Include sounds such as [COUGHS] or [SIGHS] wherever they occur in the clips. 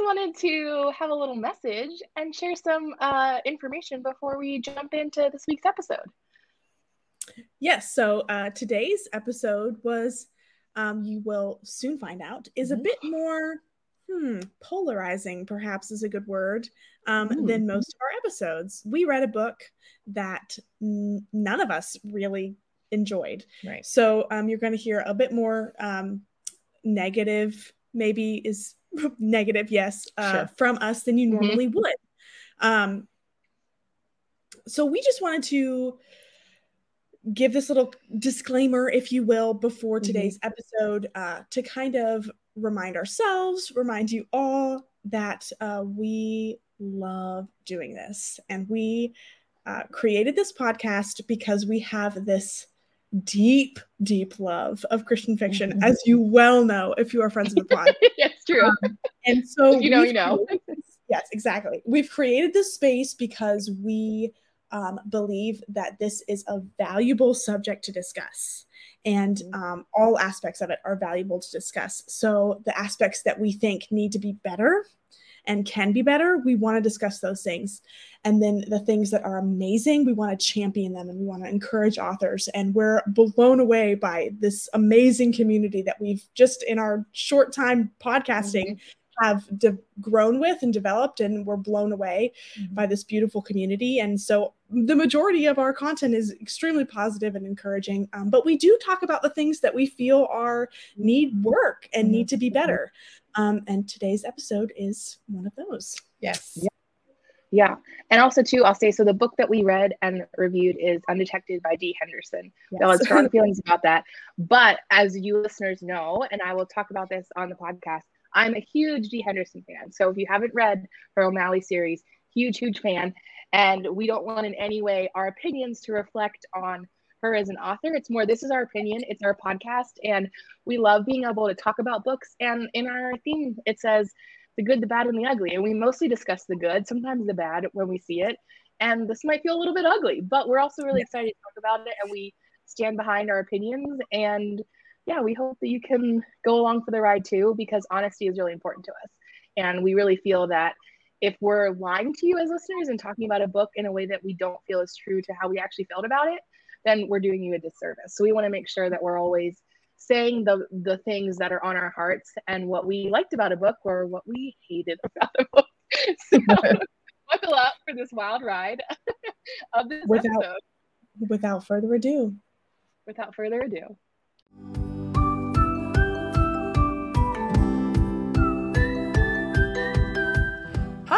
just wanted to have a little message and share some uh, information before we jump into this week's episode. Yes. So uh, today's episode was, um, you will soon find out, is a Mhm. bit more hmm, polarizing, perhaps is a good word, um, Mm. than most of our episodes. We read a book that n- none of us really enjoyed. Right. So um, you're going to hear a bit more um, negative, maybe is negative, yes, uh, Sure. from us than you Mhm. normally would. Um, so we just wanted to give this little disclaimer, if you will, before Mhm. today's episode uh, to kind of remind ourselves, remind you all that uh, we love doing this. And we uh, created this podcast because we have this deep, deep love of Christian fiction, Mhm. as you well know if you are friends of the pod. it's [LAUGHS] true. And so you know, you know. yes, exactly. We've created this space because we um, believe that this is a valuable subject to discuss. And Mhm. um, all aspects of it are valuable to discuss. So, the aspects that we think need to be better and can be better, we want to discuss those things. And then the things that are amazing, we want to champion them and we want to encourage authors. And we're blown away by this amazing community that we've just in our short time podcasting mm-hmm. Have de- grown with and developed. And we're blown away by this beautiful community. And so the majority of our content is extremely positive and encouraging. Um, but we do talk about the things that we feel are need work and need to be better. Um, and today's episode is one of those. Yes. Yeah. Yeah. And also, too, I'll say so the book that we read and reviewed is Undetected by Dee Henderson. So I had strong [LAUGHS] feelings about that. But as you listeners know, and I will talk about this on the podcast, I'm a huge Dee Henderson fan. So if you haven't read her O'Malley series, huge, huge fan. And we don't want in any way our opinions to reflect on her as an author. It's more, this is our opinion, it's our podcast. And we love being able to talk about books. And in our theme, it says the good, the bad, and the ugly. And we mostly discuss the good, sometimes the bad when we see it. And this might feel a little bit ugly, but we're also really excited to talk about it. And we stand behind our opinions. And yeah, we hope that you can go along for the ride too, because honesty is really important to us. And we really feel that if we're lying to you as listeners and talking about a book in a way that we don't feel is true to how we actually felt about it, then we're doing you a disservice. So we want to make sure that we're always saying the the things that are on our hearts and what we liked about a book or what we hated [LAUGHS] about a book. So [LAUGHS] buckle up for this wild ride [LAUGHS] of this Without- episode. Without further ado, Without further ado.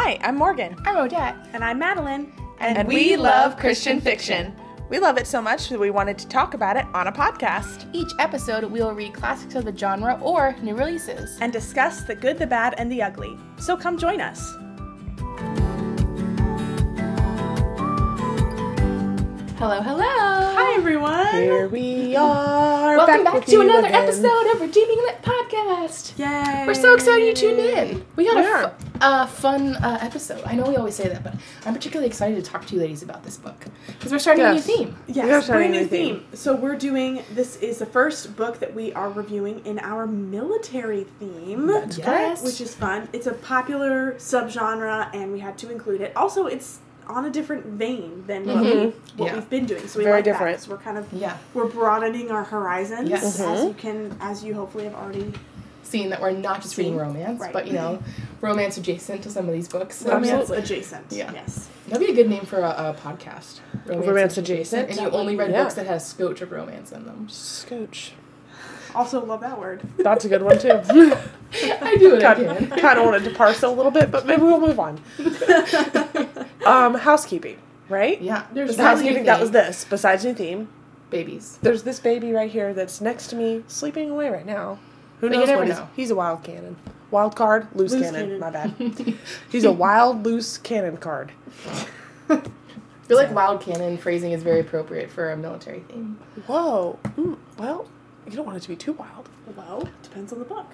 Hi, I'm Morgan, I'm Odette. and I'm Madeline. and, we love Christian fiction. We love it so much that we wanted to talk about it on a podcast Each episode, we will read classics of the genre or new releases. and discuss the good, the bad, and the ugly. So come join us. Hello, hello. Hi, everyone. Here we are. Welcome back, with to you another again. episode of Redeeming Lit Podcast. Yay. We're so excited you tuned in. We got We a are. Fu- uh, fun uh, episode. I know we always say that, but I'm particularly excited to talk to you ladies about this book because we're starting Yes. a new theme. Yes, We are starting brand a new new theme. So we're doing this is the first book that we are reviewing in our military theme. That's Yes. Which is fun. It's a popular subgenre and we had to include it. Also it's on a different vein than what, we, Mhm. what Yeah. we've been doing. So we Very like that, different. 'cause we're kind of Yeah, we're broadening our horizons Yes. as Mhm. you can as you hopefully have already seeing that we're not just reading romance, Right. but you know, romance adjacent to some of these books. romance Absolutely. adjacent. Yeah. Yes. That'd be a good name for a, a podcast. Romance adjacent. And you only read Yeah. books that has scotch of romance in them. Scooch. Also love that word. [LAUGHS] That's a good one too. [LAUGHS] I do it again. [LAUGHS] kind of wanted to parse it a little bit, but maybe we'll move on. Um, housekeeping, right? Yeah, There's Besides The housekeeping. That was this. Besides new theme, babies. there's this baby right here that's next to me, sleeping away right now. Who knows what he's? know. He's a wild cannon. Wild card, loose, Loose cannon. cannon. My bad. [LAUGHS] He's a wild loose cannon card. I [LAUGHS] feel like wild cannon phrasing is very appropriate for a military theme. Whoa. Mm, well, you don't want it to be too wild. Well, depends on the book.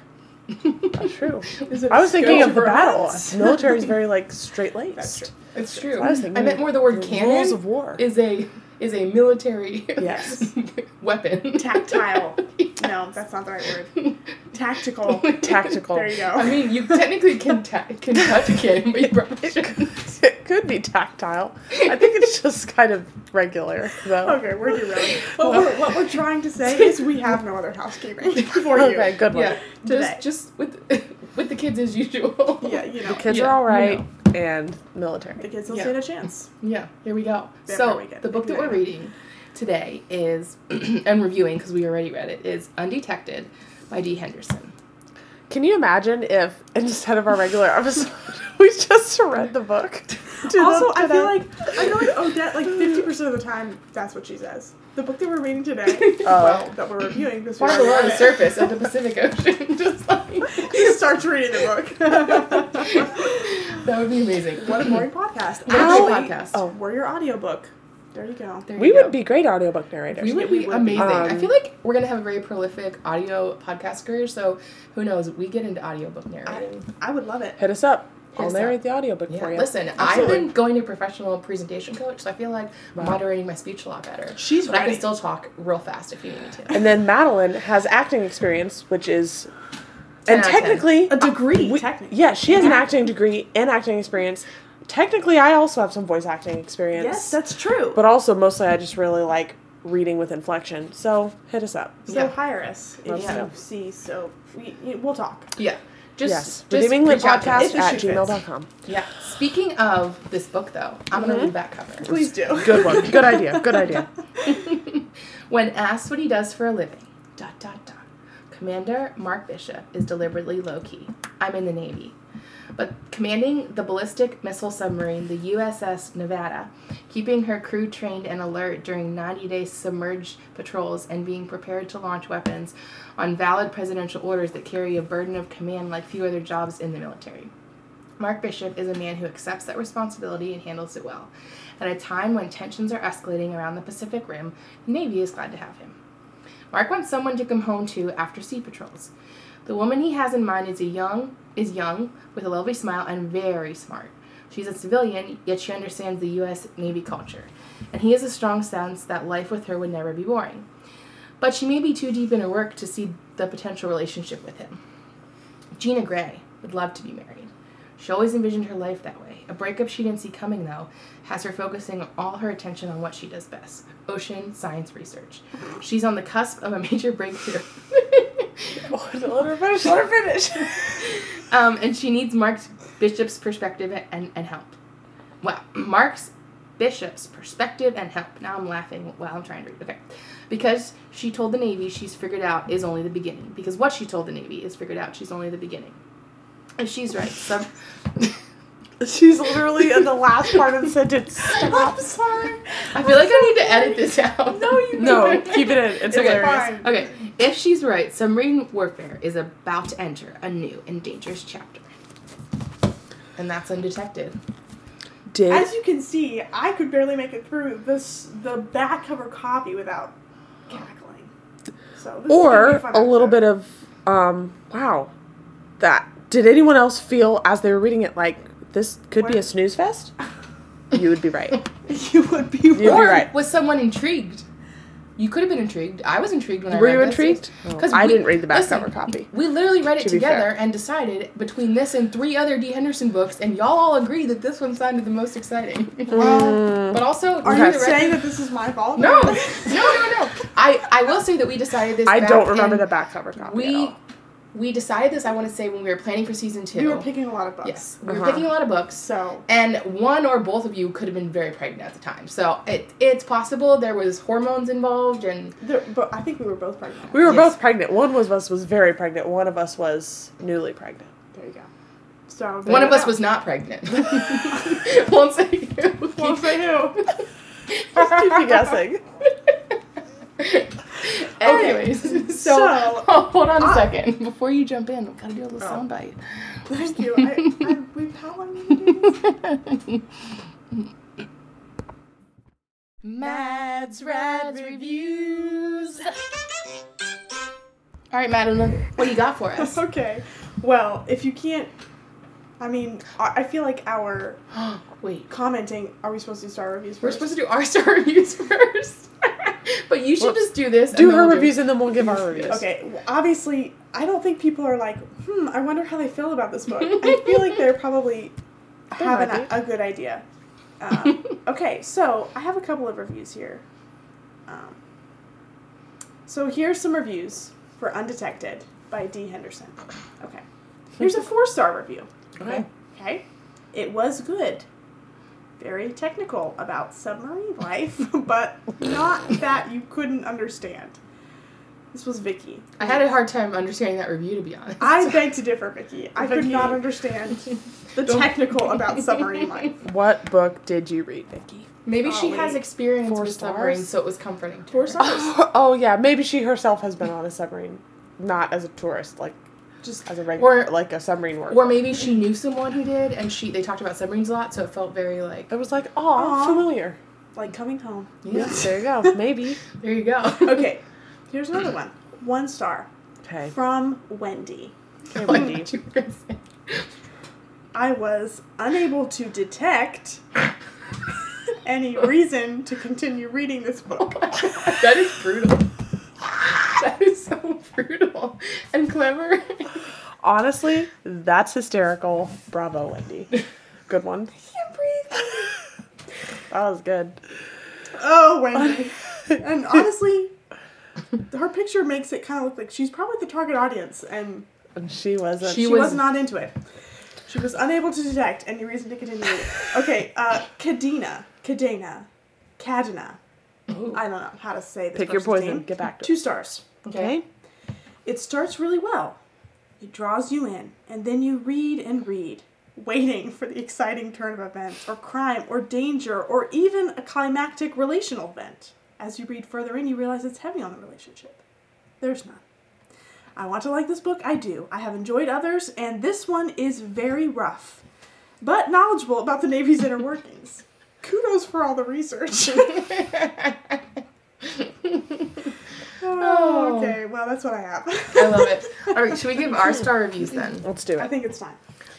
That's true. [LAUGHS] I was thinking of the battle. Military is very like straight That's laced. true. It's true. I was I meant more the word the cannon rules of war. is a is a military Yes. [LAUGHS] weapon. Tactile. [LAUGHS] No, that's not the right word. Tactical. Tactical. There you go. I mean, you technically can ta- can touch a kid, but you probably shouldn't. It could be tactile. I think it's just kind of regular, though. Okay, we're derailing. What we're, what we're trying to say is we have no other housekeeping [LAUGHS] for you. Okay, good one. Yeah, Today. just just with with the kids as usual. Yeah, you know. The kids Yeah, are all right. you know. And military. The kids will Yeah. stand a chance. Yeah, here we go. There so we the book that we're reading today is [CLEARS THROAT] and reviewing because we already read it is Undetected by Dee Henderson. Can you imagine if instead of our regular [LAUGHS] episode, we just read the book? [LAUGHS] to also, them I today? feel like I feel like Odette, like fifty percent of the time, that's what she says. The book that we're reading today, [LAUGHS] Oh. well, that we're reviewing, this Far below the [LAUGHS] surface of the Pacific Ocean, [LAUGHS] just like She starts reading the book. that would be amazing. what a boring podcast. What a podcast. Oh. We're your audiobook. There you go. There we you would go. be great audiobook narrators. We would we be would be. amazing. I Um, feel like we're gonna have a very prolific audio podcast career. So who knows? We get into audiobook narrating. I would love it. Hit us up. Hit I'll us narrate up. the audiobook Yeah. for you. Listen, I've been going to professional presentation coach, so I feel like Wow. moderating my speech a lot better. She's but I can still talk real fast if you need me to. And then Madeline has acting experience, which is, and out of 10. technically, A degree, we- technically. yeah, she has an acting degree and acting experience. Technically, I also have some voice acting experience. Yes, that's true. but also mostly I just really like reading with inflection. So hit us up. so Yeah. hire us if Love you to. see. So we, we'll talk. Yeah. Just, yes, just redeeming lit reach out to us. podcast at gmail.com. Yeah. Speaking of this book, though, I'm gonna mm-hmm. read that cover. Please do. Good one. Good idea. Good idea. [LAUGHS] [LAUGHS] When asked what he does for a living, dot dot dot. Commander Mark Bishop is deliberately low key. I'm in the Navy. But commanding the ballistic missile submarine, the USS Nevada, keeping her crew trained and alert during 90 day submerged patrols, and being prepared to launch weapons on valid presidential orders that carry a burden of command like few other jobs in the military. Mark Bishop is a man who accepts that responsibility and handles it well. At a time when tensions are escalating around the Pacific Rim, the Navy is glad to have him. Mark wants someone to come home to after sea patrols. The woman he has in mind is a young is young with a lovely smile and very smart. She's a civilian, yet she understands the US Navy culture. And he has a strong sense that life with her would never be boring. But she may be too deep in her work to see the potential relationship with him. Gina Gray would love to be married. She always envisioned her life that way. A breakup she didn't see coming, though, has her focusing all her attention on what she does best ocean science research. She's on the cusp of a major breakthrough. [LAUGHS] Let her finish. Let her finish. [LAUGHS] um, and she needs Mark's Bishop's perspective and, and help. Wow. Mark's Bishop's perspective and help. Now I'm laughing while I'm trying to read. Okay. Because she told the Navy she's figured out is only the beginning. Because what she told the Navy is figured out she's only the beginning. And she's right. Some. [LAUGHS] She's literally in the last part of the sentence. Stop. sorry. I feel like I need to edit this out. No, you don't. [LAUGHS] No, keep it in. It's Okay. hilarious. Fine. Okay, if she's right, submarine warfare is about to enter a new and dangerous chapter. And that's undetected. Did As you can see, I could barely make it through this the back cover copy without cackling. So this is gonna be or fun a little bit of um wow that did anyone else feel as they were reading it like this could be a snooze fest you would be right [LAUGHS] you would be You'd be right. was someone intrigued? You could have been intrigued. I was intrigued when I read it. were you intrigued oh. Because i we- didn't read the back listen, cover copy We literally read it To together and decided between this and three other Dee Henderson books, and y'all all agree that this one sounded the most exciting. Mm. [LAUGHS] Well, but also, are you saying record- that this is my fault? No, [LAUGHS] no, no, no. I, I will say that we decided this. i back don't remember the back cover copy at We all. We decided this. I want to say when we were planning for season two. We were picking a lot of books. Yes, we were Uh-huh. picking a lot of books. So And one or both of you could have been very pregnant at the time. So it it's possible there was hormones involved and there, but I think we were both pregnant. we were Yes. both pregnant one of us was very pregnant one of us was newly pregnant There you go. So one of us was not pregnant. [LAUGHS] [LAUGHS] Won't say who. Won't say who. [LAUGHS] just keep you guessing [LAUGHS] Anyways, [LAUGHS] so, So- oh, [LAUGHS] hold on a I- second before you jump in. We gotta do a little Oh. sound bite. Thank you. I, I, we've how long have we been this? Mads Rads Reviews. All right, Madeline, what do you got for us? Okay. Well, if you can't I mean, I feel like our [GASPS] Wait, commenting. Are we supposed to do star reviews we're supposed to do our [LAUGHS] star reviews first. [LAUGHS] but you should Whoops. just do this. Do her we'll reviews and then we'll give our reviews. Okay, well, obviously, I don't think people are like, hmm, I wonder how they feel about this book. I feel like they're probably [LAUGHS] They having a, a good idea. Um, okay, so I have a couple of reviews here. Um, so here's some reviews for Undetected by Dee Henderson. Okay, here's a four star review. Okay. Okay, it was good. Very technical about submarine life, [LAUGHS] but not that you couldn't understand. This was Vicky. I had a hard time understanding that review, to be honest. I [LAUGHS] beg to differ, Vicky. I could not understand [LAUGHS] the technical about submarine life. What book did you read, Vicky? Maybe she Oh, has experience Four with stars? submarines, so it was comforting. To Four her. stars. oh yeah, maybe she herself has been on a submarine, not as a tourist, like Just as a regular, Or- like a submarine worker. Or maybe she knew someone who did, and she they talked about submarines a lot, so it felt very like. it was like, oh, familiar. like coming home. Yeah, There you go. [LAUGHS] Maybe. there you go. Okay, here's another one. One star Okay. from Wendy. Okay, Wendy. what you were gonna say. I was unable to detect any reason to continue reading this Oh book. my [LAUGHS] God, that is brutal. That is so brutal and clever. Honestly, that's hysterical. Bravo, Wendy. Good one. [LAUGHS] can't breathe. That was good. Oh, Wendy. and honestly, her picture makes it kind of look like she's probably the target audience, and And she wasn't. She she was- was not into it. She was unable to detect any reason to continue. Okay, uh, Kadena, Kadena, Kadena. I don't know how to say this. Pick your poison. name. Get back to Two it. stars. Okay. It starts really well. It draws you in, and then you read and read, waiting for the exciting turn of events, or crime, or danger, or even a climactic relational event. As you read further in, you realize it's heavy on the relationship. There's none. I want to like this book, I do. I have enjoyed others, and this one is very rough, but knowledgeable about the Navy's inner workings. Kudos for all the research. [LAUGHS] [LAUGHS] oh, okay, well, that's what I have. I love it. [LAUGHS] All right, should we give our star reviews then? Let's do it. I think it's time.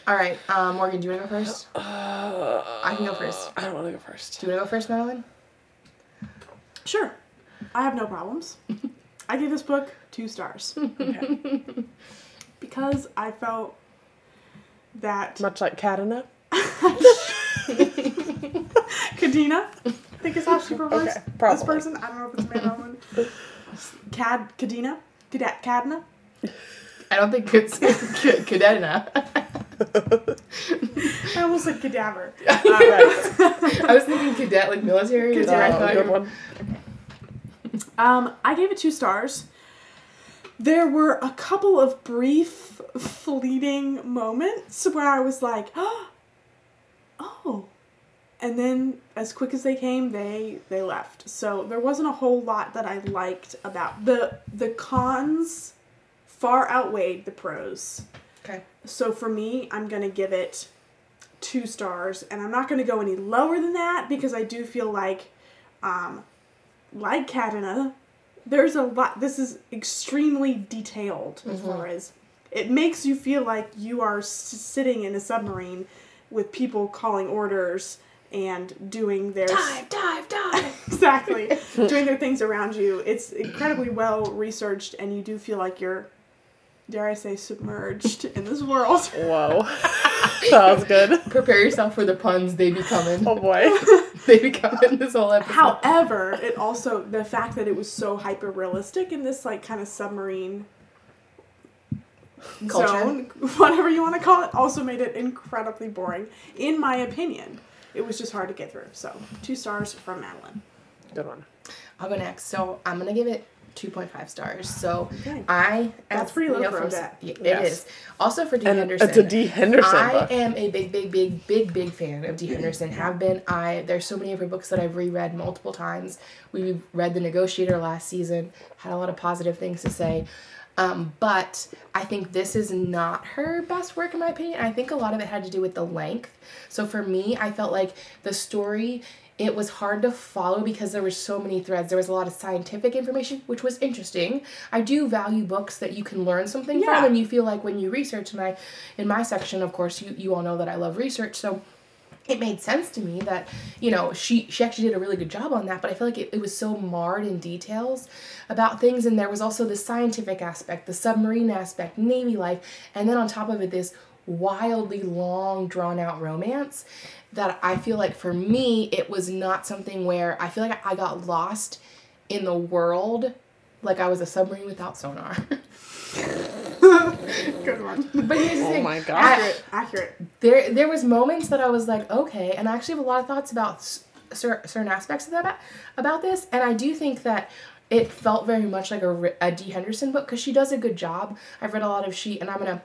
All right, um, Morgan, do you want to go first? Uh, I can go first. I don't want to go first. Do you want to go first, Madeline? Sure. I have no problems. I gave this book two stars [LAUGHS] Okay. because I felt that Much like Katana. [LAUGHS] Kadena, I think is how she prefers Okay, this person. I don't know if it's a man or woman. Cad, Cadet, Cadna. I don't think it's [LAUGHS] cadena. [LAUGHS] I almost said cadaver. [LAUGHS] I was thinking cadet, like military. I Cadet. thought you good were- one. Um, I gave it two stars. There were a couple of brief, fleeting moments where I was like, [GASPS] oh. And then as quick as they came, they they left. So there wasn't a whole lot that I liked about the the cons far outweighed the pros. Okay. So for me, I'm going to give it two stars, and I'm not going to go any lower than that because I do feel like, um, like Katana, there's a lot. This is extremely detailed as far as it makes you feel like you are s- sitting in a submarine with people calling orders and doing their Dive, dive, dive. [LAUGHS] exactly doing their things around you. It's incredibly well researched, and you do feel like you're, dare I say, submerged in this world. [LAUGHS] Whoa. [LAUGHS] sounds good. Prepare yourself for the puns. They be coming. Oh boy. They be coming this whole episode. However, it also the fact that it was so hyper realistic in this like kind of submarine Culture. zone, whatever you want to call it, also made it incredibly boring, in my opinion. It was just hard to get through. So two stars from Madeline. Good one. I'll go next. So I'm gonna give it 2.5 stars. So Okay. I That's as pretty you low know, for from- that. Yeah, It Yes. is. Also for D. And Henderson. it's a Dee Henderson I book. am a big, big, big, big, big, big fan of Dee Henderson. Have been. I there's so many of her books that I've reread multiple times. We read The Negotiator last season. Had a lot of positive things to say. Um, but I think this is not her best work in my opinion. I think a lot of it had to do with the length. So for me, I felt like the story it was hard to follow because there were so many threads. There was a lot of scientific information, which was interesting. I do value books that you can learn something Yeah. from and you feel like when you research and I in my section, of course, you, you all know that I love research, so it made sense to me that you know she she actually did a really good job on that but i feel like it, it was so marred in details about things. And there was also the scientific aspect the submarine aspect navy life and then on top of it this wildly long drawn out romance that i feel like for me it was not something where i feel like i got lost in the world like i was a submarine without sonar [LAUGHS] Good one. but here's the Oh thing my God. Accurate. Accurate. there there was moments that I was like, okay, and I actually have a lot of thoughts about certain aspects of that about this, and I do think that it felt very much like a, Ri- a Dee Henderson book because she does a good job. I've read a lot of she, and I'm gonna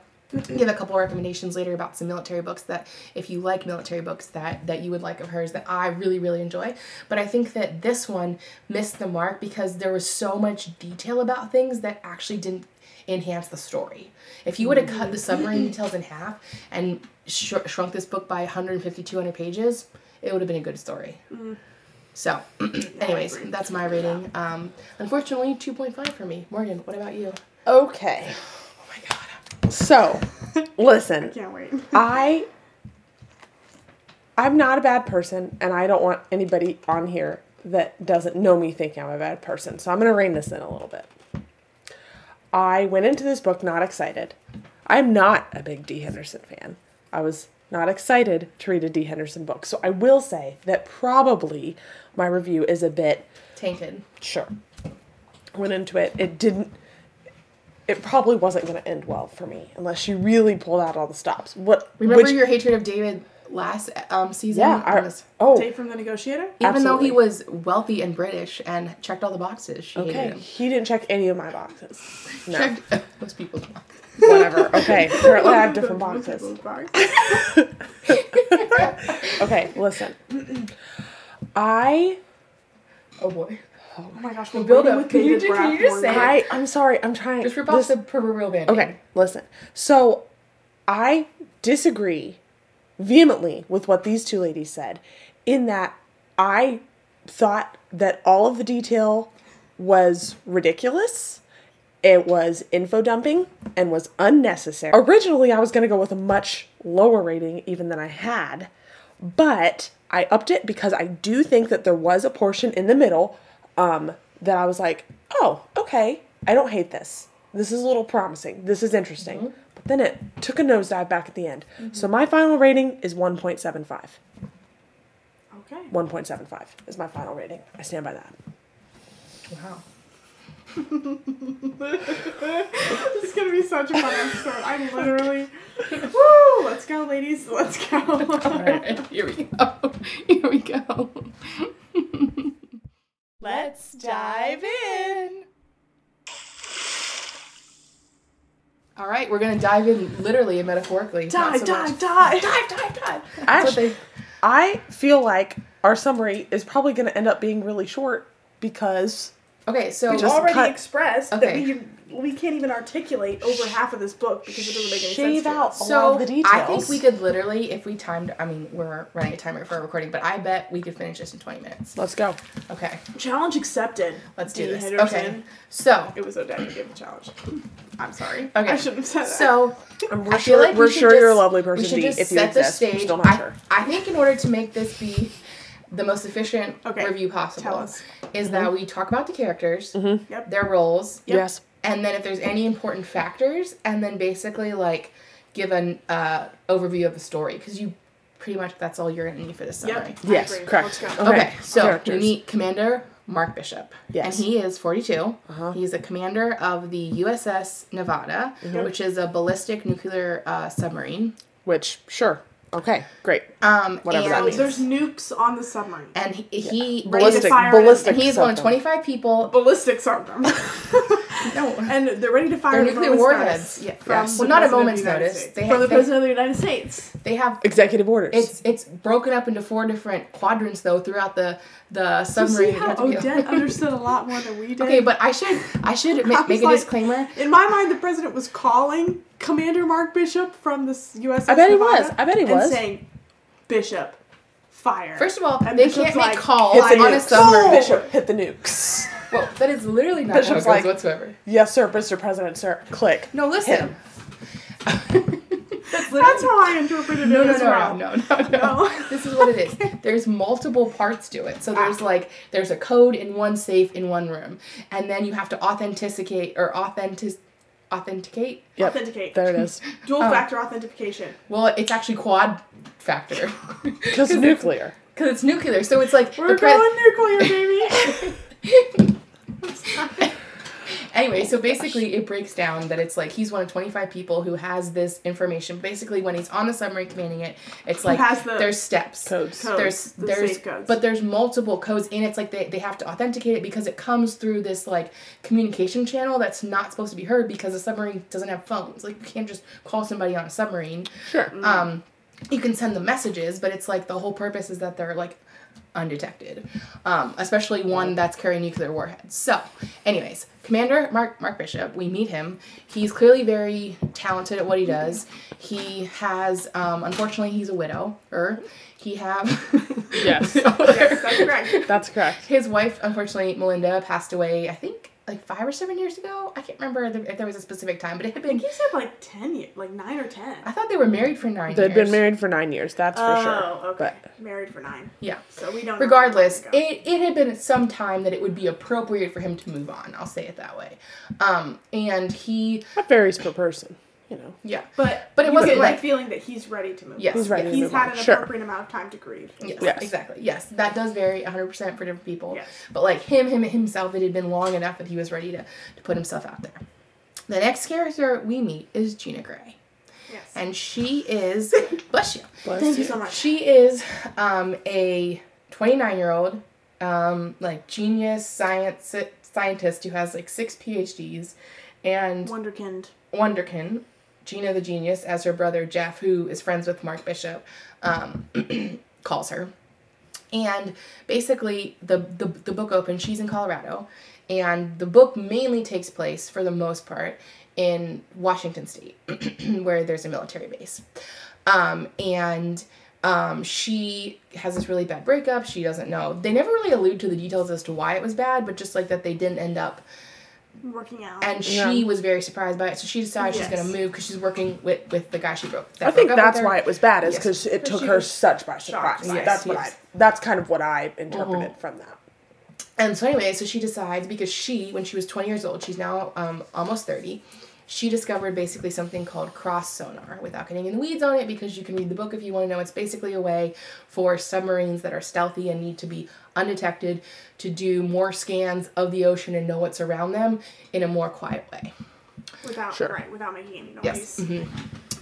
give a couple recommendations later about some military books that if you like military books that that you would like of hers that I really really enjoy. But I think that this one missed the mark because there was so much detail about things that actually didn't enhance the story. If you would have cut the submarine details in half and sh- shrunk this book by 150 200 pages, it would have been a good story. So, [CLEARS THROAT] anyways, that's my rating. Um, unfortunately, 2.5 for me. Morgan, what about you? Okay. [SIGHS] Oh my god. So, listen, Can't wait. [LAUGHS] I I'm not a bad person and I don't want anybody on here that doesn't know me thinking I'm a bad person. So I'm going to rein this in a little bit. I went into this book not excited. I'm not a big Dee Henderson fan. I was not excited to read a Dee Henderson book. So I will say that probably my review is a bit Tainted. sure. Went into it. It didn't. It probably wasn't going to end well for me unless you really pulled out all the stops. What? Remember which- your hatred of David last um, season? Yeah. I, was- oh, Dave from the Negotiator. even though he was wealthy and British and checked all the boxes, she okay. He didn't check any of my boxes. [LAUGHS] No. Checked most people's boxes. Whatever. Okay. [LAUGHS] Apparently, I have different boxes. [LAUGHS] Okay. Listen. I. Oh boy. Oh my gosh, we're build up. with Can you can you just say. I. I'm sorry. I'm trying. Just rip this- off the proverbial band Okay, listen. So I disagree vehemently with what these two ladies said, in that I thought that all of the detail was ridiculous. It was info dumping and was unnecessary. Originally, I was going to go with a much lower rating, even than I had, but I upped it because I do think that there was a portion in the middle um, that I was like, oh, okay, I don't hate this. This is a little promising. This is interesting. But then it took a nosedive back at the end. So my final rating is 1.75. Okay. 1.75 is my final rating. I stand by that. Wow. [LAUGHS] this is gonna be such a fun episode. I'm literally, [LAUGHS] woo! Let's go, ladies. Let's go. [LAUGHS] Alright, here we go. Here we go. Let's dive in. All right, we're gonna dive in literally and metaphorically. dive, so dive, much- dive. dive, dive, dive. Actually, they- I feel like our summary is probably going to end up being really short because Okay, so We've just already cut- expressed Okay. that we we can't even articulate over half of this book because it doesn't make any Shave sense. to out us. a lot So of the I think we could literally, if we timed, I mean, we're running a timer for our recording, but I bet we could finish this in 20 minutes. Let's go. Okay, Challenge accepted. let's do D. this. Henderson. Okay, so It was Odette who gave the challenge. I'm sorry. Okay. I shouldn't have said that. so [LAUGHS] And I we're feel sure, like we we're should sure you're a just- lovely we person, should D, just if you set the exist. We're stage. still not I, sure. I think in order to make this be the most efficient Okay, review possible, tell us. is that mm-hmm. we talk about the characters, mm-hmm. Yep. their roles, Yep. Yes. And then if there's any important factors, and then basically like give an uh, overview of the story because you pretty much that's all you're gonna need for this summary. Yep. Yes, correct. Okay. Okay, so Characters. we meet Commander Mark Bishop. Yes. And he is 42. Uh-huh. He's a commander of the USS Nevada, Mm-hmm. which is a ballistic nuclear uh, submarine. Which, sure. Okay, great. Um, Whatever that and, means. There's nukes on the submarine. And he, he Ballistic, fire ballistic. and he's one of 25 people. Ballistics on them. [LAUGHS] No, and they're ready to fire they're nuclear warheads. Yeah, from Yes. well, not a President of the moment's notice. States. They from have, the they, President of the United States. they have Executive orders. it's it's broken up into four different quadrants though throughout the the So see submarine. How have to be- Odette [LAUGHS] understood a lot more than we did. okay, but I should I should [LAUGHS] ma- was make a like- disclaimer. in my mind, the president was calling Commander Mark Bishop from the USS I bet he was. I bet he was. saying, "Bishop, fire. First of all, And they Bishop's can't make like, calls Hit the on a nukes. submarine. Bishop, hit the nukes. Well, that is literally not Bishop's how it like- goes whatsoever. Yes, sir, Mr. President, sir. Click. No, listen. [LAUGHS] That's how I interpreted No, it no, as no, well. no, no, no, [LAUGHS] no. This is what it is. There's multiple parts to it. So ah. there's like there's a code in one safe in one room, and then you have to authenticate or authentic authenticate. Yep. Authenticate. There it is. [LAUGHS] Dual Oh. factor authentication. Well, it's actually quad factor [LAUGHS] Because nuclear. because it's nuclear. So it's like We're the pre- going nuclear, baby. Anyway, so basically it breaks down that it's like he's one of 25 people who has this information. Basically, when he's on the submarine commanding it, it's like the there's steps. Codes. Codes, There's the there's codes. but there's multiple codes and it's like they, they have to authenticate it because it comes through this like communication channel that's not supposed to be heard because a submarine doesn't have phones. Like you can't just call somebody on a submarine. Sure. Um you can send the messages, but it's like the whole purpose is that they're like undetected, um, especially one that's carrying nuclear warheads. So, anyways, Commander Mark Mark Bishop, we meet him. He's clearly very talented at what he does. He has, um, unfortunately, he's a widow. Or he have Yes. [LAUGHS] yes, that's correct. That's correct. his wife, unfortunately, Melinda, passed away. I think like five or seven years ago. I can't remember if there was a specific time, but it had I think been. he said like ten years, like nine or ten. I thought they were married for 9 They've years. been married for nine years, that's for sure. oh, sure. okay. But Married for nine. Yeah. So we don't. know regardless how it, it had been some time that it would be appropriate for him to move on i'll say it that way um and he that varies per person, you know. yeah but but it you wasn't like- feeling that he's ready to move. Yes, on. He's ready to He's move had on. an Sure. appropriate amount of time to grieve. yes, Yes. exactly yes that does vary 100% for different people Yes. but like him him himself it had been long enough that he was ready to, to put himself out there the next character we meet is gina gray Yes. and she is [LAUGHS] bless you Bless Thank you so much. She is um, a 29 year old, um, like genius science scientist who has like six PhDs, and Wonderkind. Wonderkin, Gina the genius, as her brother Jeff, who is friends with Mark Bishop, um, [CLEARS THROAT] calls her. And basically, the, the the book opens. She's in Colorado, and the book mainly takes place, for the most part, in Washington State, [CLEARS THROAT] where there's a military base. Um, and um, she has this really bad breakup. She doesn't know. They never really allude to the details as to why it was bad, but just like that they didn't end up Working out. and she Yeah. was very surprised by it. So she decided she's going to move because she's working with, with the guy she broke. that I think broke that's why it was bad, is Yes. because it took her such by surprise. by it. that's what I. That's kind of what I interpreted from that. And so anyway, so she decides because she, when she was 20 years old, she's now um, almost 30. She discovered basically something called cross sonar. Without getting in the weeds on it, because you can read the book if you want to know, it's basically a way for submarines that are stealthy and need to be undetected to do more scans of the ocean and know what's around them in a more quiet way. Without Sure. right, without making any noise. Yes. Mhm.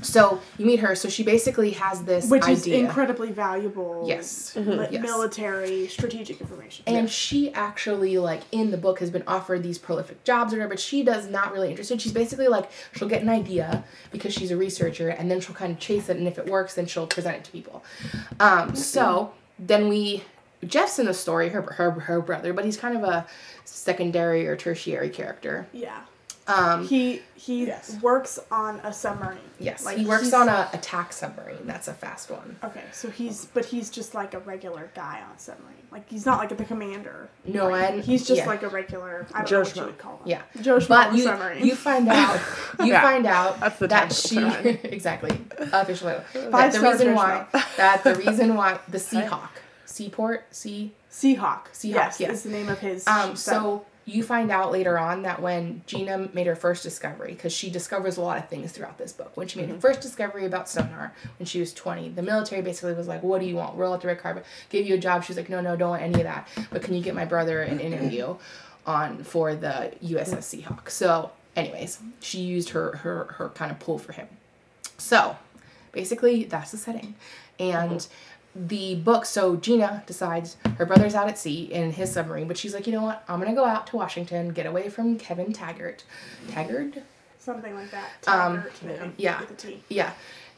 So you meet her. So she basically has this Which is incredibly valuable. Yes. mi- Yes. Military strategic information. And she actually, like, in the book has been offered these prolific jobs or whatever, but she does not really interested. She's basically like, she'll get an idea because she's a researcher and then she'll kind of chase it. And if it works, then she'll present it to people. Um, so then we, Jeff's in the story, her, her, her brother, but he's kind of a secondary or tertiary character. yeah. Um, He he Yes. works on a submarine. yes, Like, he works on a attack submarine. That's a fast one. Okay, so he's but he's just like a regular guy on a submarine. Like he's not like the commander. No, Right? and he's just yeah. like a regular. I don't Joe know what you would call him. Yeah. Joe Schmo But you, submarine. you find out [LAUGHS] you Yeah, find out that's the that she [LAUGHS] exactly officially that Five the reason why that the reason why the [LAUGHS] Seahawk Seaport Sea Seahawk. Seahawk, Yes, yes. is the name of his. um so you find out later on that when Gina made her first discovery because she discovers a lot of things throughout this book. When she made her mm-hmm. first discovery about sonar when she was 20 the military basically was like what do you want? Roll out the red carpet give you a job. She was like no no don't want any of that but can you get my brother an interview on for the USS Seahawk? So anyways she used her her her kind of pull for him. So basically that's the setting. And mm-hmm. The book so gina decides her brother's out at sea in his submarine but she's like you know what? I'm gonna go out to washington get away from kevin taggart. Taggart? Something like that. um, Taggart, maybe, yeah. With a T. yeah.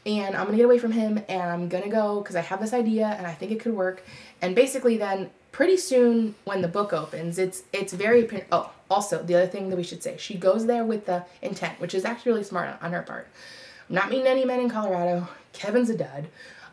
And i'm gonna get away from him and i'm gonna go because i have this idea and i think it could work. And basically then pretty soon when the book opens it's it's very apparent- oh also the other thing that we should say she goes there with the intent which is actually really smart on, on her part. I'm not meeting any men in colorado. Kevin's a dud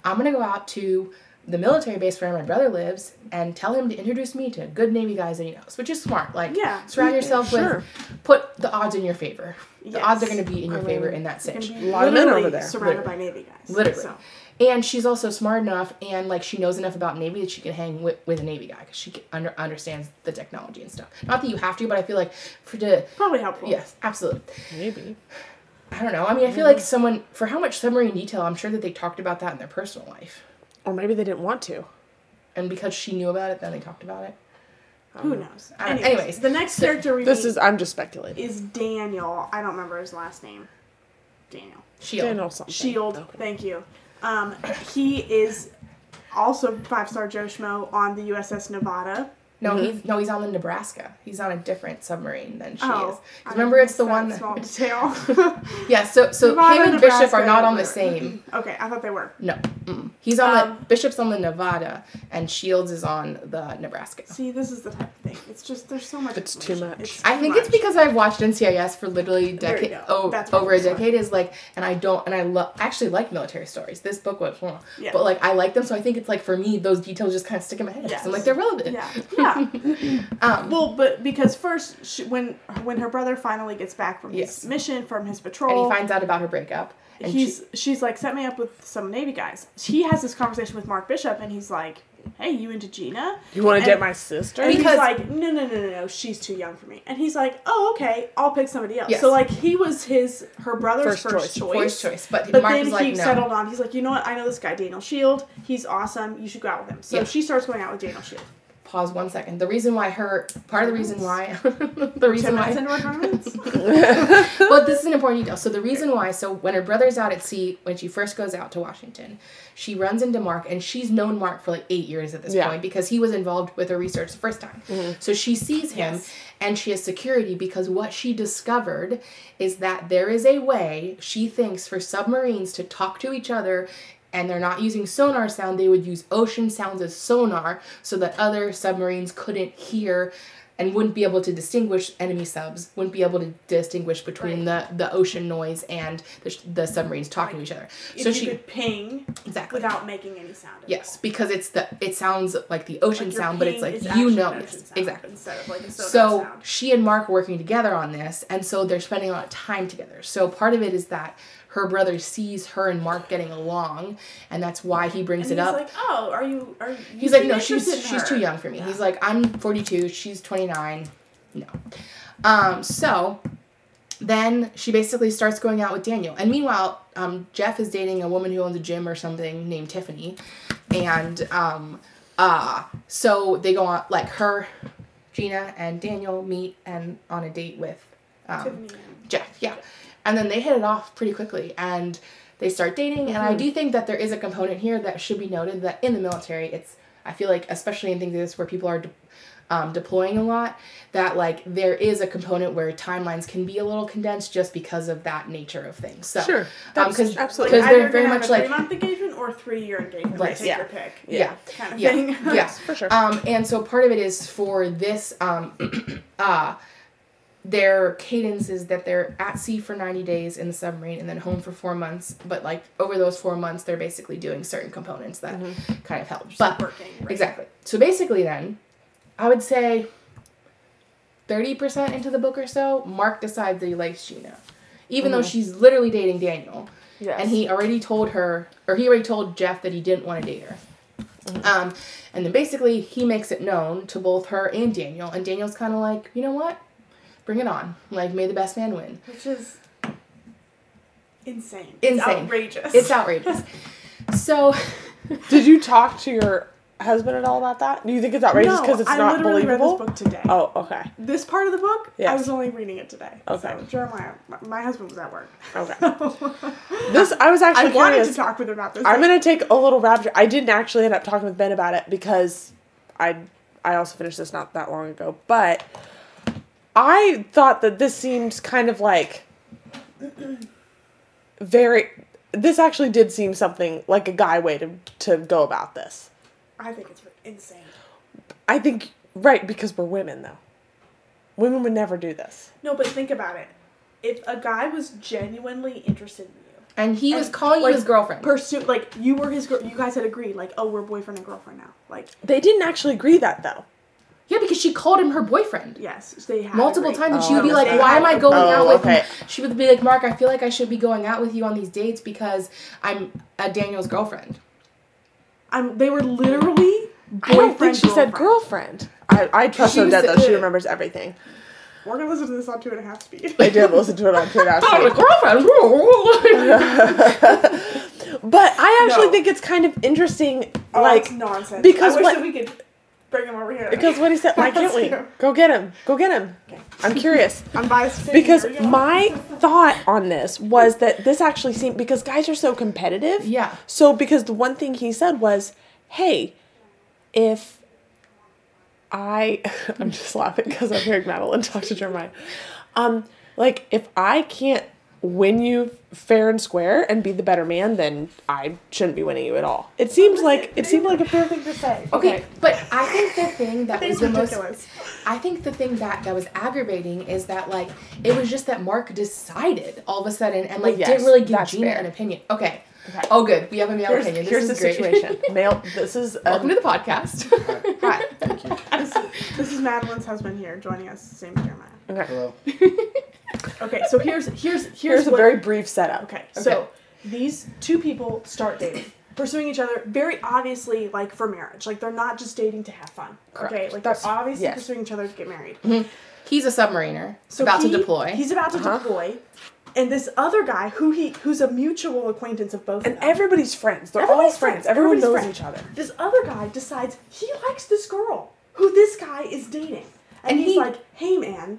i'm gonna go out to the military base where my brother lives and tell him to introduce me to good Navy guys that he knows, which is smart. Like, Yeah. surround yourself Sure. with, put the odds in your favor. The Yes. odds are going to be in your I favor in that It's situation. A lot of men over there. surrounded by Navy guys. Literally. So, And she's also smart enough and like she knows enough about Navy that she can hang with, with a Navy guy because she under, understands the technology and stuff. Not that you have to, but I feel like for to probably helpful. yes, absolutely. Maybe. I don't know. I mean, I feel like someone for how much submarine detail, I'm sure that they talked about that in their personal life, Or maybe they didn't want to. and because she knew about it, then they talked about it. Who knows? Anyways, anyways, the next character we This is I'm just speculating. is Daniel. I don't remember his last name. Daniel. Shield. Daniel something. Shield. Thank you. Um, he is also five star Joe Schmo on the USS Nevada. No, he's no, he's on the Nebraska. He's on a different submarine than she Oh, is. Remember, it's the one. that small detail. [LAUGHS] [LAUGHS] yeah. So so Nevada, him and Bishop are not on the same. okay, I thought they were. No, mm-mm. he's on Um, the Bishop's on the Nevada, and Shields is on the Nebraska. See, this is the type of. It's just there's so much. It's too much. It's I too think it's because I've watched NCIS for literally There decade oh, That's over a decade is like, and I don't, and I love actually like military stories. This book was, well, Yeah. but like I like them, so I think it's like for me those details just kind of stick in my head. 'cause I'm like they're relevant. Yeah, yeah. [LAUGHS] Um, well, but because first, she, when when her brother finally gets back from Yes. his mission from his patrol, and he finds out about her breakup, and he's she, she's like set me up with some Navy guys. He has this conversation with Mark Bishop, and he's like, "Hey, you into Gina?" You want to date my sister? And Because- he's like, no, no, no, no, no, she's too young for me. And he's like, oh, okay, I'll pick somebody else. Yes. So like he was his her brother's First first, choice. First choice, but, But Mark then like, he no. settled on. He's like, you know what? I know this guy, Daniel Shield. He's awesome. You should go out with him. So Yeah. she starts going out with Daniel Shield. Pause one second. The reason why her part of the reason why [LAUGHS] the reason Ten why minutes into our tournaments. well, this is an important detail. So the reason why, so when her brother's out at sea, when she first goes out to Washington, she runs into Mark, and she's known Mark for like eight years at this Yeah. point because he was involved with her research the first time. Mm-hmm. So she sees him, Yes. and she has security because what she discovered is that there is a way she thinks for submarines to talk to each other. And they're not using sonar sound, they would use ocean sounds as sonar so that other submarines couldn't hear and wouldn't be able to distinguish enemy subs, wouldn't be able to distinguish between the, the ocean noise and the, the submarines talking to each other. So she could ping exactly without making any sound. at yes, all. because it's the it sounds like the ocean Like sound, but it's like you know yes, ocean sound exactly. Instead of like a sonar So sound. she and Mark are working together on this, and so they're spending a lot of time together. So part of it is that her brother sees her and Mark getting along, and that's why he brings And it he's up. like, oh, are you? Are you? He's like, no, she's she's too young for me. Yeah. He's like, I'm 42, she's 29. No. Um, so then she basically starts going out with Daniel. And meanwhile, um, Jeff is dating a woman who owns a gym or something named Tiffany. And um, uh, so they go on, like her, Gina, and Daniel meet and on a date with um, Tiffany Jeff, yeah. And then they hit it off pretty quickly and they start dating. And I do think that there is a component here that should be noted that in the military, it's, I feel like, especially in things like this where people are de- um, deploying a lot, that like there is a component where timelines can be a little condensed just because of that nature of things. So, Sure. um, That's because absolutely- Like, they're either very much have a like, three month engagement or three year engagement. Right, Take yeah. your pick. yeah. Kind of Yeah, thing. yeah. [LAUGHS] for sure. Um, and so part of it is for this, um, [CLEARS THROAT] uh, their cadence is that they're at sea for 90 days in the submarine and then home for four months. But like over those four months, they're basically doing certain components that mm-hmm. kind of help. But working, right. exactly. So basically, then I would say 30% into the book or so, Mark decides that he likes Gina, even though mm-hmm. she's literally dating Daniel. Yes. And he already told her, or he already told Jeff that he didn't want to date her. Mm-hmm. Um, and then basically he makes it known to both her and Daniel, and Daniel's kind of like, you know what, bring it on, like may the best man win. Which is insane. It's outrageous. It's outrageous. [LAUGHS] so, Did you talk to your husband at all about that? Do you think it's outrageous because it's I not believable? I literally read this book today. Oh, okay. This part of the book, I was only reading it today. Okay. So Jeremiah, my, my husband was at work. Okay. [LAUGHS] This I was I actually wanted to talk with him about this. I'm gonna take a little rapture. I didn't actually end up talking with Ben about it because I I also finished this not that long ago. But I thought that this seemed kind of like very. This actually did seem something like a guy way to to go about this. I think it's insane. I think right because we're women though. Women would never do this. No, but think about it. If a guy was genuinely interested in you, And he was And, calling like, you his girlfriend. Pursue like you were his girl. You guys had agreed like, oh, we're boyfriend and girlfriend now. Like, They didn't actually agree that though. Yeah, because she called him her boyfriend. yes, they had multiple agreed. times, and she Oh, would be like, "Why am I going Oh, out with okay. him?" She would be like, "Mark, I feel like I should be going out with you on these dates because I'm uh, Daniel's girlfriend." I'm, they were literally boyfriend. I don't think she said girlfriend. girlfriend. I, I trust She was- Odette though. She remembers everything. We're gonna listen to this on two and a half speed. I did listen to it on two and a half [LAUGHS] Twitter. girlfriend. [LAUGHS] But I actually No. think it's kind of interesting, Oh, like it's nonsense. because I wish what- that we could bring him over here. because what he said. Why can't we go get him? Go get him. I'm curious. [LAUGHS] I'm biased because my thought on this was that this actually seemed because guys are so competitive. Yeah. So because the one thing he said was, "Hey, if I [LAUGHS] I'm just laughing because I'm hearing Madeline talk to Jeremiah. Um, like if I can't win you fair and square and be the better man, then I shouldn't be winning you at all. It seems like it seemed like a fair thing to say. Okay, but I think the thing that was the most. I think the thing that that was aggravating is that like it was just that Mark decided all of a sudden and like yes, didn't really give Gina fair. an opinion. Okay. Okay. Oh, good. We have a male Here's, opinion. This here's is the great. situation. [LAUGHS] Male. This is Welcome um, to the podcast. [LAUGHS] hi. thank [LAUGHS] This, this is Madeline's husband here joining us. Same as Jeremiah. Okay. Hello. Okay, so here's here's here's, Here's a very brief setup. Okay, so these two people start dating, pursuing each other very obviously like for marriage. Like they're not just dating to have fun. Okay, like That's- they're obviously yes. pursuing each other to get married. He's a submariner. So about he- to deploy. He's about to Uh-huh. deploy, and this other guy who he who's a mutual acquaintance of both And of them. everybody's friends. They're Everybody's all friends. Everyone knows Everybody's each other. This other guy decides he likes this girl who this guy is dating, and, And he's he- like, "Hey man,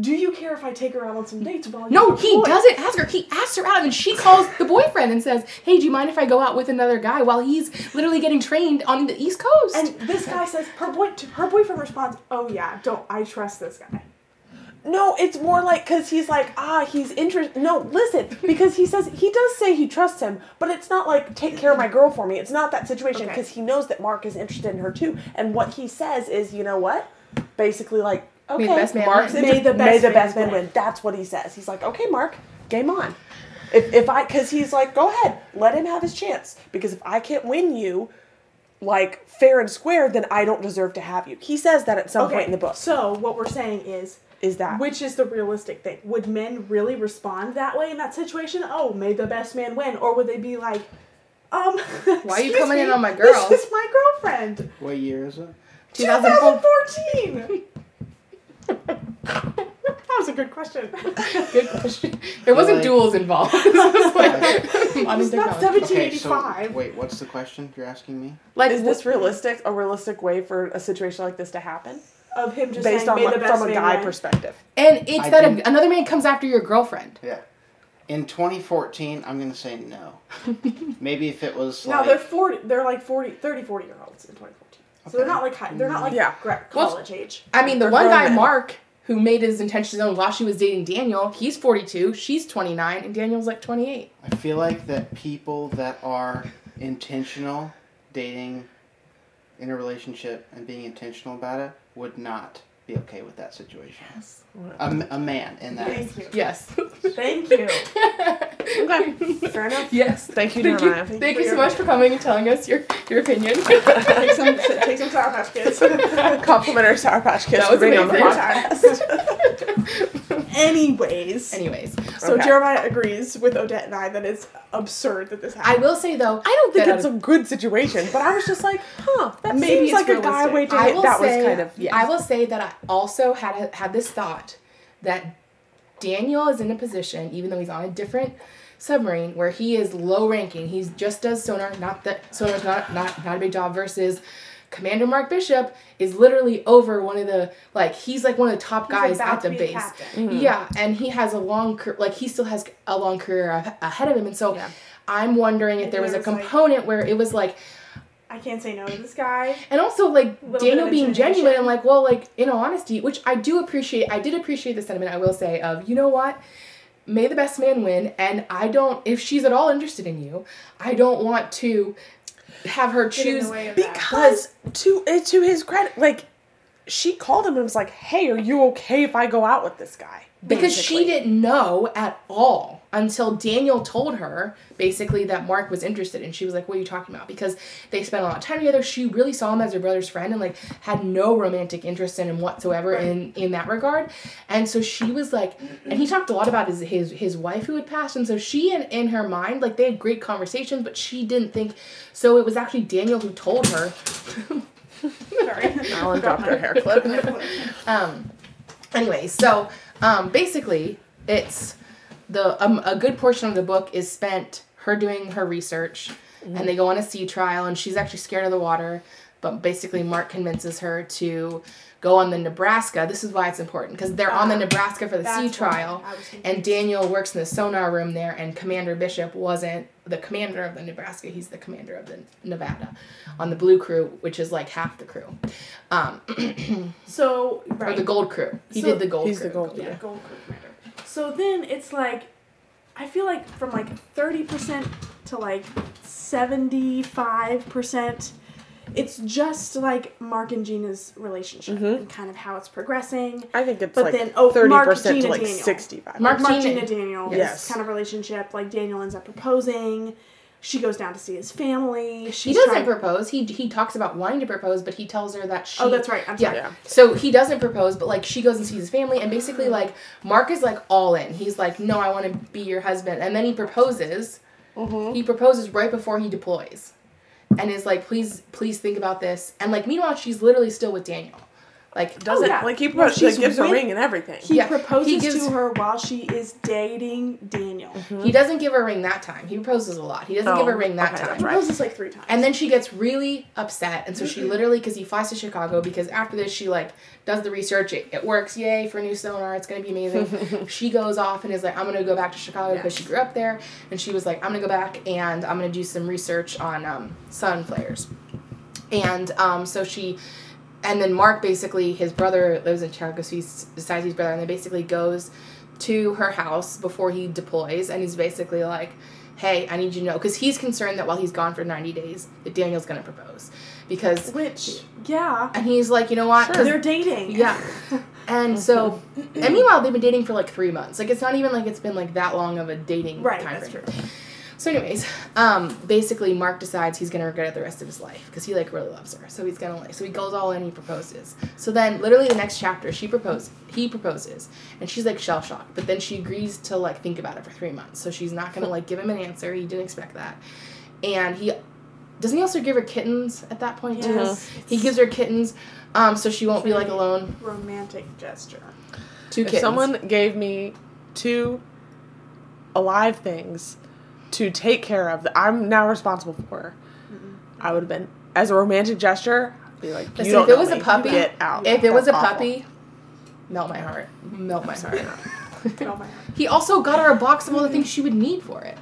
do you care if I take her out on some dates while no, you're No, he deployed?" doesn't ask her. He asks her out, and she calls the boyfriend and says, "Hey, do you mind if I go out with another guy while he's literally getting trained on the East Coast?" And this guy says her boy her boyfriend responds, "Oh yeah, don't I trust this guy?" No, it's more like because he's like, ah, he's interested. No, listen, [LAUGHS] because he says he does say he trusts him, but it's not like take care of my girl for me. It's not that situation Okay. because he knows that Mark is interested in her too. And what he says is, you know what? Basically, like, okay, the Mark's win. May the may best the man best man win. win. That's what he says. He's like, okay, Mark, game on. If if I because he's like, go ahead, let him have his chance because if I can't win you. Like fair and square, then I don't deserve to have you. He says that at some point in the book. So what we're saying is, Is that which is the realistic thing? Would men really respond that way in that situation? Oh, may the best man win, or would they be like, um, [LAUGHS] Why are you excuse coming in on my girl?" This is my girlfriend. What year is it? 2014. [LAUGHS] that was a good question. [LAUGHS] Good question. There wasn't like- duels involved. This was like modern It's not technology. Okay, so 1785. wait, what's the question you're asking me? Like Is this realistic? A realistic way for a situation like this to happen, of him just based saying, on "May what, the best from a guy win." perspective? And it's I that didn't- a, another man comes after your girlfriend. Yeah. In 2014, I'm gonna say no. [LAUGHS] Maybe if it was No, they're 40. They're like 40, 30, 40 year olds in 2014. So they're not like high, they're not like Yeah. gra- Well, college age. I mean, the They're one guy, men. Mark, who made his intentions known while she was dating Daniel, he's 42, she's 29, and Daniel's like 28. I feel like that people that are intentional dating in a relationship and being intentional about it would not be okay with that situation. A, m- a man in that. Thank you. Yes. Thank you. [LAUGHS] Okay, fair enough. yes. Thank you, Thank you, Jeremiah. thank you so much for coming and telling us your, your opinion. [LAUGHS] take some take some Sour Patch Kids. [LAUGHS] Complimentary Sour Patch Kids That for was being on the podcast. Anyways, Anyways, so Okay. Jeremiah agrees with Odette and I that it's absurd that this happened. I will say though, I don't think that it's a good situation, but I was just like, huh, that Maybe seems it's like a guy way to I hit. will That say, was kind of yeah. I will say that I also had had this thought that Daniel is in a position, even though he's on a different submarine, where he is low ranking. He just does sonar. Not that sonar's not not not a big job. Versus Commander Mark Bishop is literally over one of the like he's like one of the top He's guys about at to the be a base. captain. Mm-hmm. Yeah, and he has a long car- like he still has a long career ahead of him, and so Yeah. I'm wondering if there was a there like- component where it was like I can't say no to this guy. and also like Daniel being intimidation. genuine and like, well, like in all honesty, which I do appreciate. I did appreciate the sentiment. I will say of you know what, may the best man win, and I don't. If she's at all interested in you, I don't want to have her Get in the choose. way of that. because to uh, to his credit, like she called him and was like, "Hey, are you okay if I go out with this guy?" because she didn't know at all until Daniel told her basically that Mark was interested and she was like what are you talking about because they spent a lot of time together she really saw him as her brother's friend and like had no romantic interest in him whatsoever in in that regard and so she was like and he talked a lot about his his, his wife who had passed and so she in, in her mind like they had great conversations but she didn't think so it was actually Daniel who told her [LAUGHS] Sorry. Alan dropped her hair clip. [LAUGHS] um anyway so um basically it's the um, a good portion of the book is spent her doing her research and they go on a sea trial and she's actually scared of the water but basically mark convinces her to go on the nebraska. This is why it's important because they're on the nebraska for the sea That's why trial I was confused. and daniel works in the sonar room there and commander bishop wasn't the commander of the nebraska he's the commander of the nevada on the blue crew which is like half the crew. Um, [CLEARS THROAT] So or the gold crew. He So- did the gold He's crew. the gold yeah, gold crew commander. So then it's like, I feel like from like thirty percent to like seventy-five percent, it's just like Mark and Gina's relationship mm-hmm. and kind of how it's progressing. I think it's But like then- oh, thirty Mark, percent to Gina, like Daniel. sixty-five. Mark- Mark, Gina- Gina, Daniel, Yes. kind of relationship. Like Daniel ends up proposing. She goes down to see his family. He doesn't trying- propose. He he talks about wanting to propose, but he tells her that she. Oh, that's right. I'm Yeah. sorry. Yeah. So he doesn't propose, but like she goes and sees his family, and basically Mm-hmm. like Mark is like all in. He's like, no, I want to be your husband, and then he proposes. Mm-hmm. He proposes right before he deploys, and is like, please, please think about this. And like meanwhile, she's literally still with Daniel. Like Doesn't yeah. like he Well, pro- she's like, gives a ring and everything. He Yeah, proposes he gives- to her while she is dating Daniel. he doesn't give her a ring that time. He proposes a lot. He doesn't give her a Oh, ring that okay, time. that's right. Proposes like three times. And then she gets really upset, and so she literally, because he flies to Chicago, because after this she like does the research, it, it works, yay for new sonar, it's gonna be amazing. [LAUGHS] she goes off and is like, I'm gonna go back to Chicago because she grew up there, and she was like, I'm gonna go back and I'm gonna do some research on um, sun flares, and um, so she. And then Mark basically, his brother lives in Chicago, so he decides he's brother, and then basically goes to her house before he deploys, and he's basically like, "Hey, I need you to know," because he's concerned that while he's gone for ninety days, that Daniel's gonna propose, because, Which, yeah, and he's like, you know what? 'Cause- they're dating. yeah. [LAUGHS] And so, and meanwhile, they've been dating for like three months. Like, it's not even like it's been like that long of a dating Right, time that's frame. true. So, anyways, um, basically, Mark decides he's gonna regret it the rest of his life because he like really loves her. So he's gonna like, so he goes all in. He proposes. So then, literally, the next chapter, she proposes. He proposes, and she's like shell shocked. But then she agrees to like think about it for three months. So she's not gonna like give him an answer. He didn't expect that, and he doesn't he also give her kittens at that point too. Yes. He gives her kittens, um, so she won't be like alone. Romantic gesture. Two if kittens. someone gave me two alive things to take care of that I'm now responsible for, mm-hmm. I would have been as a romantic gesture. Be like, Listen, if it was a puppy- get out. If it was a awful. puppy, melt my heart. Mm-hmm. [LAUGHS] Melt my heart. Oh my god. He also got her a box of all the things she would need for it.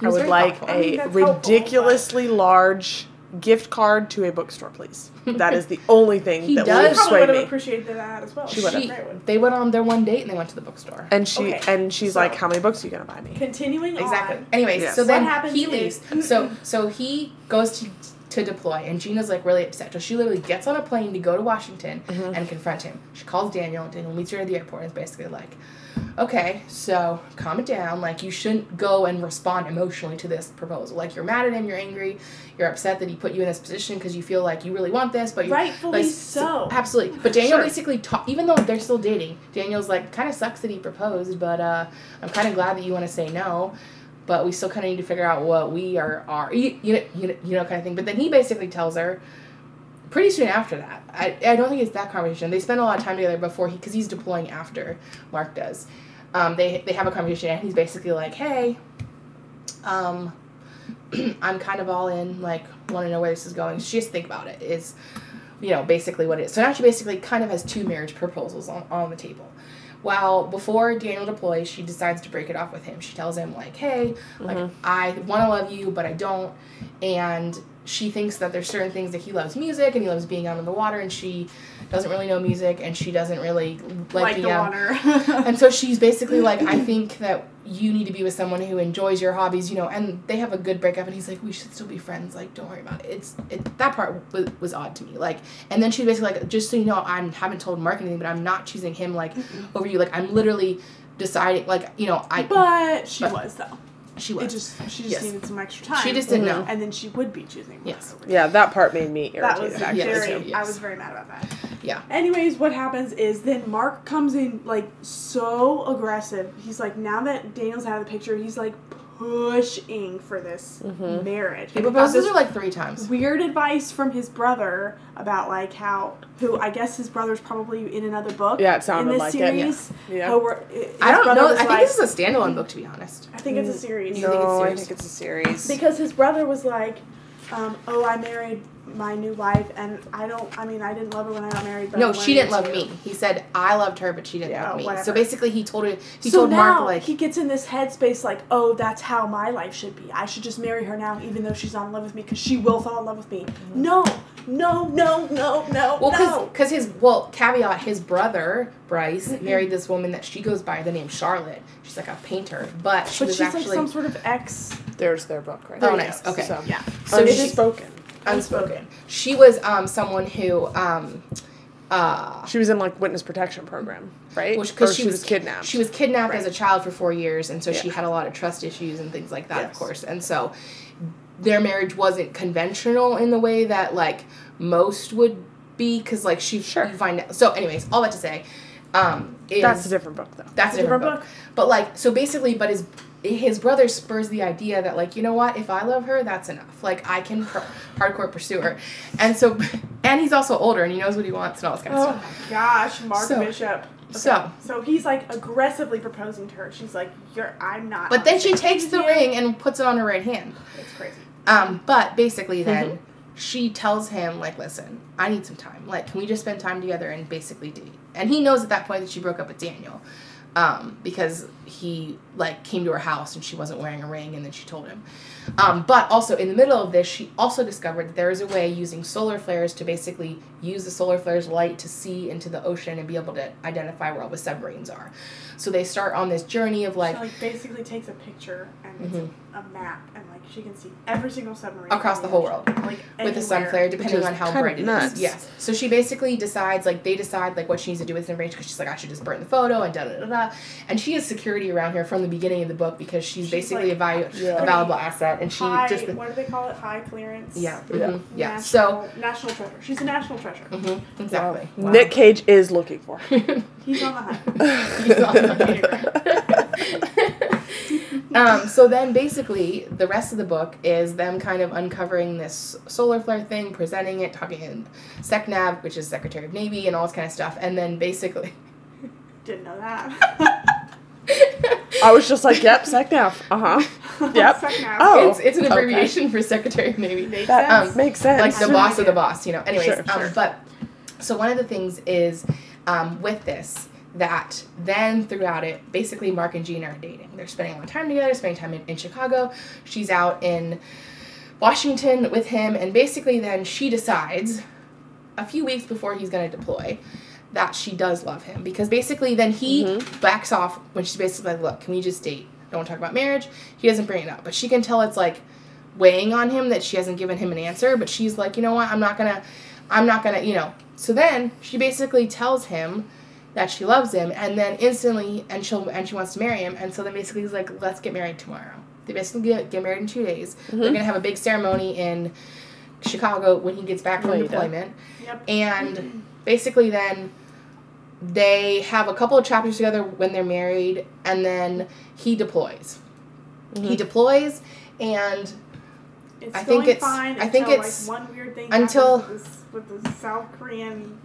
He I would like thoughtful. I mean, a helpful, ridiculously large gift card to a bookstore, please. That is the [LAUGHS] only thing He that does. will Probably would have me. appreciated that as well. She would've. She- Right, would. they went on their one date and they went to the bookstore. And she Okay, and she's so- like, "How many books are you gonna buy me?" Continuing Exactly. on. Anyways, Yes. so then What happens he leaves. [LAUGHS] so so he goes to to deploy, and Gina's like really upset. So she literally gets on a plane to go to Washington Mm-hmm. and confront him. She calls Daniel. And Daniel meets her at the airport and is basically like, "Okay, so calm it down. Like you shouldn't go and respond emotionally to this proposal. Like you're mad at him, you're angry, you're upset that he put you in this position because you feel like you really want this, but you Rightfully like, so. Absolutely. But Daniel Sure. basically ta- even though they're still dating, Daniel's like kind of sucks that he proposed, but uh, I'm kind of glad that you want to say no. But we still kind of need to figure out what we are are you, you know you know you know kind of thing. But then he basically tells her pretty soon after that. I, I don't think it's that conversation. They spend a lot of time together before he because he's deploying after Mark does. Um, they they have a conversation and he's basically like, hey, um, [CLEARS THROAT] I'm kind of all in. Like, want to know where this is going. She has to think about it. Is you know basically what it is. So now she basically kind of has two marriage proposals on on the table. While before Daniel deploys, she decides to break it off with him. She tells him like, "Hey, like I want to love you, but I don't," and she thinks that there's certain things that he loves music and he loves being out in the water and she doesn't really know music and she doesn't really like, like the out. water. [LAUGHS] [LAUGHS] And so she's basically like, I think that you need to be with someone who enjoys your hobbies, you know. And they have a good breakup, and he's like, we should still be friends. Like, don't worry about it. It's it, that part was, was odd to me. Like, and then she's basically like, just so you know, I haven't told Mark anything, but I'm not choosing him like over you. Like, I'm literally deciding. Like, you know, I but she But- was though. She It just she just Yes. needed some extra time. She just didn't know. and then she would be choosing. Yes. over Yeah, that part made me That irritated. was actually. Yes, very. yes. I was very mad about that. Yeah. Anyways, what happens is then Mark comes in like so aggressive. He's like, now that Daniel's out of the picture, he's like pushing for this mm-hmm. marriage. He And got proposes her like three times. weird advice from his brother about like how who I guess his brother's probably in another book. Yeah, it sounded in this like it, yeah. series. Yeah. How we're- his I don't know. I think like- this is a standalone book, to be honest. I think it's a mm. series. You think it's No, I think it's a series. Because his brother was like, um, "Oh, I married my new wife, and I don't. I mean, I didn't love her when I got married. But No, she didn't love to." me. He said I loved her, but she didn't Yeah, love me. whatever. So basically, he told her. He so told now Mark like he gets in this headspace like, oh, that's how my life should be. I should just marry her now, even though she's not in love with me, because she will fall in love with me. No, no, no, no, no, Well, no. because his well caveat, his brother Bryce married this woman that she goes by the name Charlotte. She's like a painter, but she But was she's actually like some sort of ex. There's their book right Oh, there. nice. Okay. So, Yeah. So she- unspoken. unspoken. She was um someone who um uh She was in like witness protection program, right? well, Or because she, was, kidnapped. She was kidnapped as a child for four years, and so she Yeah. had a lot of trust issues and things like that, of Yes. course. And so their marriage wasn't conventional in the way that like most would be, because like she Sure. you find out. So, anyways, all that to say, um, is That's a different book though. That's a different, book. But like, so basically, but his his brother spurs the idea that like, you know what? If I love her, that's enough. Like, I can pr- hardcore pursue her. And so, and he's also older and he knows what he wants and all this kind of Oh stuff. my gosh, Mark So- Bishop. so- so he's like aggressively proposing to her. She's like, "You're, I'm not." But then she takes the ring and puts it on her right hand. It's crazy. Um, but basically, then she tells him like, listen, I need some time. Like, can we just spend time together and basically date? And he knows at that point that she broke up with Daniel. Um, because he like came to her house and she wasn't wearing a ring and then she told him. Um, but also in the middle of this, she also discovered that there is a way using solar flares to basically use the solar flares light to see into the ocean and be able to identify where all the submarines are. So they start on this journey of like she like basically takes a picture and it's Mhm. a, a map and like she can see every single submarine Across the whole ocean, world. like with the sun flare, depending on how kind of bright it is. nuts. Yes. So she basically decides, like, they decide, like, what she needs to do with the information because she's like, I should just burn the photo and da da da da. And she has security around her from the beginning of the book because she's, She's, basically like, a, value, Yeah. a valuable asset. And she high, just. what do they call it? High clearance. Yeah. Yeah. mhm, Yeah. So. National, national treasure. She's a national treasure. mhm, exactly. Nick Cage is looking for. her. [LAUGHS] He's on the hunt. [LAUGHS] He's on the [LAUGHS] um, so then basically the rest of the book is them kind of uncovering this solar flare thing, presenting it, talking in SecNav, which is Secretary of Navy, and all this kind of stuff. And then basically Didn't know that. I was just like, yep, SecNav. Uh huh. [LAUGHS] Yep. Second half. Oh. it's, it's an okay. abbreviation for Secretary of Navy. Makes That sense. um, makes sense. like the Sure. boss of the boss, you know. Anyways, Sure, um, sure. but so one of the things is um, with this that then throughout it, basically Mark and Gina are dating. They're spending a lot of time together, spending time in, in Chicago. She's out in Washington with him, and basically then she decides a few weeks before he's going to deploy that she does love him because basically then he Mm-hmm. backs off when she's basically like, look, can we just date? Don't want to talk about marriage. He doesn't bring it up, but she can tell it's like weighing on him that she hasn't given him an answer. But she's like, you know what? I'm not gonna, I'm not gonna, you know. So then she basically tells him that she loves him, and then instantly, and she'll and she wants to marry him, and so then basically he's like, let's get married tomorrow. They basically get, get married in two days. Mm-hmm. They're gonna have a big ceremony in Chicago when he gets back from Later. deployment, Yep. and basically then they have a couple of chapters together when they're married, and then he deploys. He mm-hmm. deploys, and It's I think going it's- fine I think until, it's- like one weird thing until- with, this, with the South Korean,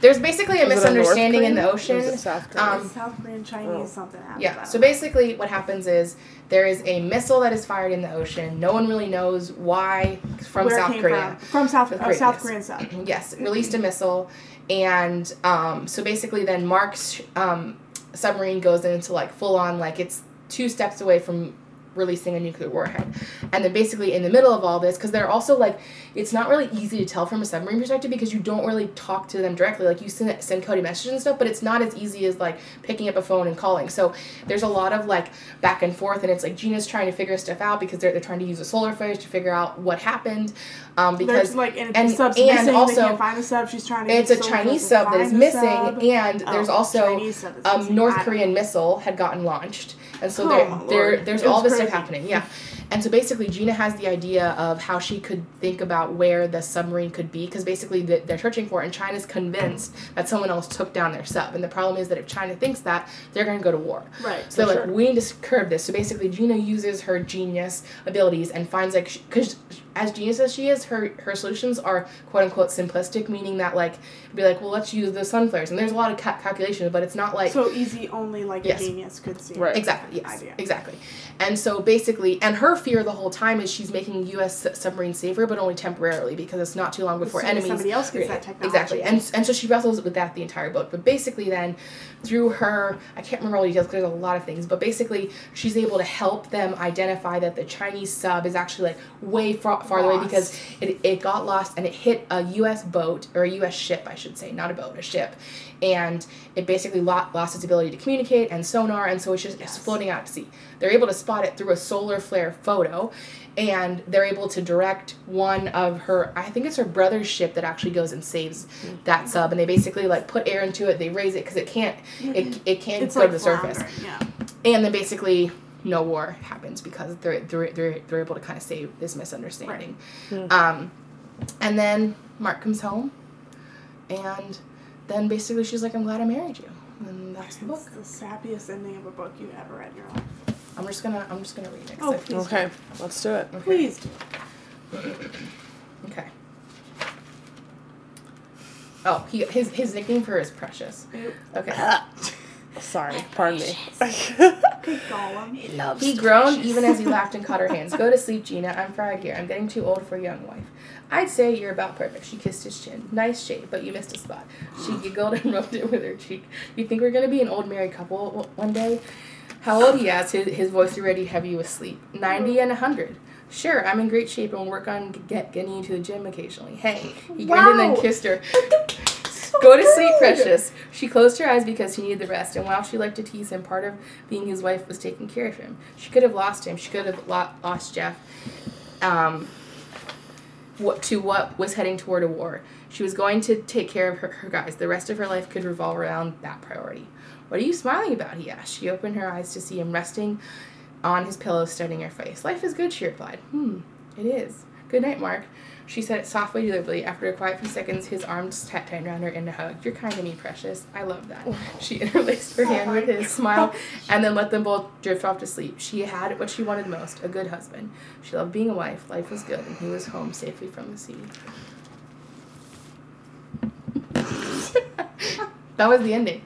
there's basically a Was it a misunderstanding in the Korean? Or ocean. it South Korean? Um, South Korean Chinese oh. something happens. I Yeah. So basically, what happens is there is a missile that is fired in the ocean. No one really knows why from Where it South came Korea. From, from South, South uh, Korea, South yes. Korean side. [CLEARS THROAT] yes, released a missile, and um, so basically, then Mark's um, submarine goes into like full on like it's two steps away from releasing a nuclear warhead. And then basically in the middle of all this, because they're also like, it's not really easy to tell from a submarine perspective because you don't really talk to them directly. Like you send, send coded messages and stuff, but it's not as easy as like picking up a phone and calling. So there's a lot of like back and forth, and it's like Gina's trying to figure stuff out because they're, they're trying to use a solar flares to figure out what happened. Um, because There's like and, and- sub's and missing. also- they can't find the sub. She's trying to. it's a Chinese sub that is missing, sub. and Oh, there's also Chinese sub is um. North Korean missile had gotten launched, and so Oh, there, there, there's all this crazy. stuff happening. Yeah, and so basically, Gina has the idea of how she could think about where the submarine could be, because basically they're searching for, it, and China's convinced that someone else took down their sub, and the problem is that if China thinks that, they're going to go to war. Right. So they're sure. like, we need to curb this. So basically, Gina uses her genius abilities and finds like, because as genius as she is, her her solutions are quote unquote simplistic, meaning that like, be like, well, let's use the sun flares, and there's a lot of ca- calculations, but it's not like so easy. Only like Yes. a genius could see. Right. Exactly. Yes. Idea. Exactly. And so basically, and her fear the whole time is she's making U.S. submarines safer, but only temporarily because it's not too long before as enemies. somebody else gets that technology. Exactly. And and so she wrestles with that the entire book. But basically, then through her, I can't remember all the details because there's a lot of things. But basically, she's able to help them identify that the Chinese sub is actually like way far, farther away because it, it got lost and it hit a U.S. boat or a U.S. ship, I should say, not a boat, a ship, and it basically lo- lost its ability to communicate and sonar, and so it's just it's floating out to sea. They're able to spot it through a solar flare photo, and they're able to direct one of her, I think it's her brother's ship that actually goes and saves mm-hmm. that sub, and they basically like put air into it, they raise it because it can't, it, mm-hmm. it can't It's go like to the surface Yeah. and then basically no war happens because they're they're they're, they're able to kind of save this misunderstanding. Hmm. Um, and then Mark comes home, and then basically she's like, "I'm glad I married you," and that's the book. It's the sappiest ending of a book you ever read in your life. I'm just gonna I'm just gonna read it. 'cause Oh, please. Okay, let's do it. okay. Please do. Okay. Oh, he his his nickname for her is Precious. Okay. [LAUGHS] Sorry, pardon me. Good [LAUGHS] loves He groaned even as he laughed and caught her [LAUGHS] hands. Go to sleep, Gina. I'm fried here. I'm getting too old for a young wife. I'd say you're about perfect. She kissed his chin. Nice shade, but you missed a spot. She giggled and [LAUGHS] rubbed it with her cheek. You think we're gonna be an old married couple w- one day? How old? He asked, his, his voice already heavy with sleep. 90 and 100. Sure, I'm in great shape and we'll work on get, getting you to the gym occasionally. Hey. He grinned and then kissed her. [LAUGHS] Go to sleep, precious. She closed her eyes because she needed the rest, and while she liked to tease him, part of being his wife was taking care of him. She could have lost him. She could have lo- lost Jeff. Um, what to what was heading toward a war. She was going to take care of her, her guys. The rest of her life could revolve around that priority. What are you smiling about? He asked. She opened her eyes to see him resting on his pillow, studying her face. Life is good, she replied. Hmm, it is. Good night, Mark. She said it softly, deliberately. After a quiet few seconds, his arms tight tightened around her in a hug. You're kind to me, precious. I love that. Oh. She [LAUGHS] interlaced her hand with his, [LAUGHS] smiled, and then let them both drift off to sleep. She had what she wanted most a good husband. She loved being a wife. Life was good, and he was home safely from the sea. [LAUGHS] that was the ending.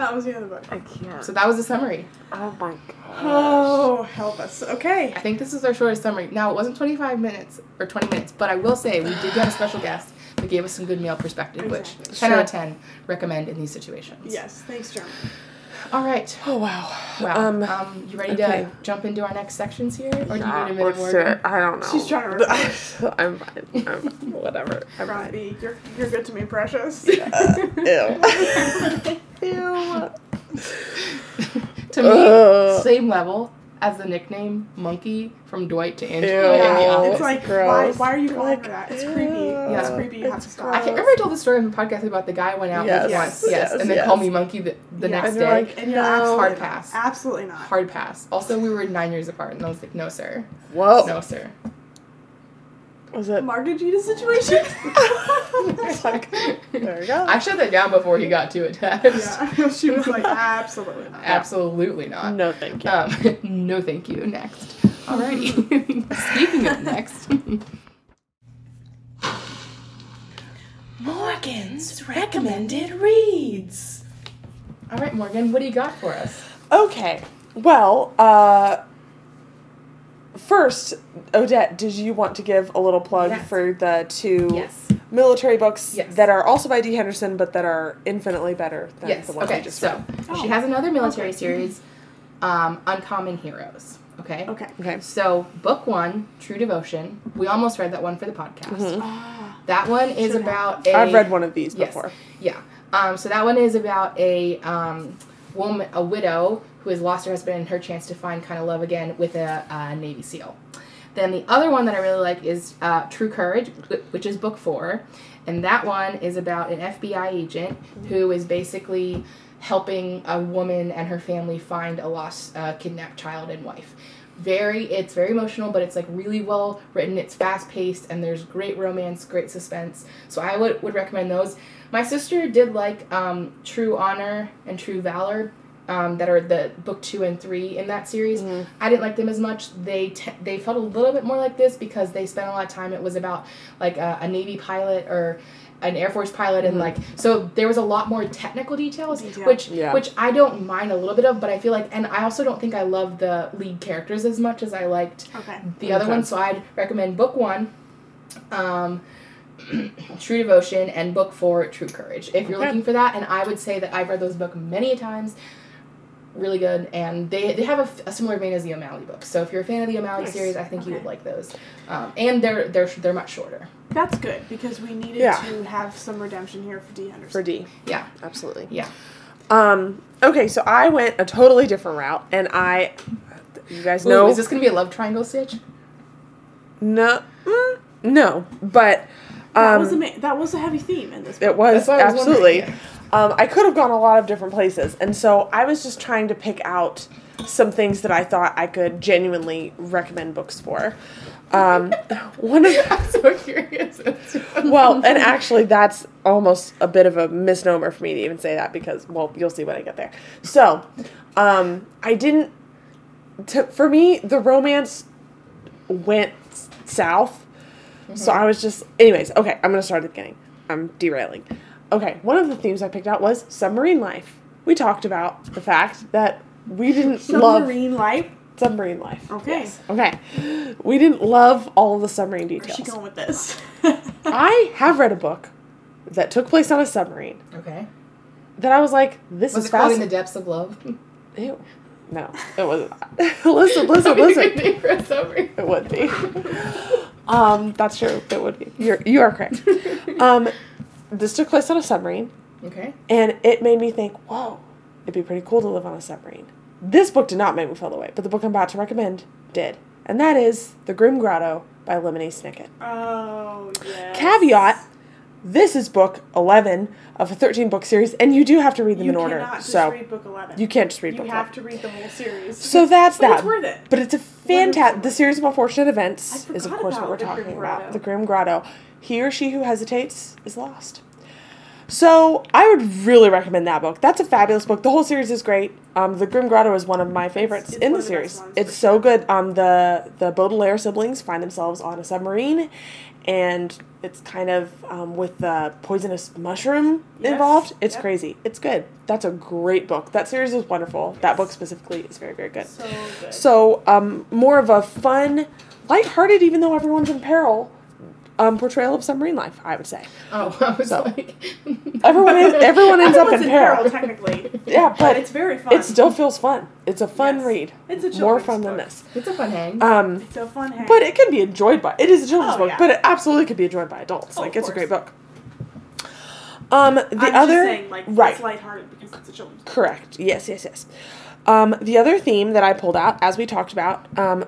That was the other book. I can't. So that was the summary. Oh my god. Oh, help us. Okay. I think this is our shortest summary. Now, it wasn't 25 minutes or 20 minutes, but I will say we did get a special guest that gave us some good male perspective, Exactly. which 10 out of 10 recommend in these situations. Yes. Thanks, Jeremy. All right. Oh wow. Wow. Um, Um, you ready okay. to jump into our next sections here? Or do you need a minute more? do. I don't know. She's trying to record. [LAUGHS] I'm fine. I'm fine. Whatever. I'm fine. Grumpy, you're you're good to me, precious. [LAUGHS] [LAUGHS] Ew. Ew. to me, Ugh. same level as the nickname Monkey from Dwight to Angela. Ew. in The Yeah, Office. it's like why, gross. why are you calling Like, that? It's creepy. It's Yeah. creepy. You have to stop. I can't remember I told the story on the podcast about the guy went out Yes, with once, yes, yes, and then yes. called me Monkey the, the Yeah. next And day. like, And you're No. Hard not. pass. Absolutely not. Hard pass. Also, we were nine years apart, and I was like, no, sir. Whoa. No, sir. Was it? Margagita situation. Like, [LAUGHS] there you go. I shut that down before he got too attached. yeah. [LAUGHS] She was like, absolutely not. Absolutely not. no, thank you. Um, [LAUGHS] no, thank you. Next. Alrighty. Speaking of next. Morgan's recommended reads. All right, Morgan, what do you got for us? Okay. Well, uh, first, Odette, did you want to give a little plug Yes. for the two Yes. military books Yes. that are also by Dee Henderson, but that are infinitely better than Yes. the one Okay. I just So read? she has another military series, um, Uncommon Heroes. Okay. Okay. Okay. So book one, True Devotion. We almost read that one for the podcast. Mhm. Ah, That one is Should have. about a. I've read one of these Yes. before. Yeah. Um, so that one is about a um, woman, a widow who has lost her husband and her chance to find kind of love again with a, a Navy SEAL. Then the other one that I really like is uh, True Courage, which is book four, and that one is about an FBI agent who is basically helping a woman and her family find a lost, uh, kidnapped child and wife. Very, it's very emotional, but it's like really well written. It's fast paced, and there's great romance, great suspense. So I would would recommend those. My sister did like um, True Honor and True Valor, um, that are the book two and three in that series. I didn't like them as much. They te- they felt a little bit more like this because they spent a lot of time. It was about like a, a Navy pilot or an Air Force pilot, and like so there was a lot more technical details, Detail. which Yeah. which I don't mind a little bit of, but I feel like, and I also don't think I love the lead characters as much as I liked okay. the other Okay. one. So I'd recommend book one, um, [CLEARS THROAT] True Devotion, and book four, True Courage. If you're Okay. looking for that, and I would say that I've read those books many times. Really good, and they, they have a similar vein as the O'Malley books. So if you're a fan of the O'Malley Nice. series, I think you would like those. Um, and they're they're they're much shorter. That's good because we needed Yeah. to have some redemption here for Dee Henderson. For D. Yeah, Absolutely. yeah. Um, okay, so I went a totally different route, and I, you guys Ooh, know, is this gonna be a love triangle stitch? no, mm, no, but that um, was a that was a heavy theme in this. it book. was That's what I was absolutely. Um, I could have gone a lot of different places, and so I was just trying to pick out some things that I thought I could genuinely recommend books for. Um, [LAUGHS] one of I'm so curious. [LAUGHS] well, and actually, that's almost a bit of a misnomer for me to even say that because, well, you'll see when I get there. So, um, I didn't. To, for me, the romance went s- south. So I was just. Anyways, okay, I'm going to start at the beginning. I'm derailing. Okay, one of the themes I picked out was submarine life. We talked about the fact that we didn't love Submarine life. submarine life. Okay. Yes. Okay. We didn't love all of the submarine Where's details. she going with this? [LAUGHS] I have read a book that took place on a submarine okay. that I was like, this Was is it called In the. Depths of Love? [LAUGHS] Ew. No, it wasn't. [LAUGHS] listen, listen, listen. Name for. It would be. Um, that's true. It would be. You're you are correct. [LAUGHS] Um, this took place on a submarine, Okay. and it made me think, whoa, it'd be pretty cool to live on a submarine. This book did not make me feel the way, but the book I'm about to recommend did, and that is The Grim Grotto by Lemony Snicket. oh yes. Caveat: This is book eleven of a thirteen book series, and you do have to read them You in order. just so read book eleven. you can't just read You book have to read the whole series. So that's but that. It's worth it. But it's a fantastic. The series of unfortunate events is, of course, what we're talking about. The Grim Grotto. He or she who hesitates is lost. So I would really recommend that book. That's a fabulous book. The whole series is great. Um, the Grim Grotto is one of my favorites it's in the series. It's so good. Um, the the Baudelaire siblings find themselves on a submarine, and it's kind of um, with the poisonous mushroom Yes. involved. It's Yep. crazy. It's good. That's a great book. That series is wonderful. That book specifically is very very good. So good. So, um, more of a fun, lighthearted, even though everyone's in peril, um, portrayal of submarine life, I would say. Oh, [LAUGHS] I was So, like, [LAUGHS] Everyone is, everyone ends up in in peril, peril. technically. [LAUGHS] Yeah, but but it's very fun. it still feels fun. It's a fun Yes. read. It's a More children's fun than this. it's a fun hang. Um, It's a fun hang. but it can be enjoyed by. It is a children's Oh, book, yeah. but it absolutely could be enjoyed by adults. Oh, like of it's a great book. Um, the I'm other just saying, like, right. it's lighthearted because it's a children's book. Correct. Yes, yes, yes. Um, the other theme that I pulled out, as we talked about, um,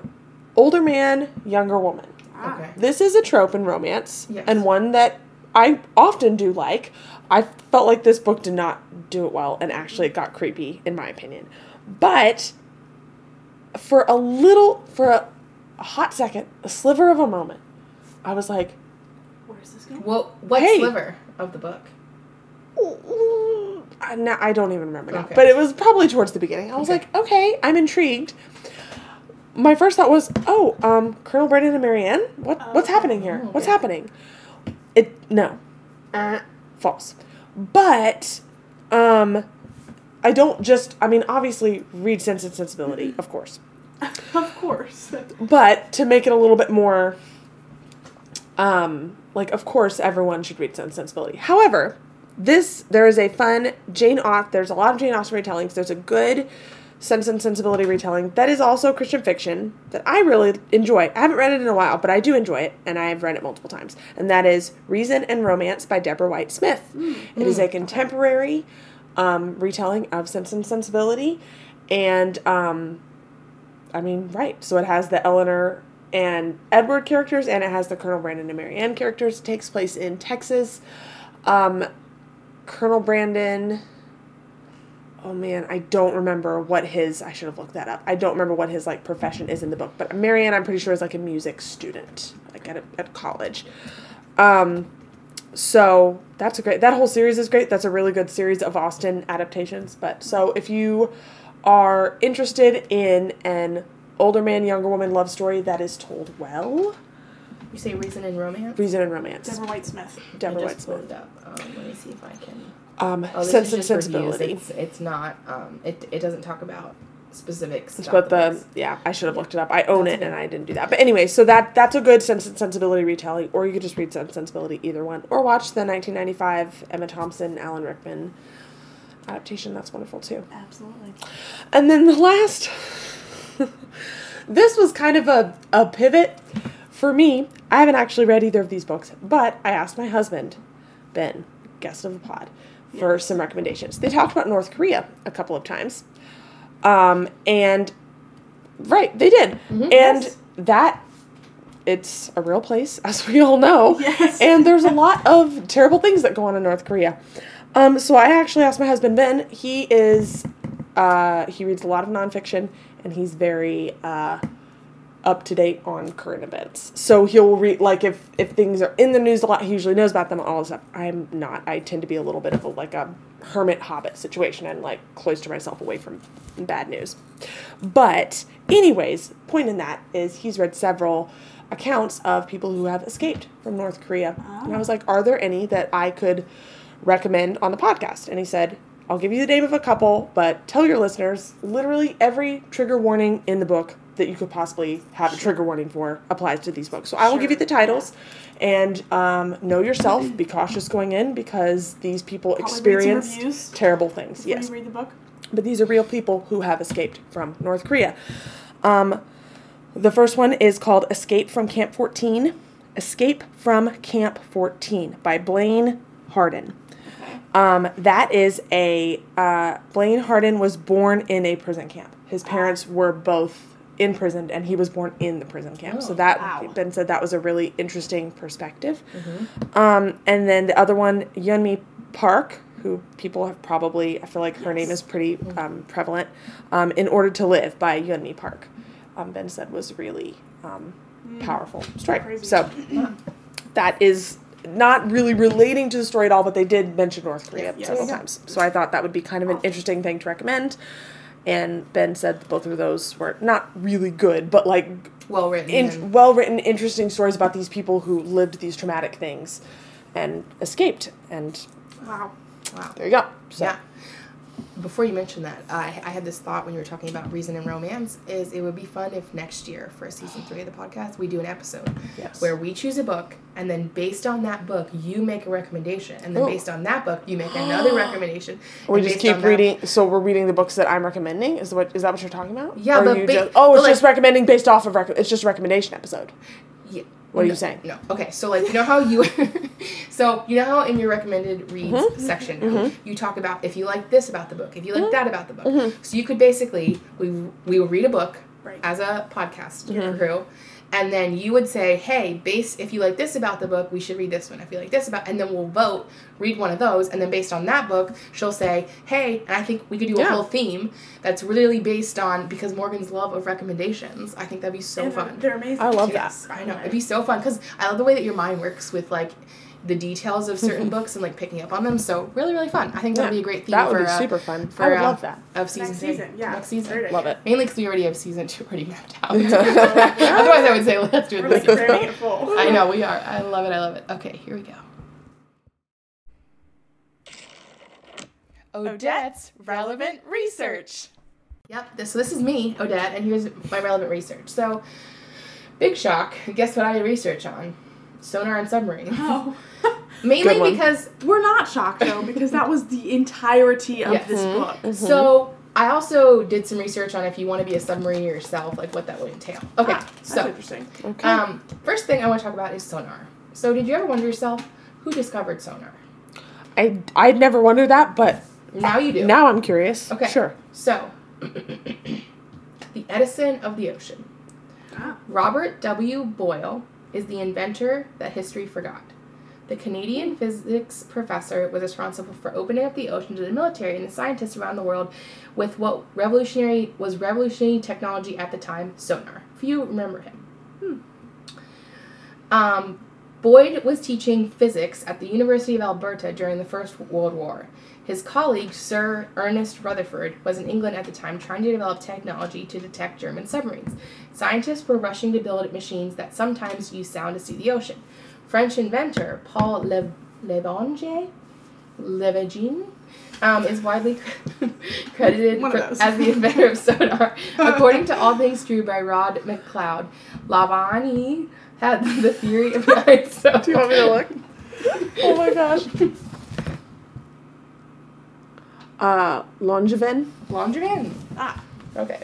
older man, younger woman. Ah. okay. This is a trope in romance, Yes. and one that I often do like. I felt like this book did not do it well, and actually it got creepy, in my opinion. But for a little, for a, a hot second, a sliver of a moment, I was like, Where is this going? Well, what Hey. sliver of the book? I, now, I don't even remember now, Okay. but it was probably towards the beginning. I was Okay. like, okay, I'm intrigued. My first thought was, oh, um, Colonel Brandon and Marianne, what what's Oh, happening here? okay. What's happening? It no, uh, false. But, um, I don't just. I mean, obviously, read Sense and Sensibility, of course, [LAUGHS] of course. but to make it a little bit more, um, like, of course, everyone should read Sense and Sensibility. However, this there is a fun Jane Austen. There's a lot of Jane Austen retellings. There's a good Sense and Sensibility retelling that is also Christian fiction that I really enjoy. I haven't read it in a while, but I do enjoy it, and I have read it multiple times. And that is Reason and Romance by Debra White Smith. It is a contemporary um, retelling of Sense and Sensibility, and um, I mean, right. So it has the Elinor and Edward characters, and it has the Colonel Brandon and Marianne characters. It takes place in Texas. Um, Colonel Brandon. Oh man, I don't remember what his. I should have looked that up. I don't remember what his like profession is in the book, but Marianne, I'm pretty sure is like a music student, like at a, at college. Um, so that's a great. That whole series is great. That's a really good series of Austen adaptations. But so if you are interested in an older man, younger woman love story that is told well, You say Reason and Romance? Reason and Romance. Debra White Smith. Debra White Smith. up. Um, let me see if I can. Um, Oh, Sense and. Sensibility. It's, it's not. Um, it, it doesn't talk about specifics. It's about about the books. yeah. I should have looked it up. I own it and I didn't do that. But anyway, so that that's a good Sense and Sensibility retelling, or you could just read Sense and Sensibility, either one, or watch the 1995 Emma Thompson, Alan Rickman adaptation. That's wonderful too. Absolutely. And then the last, [LAUGHS] this was kind of a, a pivot for me. I haven't actually read either of these books, but I asked my husband, Ben, guest of the pod, for some recommendations. They talked about North Korea a couple of times. Um, and, right, they did. and Yes. that, it's a real place, [LAUGHS] as we all know. Yes. And there's a lot of terrible things that go on in North Korea. Um, so I actually asked my husband Ben. He is, uh, he reads a lot of nonfiction, and he's very uh, up to date on current events. So he'll read like if if things are in the news a lot, he usually knows about them. All this stuff. I'm not. I tend to be a little bit of a like a hermit hobbit situation and like cloister myself away from bad news. But anyways, point in that is he's read several accounts of people who have escaped from North Korea, and I ah. was like, are there any that I could recommend on the podcast? And he said. I'll give you the name of a couple, but tell your listeners literally every trigger warning in the book that you could possibly have a trigger warning for applies to these books. So I will give you the titles and um, know yourself, be cautious going in because these people Probably experienced terrible things. Yes you read the book. but these are real people who have escaped from North Korea. Um, the first one is called Escape from Camp 14. Escape from Camp 14 by Blaine Harden. Um, that is a uh, Blaine Harden was born in a prison camp. His parents were both imprisoned, and he was born in the prison camp. so Oh, that wow. Ben said that was a really interesting perspective. Um, and then the other one, Yeonmi Park, who people have probably, I feel like her name is pretty um, prevalent. Um, in Order to Live by Yeonmi Park, um, Ben said was really um, powerful story. Crazy. So that is not really relating to the story at all, but they did mention North Korea Yes. several times. So I thought that would be kind of an interesting thing to recommend. And Ben said both of those were not really good, but like Well written. in, well written, interesting stories about these people who lived these traumatic things and escaped. And Wow. wow. there you go. So, Yeah. Before you mentioned that, I, I had this thought when you were talking about reason and romance. Is it would be fun if next year for season three of the podcast we do an episode Yes. where we choose a book and then based on that book you make a recommendation and then Ooh. based on that book you make another [GASPS] recommendation. we just keep that- reading. So we're reading the books that I'm recommending. Is what is that what you're talking about? Yeah, Or but ba- just, oh, it's just like- recommending based off of rec- it's just a recommendation episode. Yeah. What are you saying? No. Okay, so like you know how you [LAUGHS] so you know how in your recommended reads Mm-hmm. section you talk about if you like this about the book, if you like that about the book. Mm-hmm. So you could basically we we will read a book Right. as a podcast Mm-hmm. crew. And then you would say, "Hey, base if you like this about the book, we should read this one. If you like this about," and then we'll vote, read one of those, and then based on that book, she'll say, "Hey," and I think we could do a Yeah. whole theme that's really based on because Morgan's love of recommendations. I think that'd be so And fun. They're amazing. I love Yes, I know. It'd be so fun because I love the way that your mind works with like the details of certain [LAUGHS] books and like picking up on them. So really, really fun. I think that would be a great theme That would for be uh, super fun. for I would uh, love that. of season Next three. season, yeah. next season. Third Love it. Mainly because we already have season two already mapped out. [LAUGHS] [LAUGHS] Otherwise, I would say let's do it We're this season. cramming it full. I know we are. I love it. I love it. Okay, here we go. Odette's relevant research. Yep. This, so this is me, Odette, and here's my relevant research. So, big shock. Guess what I did research on? Sonar and submarines. Oh. [LAUGHS] [LAUGHS] Mainly because We're not shocked though because that was the entirety of Yes. this book. So I also did some research on if you want to be a submarine yourself, like what that would entail. Okay, Ah, that's so interesting. Okay. um, first thing I want to talk about is sonar. So, did you ever wonder yourself who discovered sonar? I I'd never wondered that, but Now you do. now I'm curious. Okay. Sure. So, [COUGHS] the Edison of the ocean. Ah. Robert W. Boyle is the inventor that history forgot. The Canadian physics professor was responsible for opening up the ocean to the military and the scientists around the world with what revolutionary was revolutionary technology at the time, sonar. You remember him. Um, Boyd was teaching physics at the University of Alberta during the First World War. His colleague, Sir Ernest Rutherford, was in England at the time trying to develop technology to detect German submarines. Scientists were rushing to build machines that sometimes use sound to see the ocean. French inventor Paul Le- Levangier, um, is widely [LAUGHS] credited for- as the inventor of sonar. [LAUGHS] According to All Things True by Rod McLeod, Lavani had the theory of [LAUGHS] behind sonar. Do you want me to look? Oh my gosh. Uh, Longeven. Laundry Ah. Okay.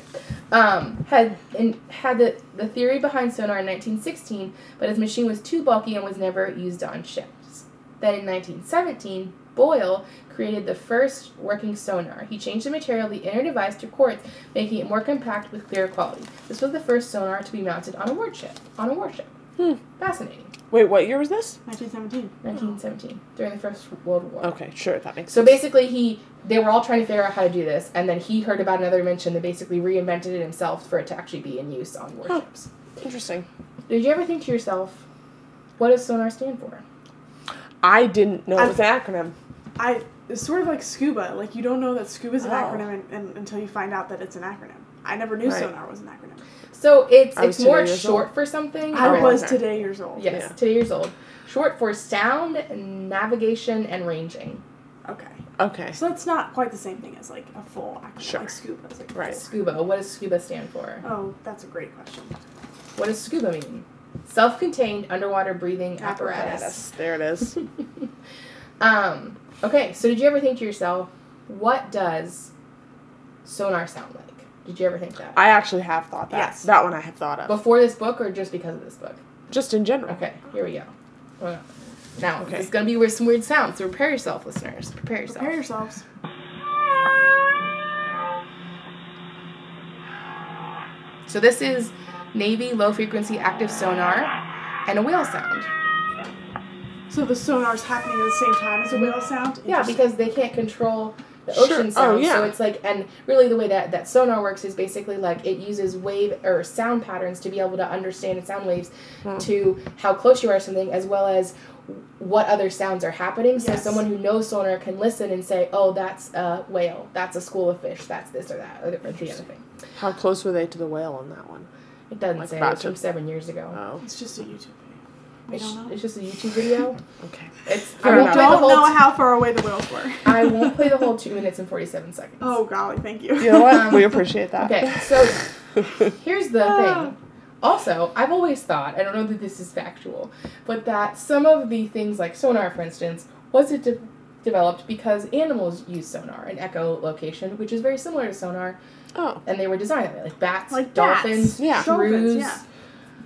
Um, had in, had the, the theory behind sonar in 1916, but his machine was too bulky and was never used on ships. Then in 1917, Boyle created the first working sonar. He changed the material of the inner device to quartz, making it more compact with clearer quality. This was the first sonar to be mounted on a warship. On a warship. Hmm. Fascinating. Wait, what year was this? 1917. 1917, during the First World War. Okay, sure, that makes So sense. basically, he they were all trying to figure out how to do this, and then he heard about another invention that basically reinvented it himself for it to actually be in use on warships. Interesting. Did you ever think to yourself, what does sonar stand for? I didn't know I- it was an acronym. I it's sort of like scuba. Like you don't know that scuba is an Oh. acronym and, and, until you find out that it's an acronym. I never knew Right. sonar was an acronym. So it's I it's more short old. for something. I or- was okay. today years old. Yes, Yeah. two years old. Short for sound, navigation, and ranging. Okay. Okay. So that's not quite the same thing as like a full acronym. Sure. Like scuba. Is like Right. Scuba. What does scuba stand for? Oh, that's a great question. What does scuba mean? Self-contained underwater breathing apparatus. Apparatus. There it is. [LAUGHS] Um, okay, so did you ever think to yourself, what does sonar sound like? Did you ever think that? I actually have thought that. Yes. That one I have thought of. Before this book or just because of this book? Just in general. Okay, here we go. Well, Now, Okay. it's going to be with some weird sounds, so prepare yourself, listeners. Prepare yourself. Prepare yourselves. So this is Navy low frequency active sonar and a whale sound. So the sonar's happening at the same time as the mm-hmm. whale sound. Yeah, because they can't control the Sure. ocean Oh, sound. yeah. So it's like, and really the way that, that sonar works is basically like it uses wave or sound patterns to be able to understand sound waves Hmm. to how close you are to something as well as what other sounds are happening. So Yes. someone who knows sonar can listen and say, oh, that's a whale, that's a school of fish, that's this or that, or the other thing. How close were they to the whale on that one? It doesn't Like say. It was from seven years ago. Oh, it's just a YouTube video. We It's, don't know. it's just a YouTube video. [LAUGHS] okay. It's I Fair won't enough. play the don't whole. know t- how far away the whales were. [LAUGHS] I won't play the whole [LAUGHS] two minutes and forty seven seconds. oh golly, thank you. You know what? Um, we appreciate that. Okay, so here's the Ah. thing. Also, I've always thought, I don't know that this is factual, but that some of the things like sonar, for instance, was it de- developed because animals use sonar and echolocation, which is very similar to sonar, Oh, and they were designed that way, like bats, Like bats. dolphins, Yeah. shrews. Dolphins, yeah.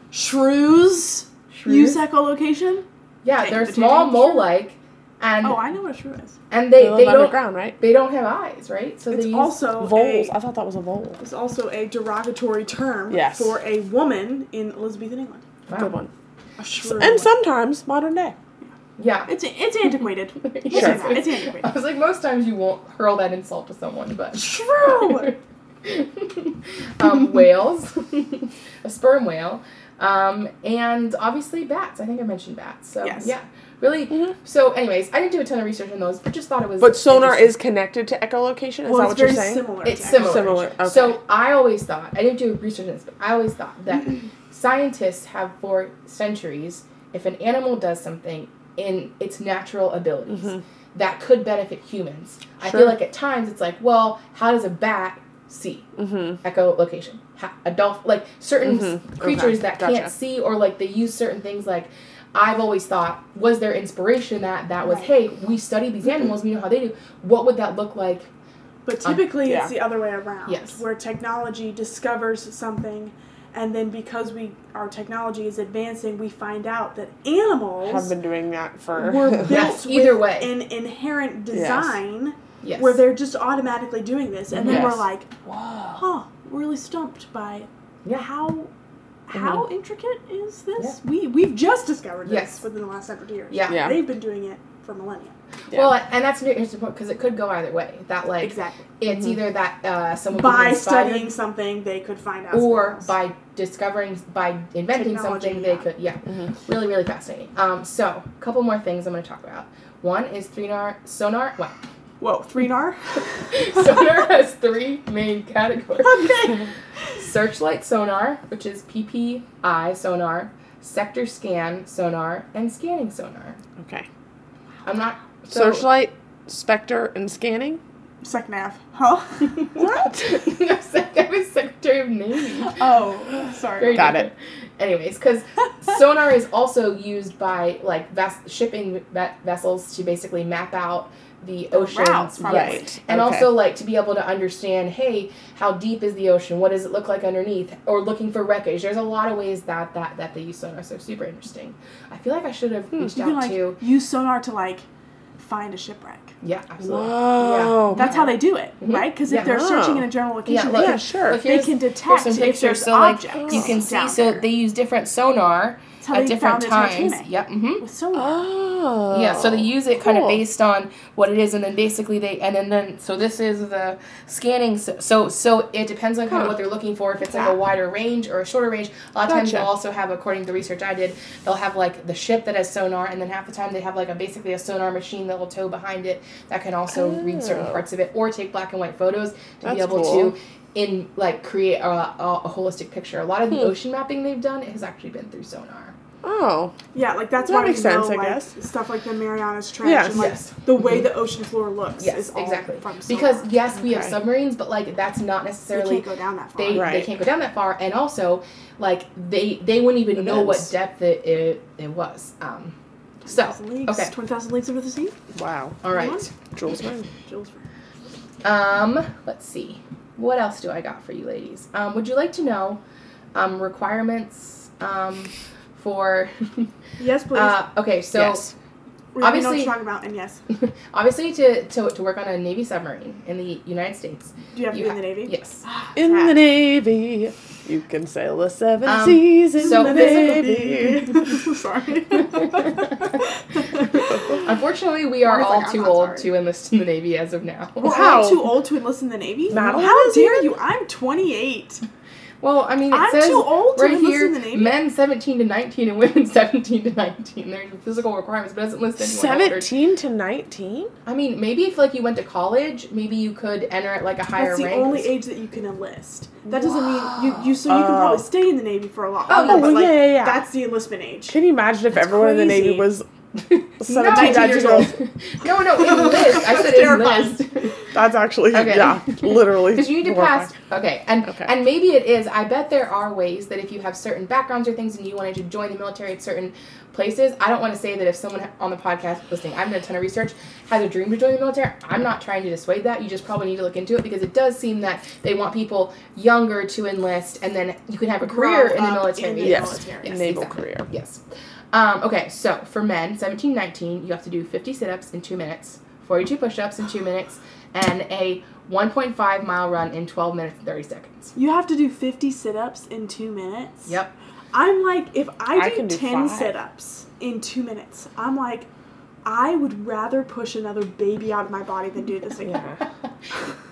Shrews use shrews. echolocation. Yeah, Take they're the small mole-like, and Oh, I know what a shrew is. and they, they live they don't underground, right? they don't have eyes, right? So It's they use also Voles. a I thought that was a vole. it's also a derogatory term Yes. for a woman in Elizabethan England. wow. Good one. A shrew. And sometimes modern day. Yeah. it's it's antiquated. We'll Sure. that. It's antiquated. I was like, most times you won't hurl that insult to someone, but Shrew. [LAUGHS] um, whales, [LAUGHS] a sperm whale, um, and obviously bats. I think I mentioned bats. So Yes. yeah, really. Mhm. So, anyways, I didn't do a ton of research on those, but just thought it was. But sonar is connected to echolocation. Is well, that it's what you're saying? similar. It's to similar. Similar. Okay. So I always thought I didn't do research on this, but I always thought that [CLEARS THROAT] scientists have for centuries, if an animal does something in its natural abilities Mhm. that could benefit humans, I feel like at times it's like, well, how does a bat see? mm-hmm. echolocation. Ha- a dolphin, like certain s- Mhm. creatures Okay, that gotcha. can't see or like they use certain things. Like I've always thought, was there inspiration that that was, Right. hey, we study these animals, we know how they do. What would that look like But Um, typically, yeah. it's the other way around. Yes. Where technology discovers something, and then because we our technology is advancing, we find out that animals Have been doing that for. were [LAUGHS] built Yes, either with way. an inherent design Yes. Where they're just automatically doing this, and then Yes. we're like, Whoa. huh, really stumped by Yeah. how. How intricate is this? Yeah. We we've just discovered this Yes. within the last hundred years. Yeah. Yeah. they've been doing it for millennia. Well, and that's here's the point because it could go either way. That like Exactly. it's either that uh, someone By inspired, studying something, they could find out. or else. by discovering by inventing Technology, something they yeah. could yeah really really fascinating um so a couple more things i'm going to talk about one is sonar sonar well whoa, three nar. [LAUGHS] sonar has three main categories okay. searchlight sonar which is ppi sonar sector scan sonar and scanning sonar Okay. i'm not so, Searchlight, specter, and scanning. Second half. Huh? [LAUGHS] What? [LAUGHS] no, sec- I was Secretary of Navy. oh, sorry. Very Got different. Anyways, because sonar is also used by like ves- shipping ve- vessels to basically map out the ocean, routes. Right. and okay. also like to be able to understand, hey, how deep is the ocean? What does it look like underneath? Or looking for wreckage. There's a lot of ways that that that they use sonar. So super interesting. I feel like I should have reached You out can like to. use sonar to like find a shipwreck. Yeah, absolutely. Whoa. That's how they do it, Mhm. right? Because if Yeah. they're searching Oh. in a general Yeah, location, look, they, yeah, can, sure. Look, they can here's detect some if pictures. there's So like objects. you can see, down so they use different sonar That's how at different times. Titanic. Yep. hmm with sonar. Oh. Yeah, so they use it kind of based on what it is, and then basically they, and then, then so this is the scanning. So so, so it depends on kind of what they're looking for. If it's like a wider range or a shorter range, a lot of times they'll also have, according to the research I did, they'll have like the ship that has sonar, and then half the time they have like a basically a sonar machine that will tow behind it that can also read certain Oh. parts of it or take black and white photos to That's be able cool. to in like create a, a, a holistic picture. A lot of the Hmm. ocean mapping they've done has actually been through sonar. Oh. Yeah, like that's That why makes we know, sense, I like, guess. Stuff like the Marianas Trench Yes. and like Yes. the way the ocean floor looks Yes, is all exactly. from sonar. Because yes, we have submarines, but like that's not they necessarily can't go down that far. they, they can't go down that far, and also like they they wouldn't even know what depth it it, it was. Um, so leagues, okay, 20,000 leagues under the sea. Wow. all right. Jules Verne. Jules Verne. Um, let's see. What else do I got for you, ladies? Um, would you like to know um, requirements um, for? [LAUGHS] Yes, please. uh, okay, so. yes. we already know what obviously- you're talking about, and yes, [LAUGHS] Obviously, to, to, to work on a Navy submarine in the United States, do you have to you be in the Navy? yes. [GASPS] In Crap. the Navy, you can sail the seven Um, seas in so the physical- Navy. [LAUGHS] Sorry. Unfortunately, we are all like, too old sorry. to enlist in the Navy as of now. We're Wow. all too old to enlist in the Navy. Madeline How is dare you? I'm 28. Well, I mean, it I'm says too old right enlist here, in the Navy. men 17 to 19 and women [LAUGHS] 17 to 19. There's physical requirements, but it doesn't list anyone older. 17 to 19? I mean, maybe if like you went to college, maybe you could enter at like a higher That's the rank. only age that you can enlist. That doesn't mean you, you so you can Oh. probably stay in the Navy for a lot Oh, longer. yeah. but, Oh, like, yeah, yeah, yeah. That's the enlistment age. Can you imagine if That's everyone in the Navy was No, 17, 19 years old? [LAUGHS] no, no, enlist. I said terrifying. enlist. That's actually, Okay. yeah, literally. Because you need to horrifying. pass. Okay, and Okay. and maybe it is. I bet there are ways that if you have certain backgrounds or things and you wanted to join the military at certain places, I don't want to say that if someone on the podcast listening, I've done a ton of research, has a dream to join the military. I'm not trying to dissuade that. You just probably need to look into it because it does seem that they want people younger to enlist, and then you can have a career Grow in the military. in the Yes. military. Yes, Naval exactly. career. Yes. Um, okay, so for men, 17, 19, you have to do 50 sit ups in two minutes, 42 push ups in two minutes, and a 1.5 mile run in 12 minutes and 30 seconds. You have to do 50 sit-ups in two minutes. Yep. I'm like, if I I do, can do 10 sit-ups in two minutes, I'm like, I would rather push another baby out of my body than do this again. Yeah. [LAUGHS]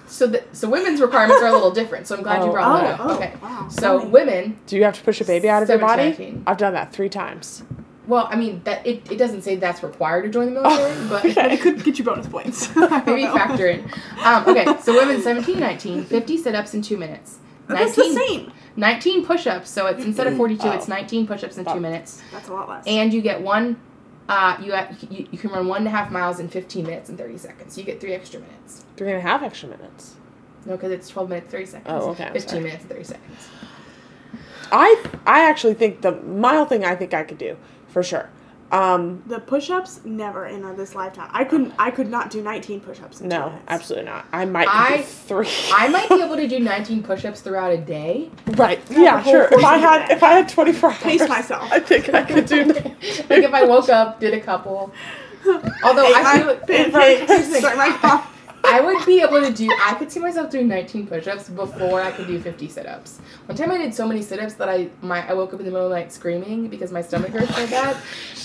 So the, so women's requirements are a little different. So I'm glad you Oh, brought oh, that up. oh, okay. wow. So Tell me. women, Do you have to push a baby out of your body? 17. I've done that three times. Well, I mean that it, it doesn't say that's required to join the military, [LAUGHS] but But it could get you bonus points. [LAUGHS] [LAUGHS] Maybe know. factor in. Um, okay, so women 17, 19, 50 sit-ups in two minutes. That's the same. 19 push-ups. So it's instead of 42, it's 19 push-ups in two minutes. That's a lot less. and you get one uh, you, have, you you can run one and a half miles in 15 minutes and 30 seconds you get three extra minutes Three and a half extra minutes. no because it's 12 minutes 30 seconds Oh, okay, I'm 15 sorry. minutes 30 seconds I I actually think the mile thing I think I could do for sure. Um, The push-ups never in this lifetime. I couldn't. I could not do 19 push-ups. In no, absolutely not. I might I- do three. I might be able to do [LAUGHS] 19 push-ups throughout a day. right. the Yeah, sure. If I had day. if I had 24 hours, Pace myself. I think I could do. [LAUGHS] like if I woke up, did a couple. [LAUGHS] Although Ate I my feel pancakes, start my coffee. I would be able to do. I could see myself doing 19 push-ups before I could do 50 sit-ups. One time I did so many sit-ups that I my I woke up in the middle of the night screaming because my stomach hurt so bad,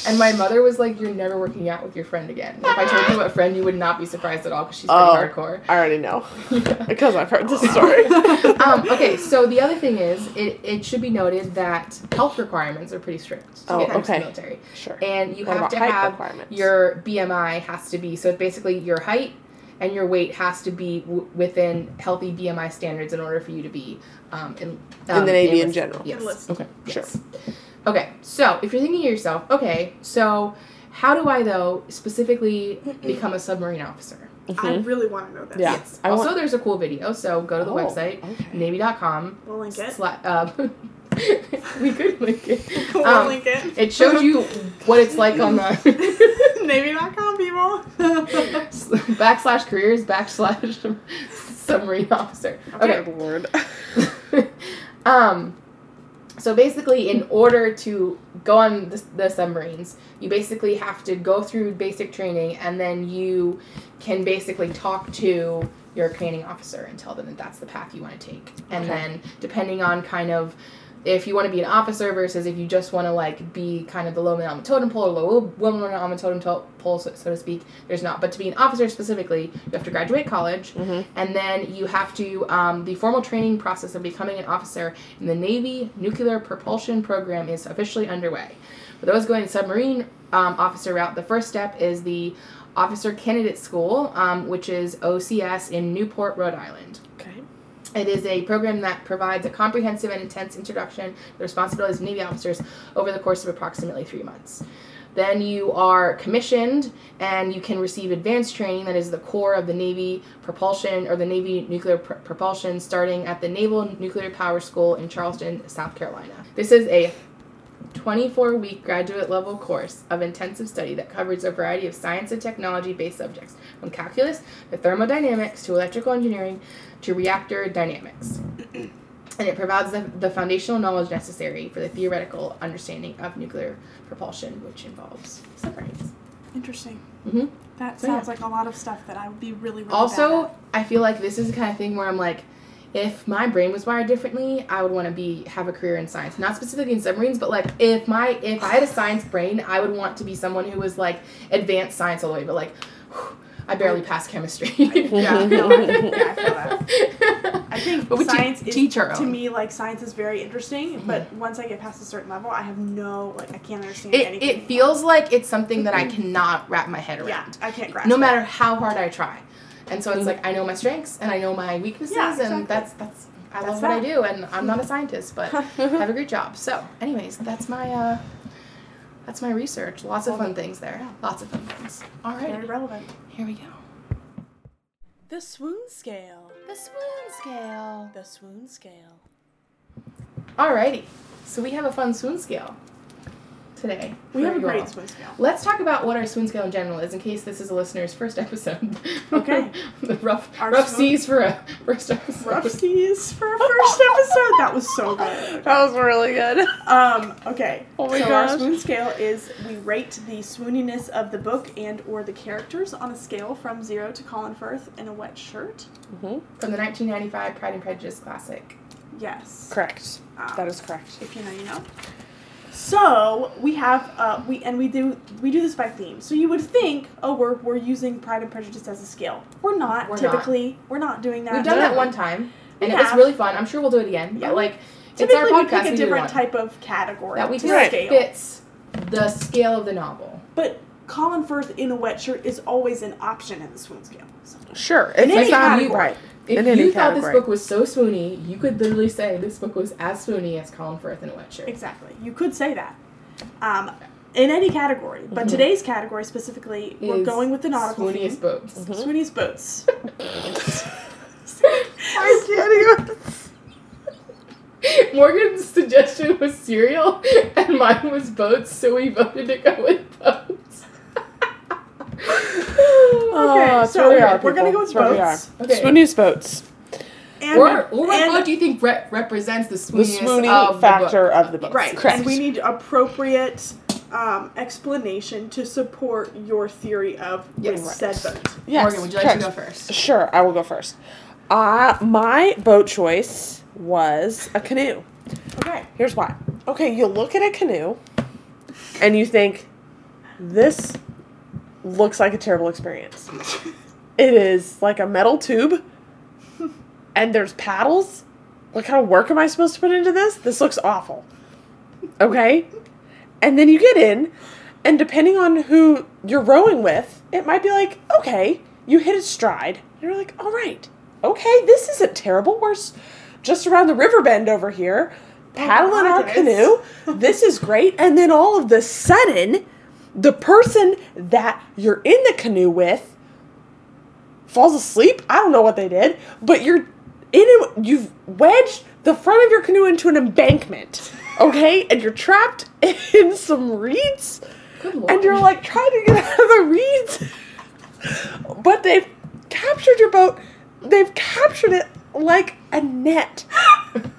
and my mother was like, "You're never working out with your friend again." If I told you what friend, you would not be surprised at all because she's pretty Oh. hardcore. I already know [LAUGHS] because I've heard this story. [LAUGHS] um, okay, so the other thing is, it, it should be noted that health requirements are pretty strict to Oh, get into okay. the military, Sure. and you What have to have your BMI has to be so it's basically your height and your weight has to be w- within healthy BMI standards in order for you to be um, in, um, the Navy in enlisted. general. Yes. Okay. Yes. Sure. Okay, so if you're thinking to yourself, okay, so how do I though specifically become a submarine officer? I Mhm. really want to know this. Yeah. Yes. I also, want- there's a cool video, so go to the Oh, website Okay. navy.com. We'll link it. Sla- um, [LAUGHS] [LAUGHS] we could link it. [LAUGHS] We'll Um, link it. It shows you what it's like on the [LAUGHS] Navy.com people. backslash careers backslash submarine officer. Okay. Good lord. um, so basically, in order to go on the, the submarines, you basically have to go through basic training, and then you can basically talk to your training officer and tell them that that's the path you want to take. And Okay. then, depending on kind of if you want to be an officer versus if you just want to like be kind of the low man on the totem pole or low woman on the totem pole, so, so to speak, there's not. But to be an officer specifically, you have to graduate college, Mhm. and then you have to um, the formal training process of becoming an officer in the Navy Nuclear Propulsion Program is officially underway. For those going submarine um, officer route, the first step is the Officer Candidate School, um, which is OCS in Newport, Rhode Island. It is a program that provides a comprehensive and intense introduction to the responsibilities of Navy officers over the course of approximately three months. Then you are commissioned and you can receive advanced training that is the core of the Navy propulsion or the Navy nuclear pr- propulsion starting at the Naval Nuclear Power School in Charleston, South Carolina. This is a 24 week graduate level course of intensive study that covers a variety of science and technology based subjects, from calculus to thermodynamics to electrical engineering to reactor dynamics. [CLEARS THROAT] And it provides the, the foundational knowledge necessary for the theoretical understanding of nuclear propulsion, which involves submarines. Interesting. Mhm. That So, yeah. sounds like a lot of stuff that I would be really, really Also. I feel like this is the kind of thing where I'm like, if my brain was wired differently, I would want to be have a career in science. Not specifically in submarines, but like if my if I had a science brain, I would want to be someone who was like advanced science all the way, but like whew, I barely passed chemistry. [LAUGHS] Yeah, [LAUGHS] no, I- yeah, I feel that. I think But we te- science is teach our to own. me like science is very interesting, mm-hmm. but once I get past a certain level, I have no like I can't understand It, anything. it feels like it's something that I mm-hmm. cannot wrap my head around. yeah, I can't grasp. no it. matter how hard I try. And so it's mm-hmm. like I know my strengths and I know my weaknesses Yeah, exactly. and that's that's I That's love what I do and I'm not a scientist, but I [LAUGHS] have a great job. So, anyways, that's my uh that's my research. Lots of fun things there. Lots of fun things. All Very relevant. Here we go. The swoon scale. The swoon scale. The swoon scale. Alrighty. So we have a fun swoon scale today. We have a you great all. swoon scale. Let's talk about what our swoon scale in general is, in case this is a listener's first episode. Okay. [LAUGHS] the rough, Our rough swoon- seas for a first episode. Rough seas for a first episode. That was so good. That was really good. Um, okay. Oh my so our gosh. swoon scale is we rate the swooniness of the book and or the characters on a scale from zero to Colin Firth in a wet shirt. From the 1995 Pride and Prejudice classic. Yes. Correct. Um, That is correct. if you know, you know. So we have uh, we and we do we do this by theme. So you would think, oh, we're we're using Pride and Prejudice as a scale. We're not. We're not. typically, we're not doing that. We've done that one time, We and it was really fun. I'm sure we'll do it again. Yeah. But like, it's Typically, our we podcast. pick a do different type of category that we to feel like scale. fits the scale of the novel. But Colin Firth in a wet shirt is always an option in the swoon scale. So. Sure. In If any you category. right. If In any you thought category. this book was so swoony, you could literally say this book was as swoony as Colin Firth in a wet shirt. Exactly. You could say that. Um, in any category. But Mhm. today's category specifically, we're Is going with the nautical swooniest theme. boats. Swooniest boats. [LAUGHS] [LAUGHS] I can't even. Morgan's suggestion was cereal, and mine was boats, so we voted to go with boats. [LAUGHS] Oh, it's so we are, we're gonna go with It's where we boats. are. Okay. Swooniest boats. And, Or, or what and- boat do you think re- represents the The swooniest swoony of factor the book? of the book. Right, Correct. and we need appropriate um, explanation to support your theory of Yes. with said boat. Yes, Morgan, would you like correct. to go first? Sure, I will go first. Uh, my boat choice was a canoe. Okay. Here's why. Okay, you look at a canoe and you think, this looks like a terrible experience. [LAUGHS] It is like a metal tube and there's paddles. What kind of work am I supposed to put into this? This looks awful. Okay? And then you get in, and depending on who you're rowing with, it might be like, okay, you hit a stride. You're like, all right, okay, this isn't terrible. We're just around the river bend over here, paddling my our goodness. canoe. [LAUGHS] This is great. And then all of the sudden, the person that you're in the canoe with falls asleep. I don't know what they did, but you're in it. You've wedged the front of your canoe into an embankment, okay, and you're trapped [LAUGHS] in some reeds, and you're like trying to get [LAUGHS] out of the reeds, but they've captured your boat. They've captured it like a net,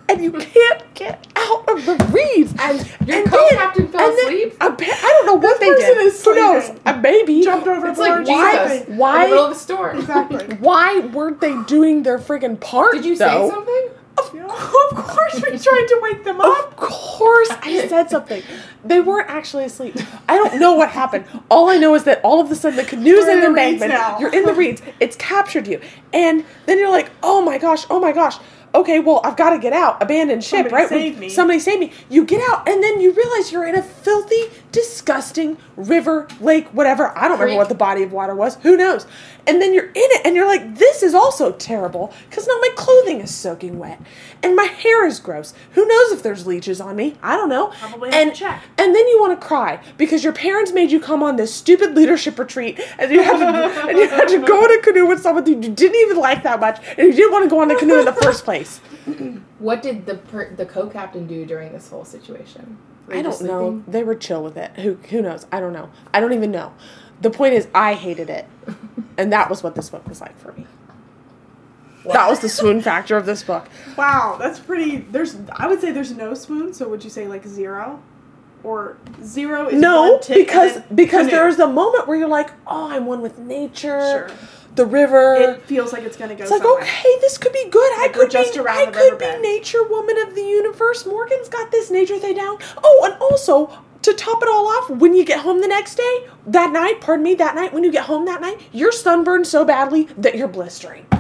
and you can't get out of the reeds. And Your and co-captain fell and asleep? a pa- I don't know what they person did. is Who knows? A baby Jumped overboard. It's like Why- Jesus why- in the middle of a storm. [LAUGHS] Exactly. why weren't they doing their friggin' part? Did you though? say something? Of course, we tried to wake them up. Of course, I said something. They weren't actually asleep. I don't know what happened. All I know is that all of a sudden the canoe's in in the embankment. You're in the reeds. It's captured you, and then you're like, "Oh my gosh! Oh my gosh!" Okay, well, I've got to get out. Abandoned ship, Somebody right? save me. Somebody save me. You get out, and then you realize you're in a filthy, disgusting river, lake, whatever. I don't remember what the body of water was. Who knows? And then you're in it, and you're like, this is also terrible because now my clothing is soaking wet, and my hair is gross. Who knows if there's leeches on me? I don't know. Probably have and to check. and then you want to cry because your parents made you come on this stupid leadership retreat, and you had to and you had to go in a canoe with someone you didn't even like that much, and you didn't want to go on the canoe in the first place. What did the per- the co-captain do during this whole situation? I don't know. They were chill with it. Who who knows? I don't know. I don't even know. The point is, I hated it, [LAUGHS] and that was what this book was like for me. That was the swoon factor of this book. [LAUGHS] Wow, that's pretty. There's, I would say there's no swoon. So would you say like zero, or zero is No, because because there's a moment where you're like, oh, I'm one with nature, Sure. The river. It feels like it's gonna go. It's like somewhere. okay, this could be good. I Like we're could just be, around I the could be nature woman of the universe. Morgan's got this nature thing down. Oh, and also to top it all off, when you get home the next day, that night, pardon me, that night when you get home that night, you're sunburned so badly that you're blistering. [LAUGHS]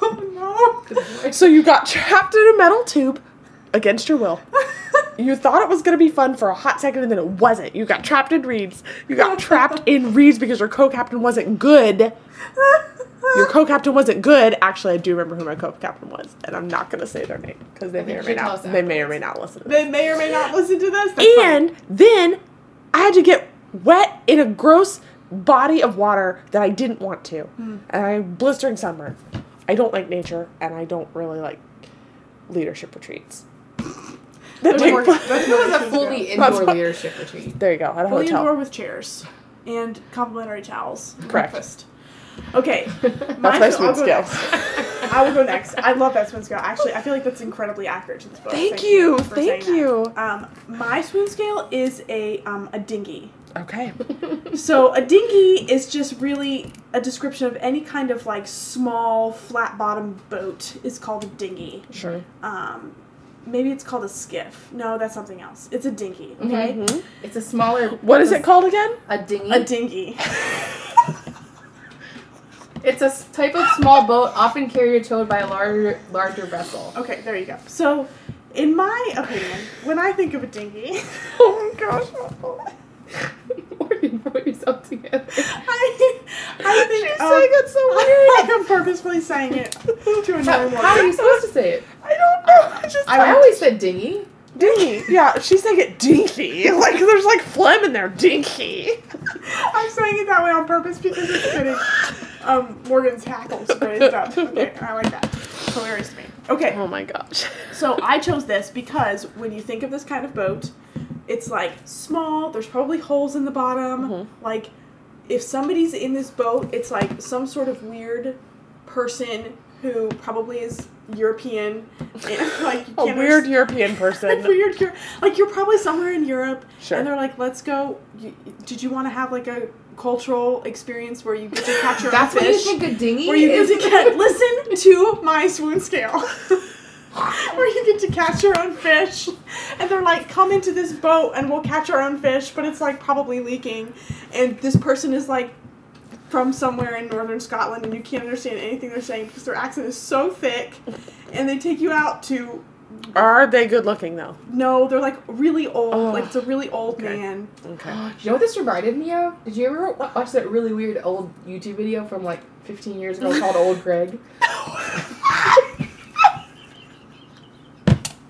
Oh no. So you got trapped in a metal tube against your will. [LAUGHS] You thought it was going to be fun for a hot second and then it wasn't. You got trapped in reeds. You got trapped in reeds because your co-captain wasn't good. Your [LAUGHS] co-captain wasn't good. Actually, I do remember who my co-captain was, and I'm not going to say their name because they may or may not. They may or may not listen. To this. They may or may not listen to this. That's. And then I had to get wet in a gross body of water that I didn't want to, Hmm. and I'm blistering sunburn. I don't like nature, and I don't really like leadership retreats. [LAUGHS] That That's take more- place- that's It was a fully [LAUGHS] indoor leadership retreat. There you go. At a Fully hotel. indoor with chairs and complimentary towels. Correct. Breakfast. Okay, [LAUGHS] That's my I'll swoon scale. I will go next. I love that swoon scale. Actually, I feel like that's incredibly accurate to this book. Thank you, thank saying that. you. Um, my swoon scale is a um, a dinghy. Okay. So a dinghy is just really a description of any kind of like small flat bottom boat is called a dinghy. Sure. Um, maybe it's called a skiff. No, that's something else. It's a dinghy. Okay, Mhm. It's a smaller. What is it called again? A dinghy. a dinghy. [LAUGHS] It's a type of small boat, often carried or towed by a larger larger vessel. Okay, there you go. So, in my opinion, when I think of a dinghy, [LAUGHS] Oh my gosh. [LAUGHS] Put yourself together. [LAUGHS] I, I [LAUGHS] think She's um, saying it so weird. I am purposefully saying it to How, another how are you supposed to say it? I don't know. I just I I always said dingy. dinky. Yeah, she's saying it dinky. Like there's like phlegm in there. Dinky. I'm saying it that way on purpose because it's fitting. Um, Morgan's hackles raised up. Okay, I like that. It's hilarious to me. Okay, Oh my gosh. so I chose this because when you think of this kind of boat, it's like small. There's probably holes in the bottom. Mm-hmm. Like, if somebody's in this boat, it's like some sort of weird person who probably is European. [LAUGHS] And, like you A weird underst- European [LAUGHS] like person. weird, like you're probably somewhere in Europe, Sure. and they're like, "Let's go." Did you want to have like a cultural experience where you get to catch your That's own what you fish? think a dinghy where you is. get to catch, listen to my swoon scale. [LAUGHS] where you get to catch your own fish, and they're like, "Come into this boat and we'll catch our own fish," but it's like probably leaking, and this person is like from somewhere in northern Scotland, and you can't understand anything they're saying because their accent is so thick, and they take you out to. Are they good looking though? No, they're like really old. Oh. Like it's a really old Okay. man. Okay. [GASPS] You know what this reminded me of? Did you ever watch that really weird old YouTube video from like 15 years ago called [LAUGHS] Old Greg? [LAUGHS]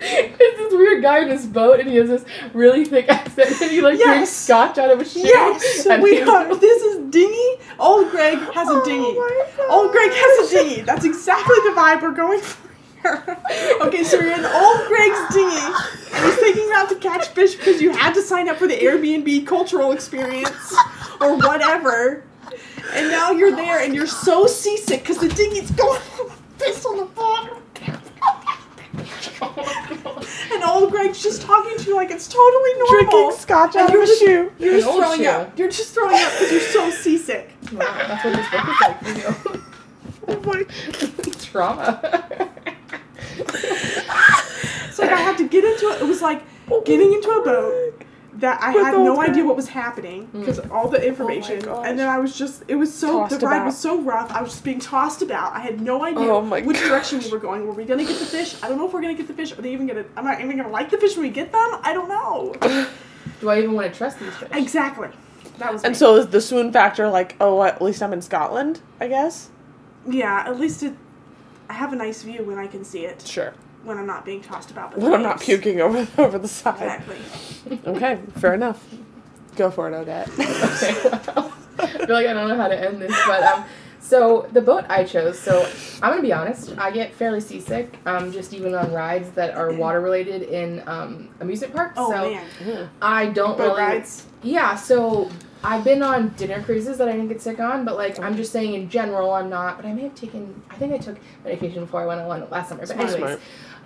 It's this weird guy in his boat, and he has this really thick accent, and he like Yes. drinks scotch out of a shoe. Yes, [LAUGHS] and we he's- are. This is dinghy. Old Greg has a oh dinghy. Old Greg has a dinghy. That's exactly the vibe we're going for here. [LAUGHS] okay, so you're in old Greg's dinghy, and he's taking you out to catch fish because you had to sign up for the Airbnb cultural experience or whatever. And now you're there, and you're so seasick because the dinghy's going [LAUGHS] fish on the bottom. [LAUGHS] And old Greg's just talking to you like it's totally normal. Drinking scotch And out of you're a just- shoe. You're just throwing shoe. up. You're just throwing up because you're so seasick. Wow, that's what this book is like for you. Oh my. Trauma. So like I had to get into it. It was like getting into a boat that I With had old no idea what was happening because mm. all the oh information, gosh. and then I was just it was so Tossed the ride about. was so rough. I was just being tossed about. I had no idea Oh my which gosh. direction we were going. Were we gonna get the fish? I don't know if we're gonna get the fish. Are they even gonna? I'm not even gonna like the fish when we get them? I don't know. Do I even want to trust these fish? exactly. That was And me. so is the swoon factor like, oh, at least I'm in Scotland, I guess? yeah, at least it. I have a nice view when I can see it. Sure. When I'm not being tossed about. When I'm not puking over [LAUGHS] over the side. Exactly. Okay, fair enough. Go for it, Odette. okay, well, I feel like I don't know how to end this, but um, so the boat I chose. So I'm gonna be honest, I get fairly seasick, um, just even on rides that are water related in um amusement parks. Oh so man. I don't Boat really. rides. Yeah, so I've been on dinner cruises that I didn't get sick on, but like I'm just saying in general, I'm not. But I may have taken. I think I took medication before I went on last summer. But Smart. anyways,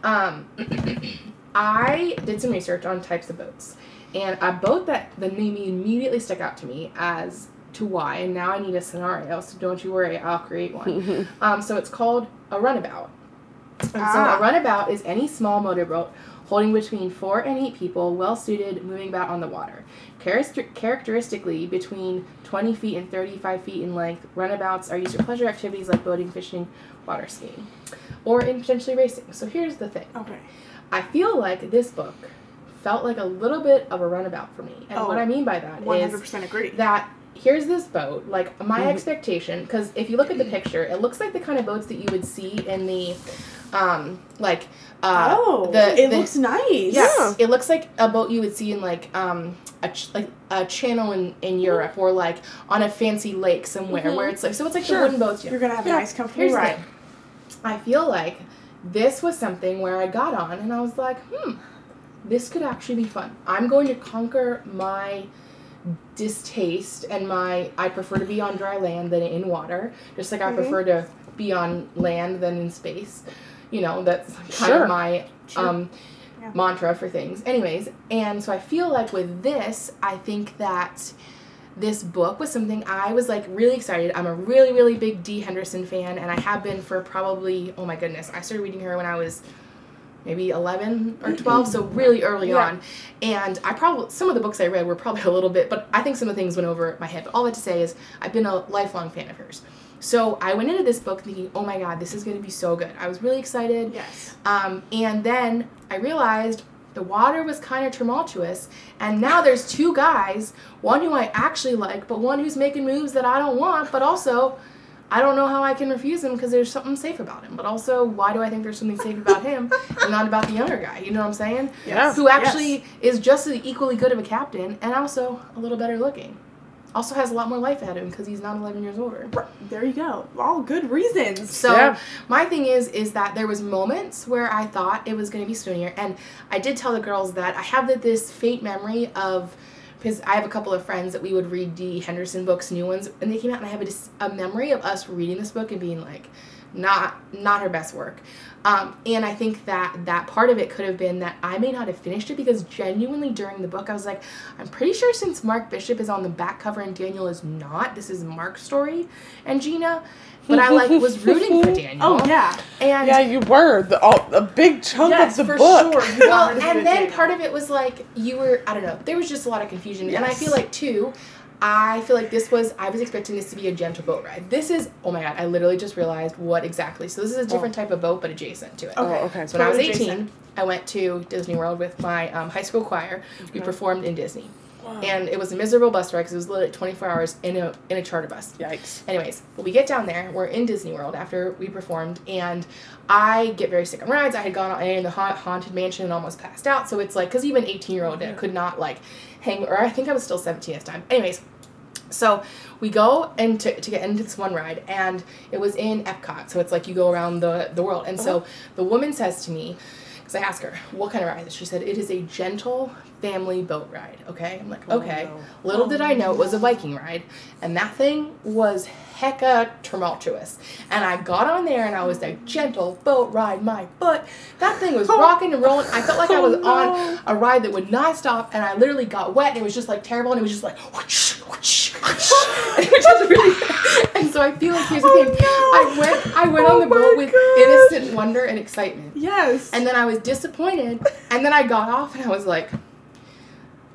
um, [CLEARS THROAT] I did some research on types of boats, and a boat that the name immediately stuck out to me as to why. And now I need a scenario, so don't you worry, I'll create one. [LAUGHS] um, so it's called a runabout. And Ah. so a runabout is any small motorboat holding between four and eight people, well suited, moving about on the water. Character- characteristically, between 20 feet and 35 feet in length, runabouts are used for pleasure activities like boating, fishing, water skiing, or in potentially racing. So here's the thing Okay. I feel like this book felt like a little bit of a runabout for me. And Oh, what I mean by that One is hundred percent agree. that here's this boat like my Mhm. expectation because if you look at the picture it looks like the kind of boats that you would see in the um like uh oh, the, it the- looks nice. Yeah, it looks like a boat you would see in like um a ch- like a channel in, in Europe or like on a fancy lake somewhere where it's like so it's like Sure. the wooden boats. You're gonna have Yeah, a nice, comfortable Here's ride. I feel like this was something where I got on and I was like, hmm, this could actually be fun. I'm going to conquer my distaste and my I prefer to be on dry land than in water, just like I Mhm. prefer to be on land than in space. You know, that's kind Sure. of my Sure. um Yeah. mantra for things. Anyways, and so I feel like with this, I think that this book was something I was like really excited. I'm a really, really big Dee Henderson fan, and I have been for probably, oh my goodness, I started reading her when I was maybe 11 or 12, so really early Yeah. on. And I probably, some of the books I read were probably [LAUGHS] a little bit, but I think some of the things went over my head. But all that to say is, I've been a lifelong fan of hers. So I went into this book thinking, oh my god, this is going to be so good. I was really excited. Yes. Um, and then I realized the water was kind of tumultuous, and now there's two guys, one who I actually like, but one who's making moves that I don't want, but also I don't know how I can refuse him because there's something safe about him. But also, why do I think there's something safe about him and not about the younger guy? You know what I'm saying? Yeah. Who actually is just as equally good of a captain and also a little better looking. Also has a lot more life ahead of him because he's not 11 years older. There you go. All good reasons. So Yeah. my thing is is that there was moments where I thought it was going to be Spoonier, and I did tell the girls that I have that this faint memory of because I have a couple of friends that we would read Dee Henderson books, new ones, and they came out, and I have a, a memory of us reading this book and being like, not not her best work. Um, and I think that that part of it could have been that I may not have finished it because genuinely during the book I was like, I'm pretty sure since Mark Bishop is on the back cover and Daniel is not, this is Mark's story and Gina. But I like was [LAUGHS] rooting for Daniel. oh yeah. And Yeah, you were the all, a big chunk Yes, of the for book. sure. [LAUGHS] Well, and then Daniel. part of it was like you were I don't know. There was just a lot of confusion, and I feel like too. I feel like this was I was expecting this to be a gentle boat ride. This is oh my god! I literally just realized what exactly. So this is a different type of boat, but adjacent to it. Oh, okay. So when I was Totally 18, adjacent. I went to Disney World with my um, high school choir. We performed in Disney, Wow. and it was a miserable bus ride because it was literally 24 hours in a in a charter bus. Yikes. Anyways, we get down there. We're in Disney World after we performed, and I get very sick on rides. I had gone on in the ha- haunted mansion and almost passed out. So it's like, because even 18 year old could not like hang, or I think I was still 17 at the time. Anyways, so we go and to, to get into this one ride, and it was in Epcot. So it's like you go around the, the world. And so uh-huh. the woman says to me, because I asked her, what kind of ride is it? She said, it is a gentle family boat ride. Okay. I'm like, oh, okay. Little did I oh, know it was a Viking ride. And that thing was hecka tumultuous. And I got on there and I was like, gentle boat ride my butt. That thing was oh. rocking and rolling. I felt like I was oh, on a ride that would not stop. And I literally got wet and it was just like terrible. And it was just like, whoosh, whoosh, whoosh. And [LAUGHS] [LAUGHS] it was just really [LAUGHS] And so I feel like here's the oh, thing. I went I went on the boat with innocent wonder and excitement. Yes. And then I was disappointed. And then I got off and I was like,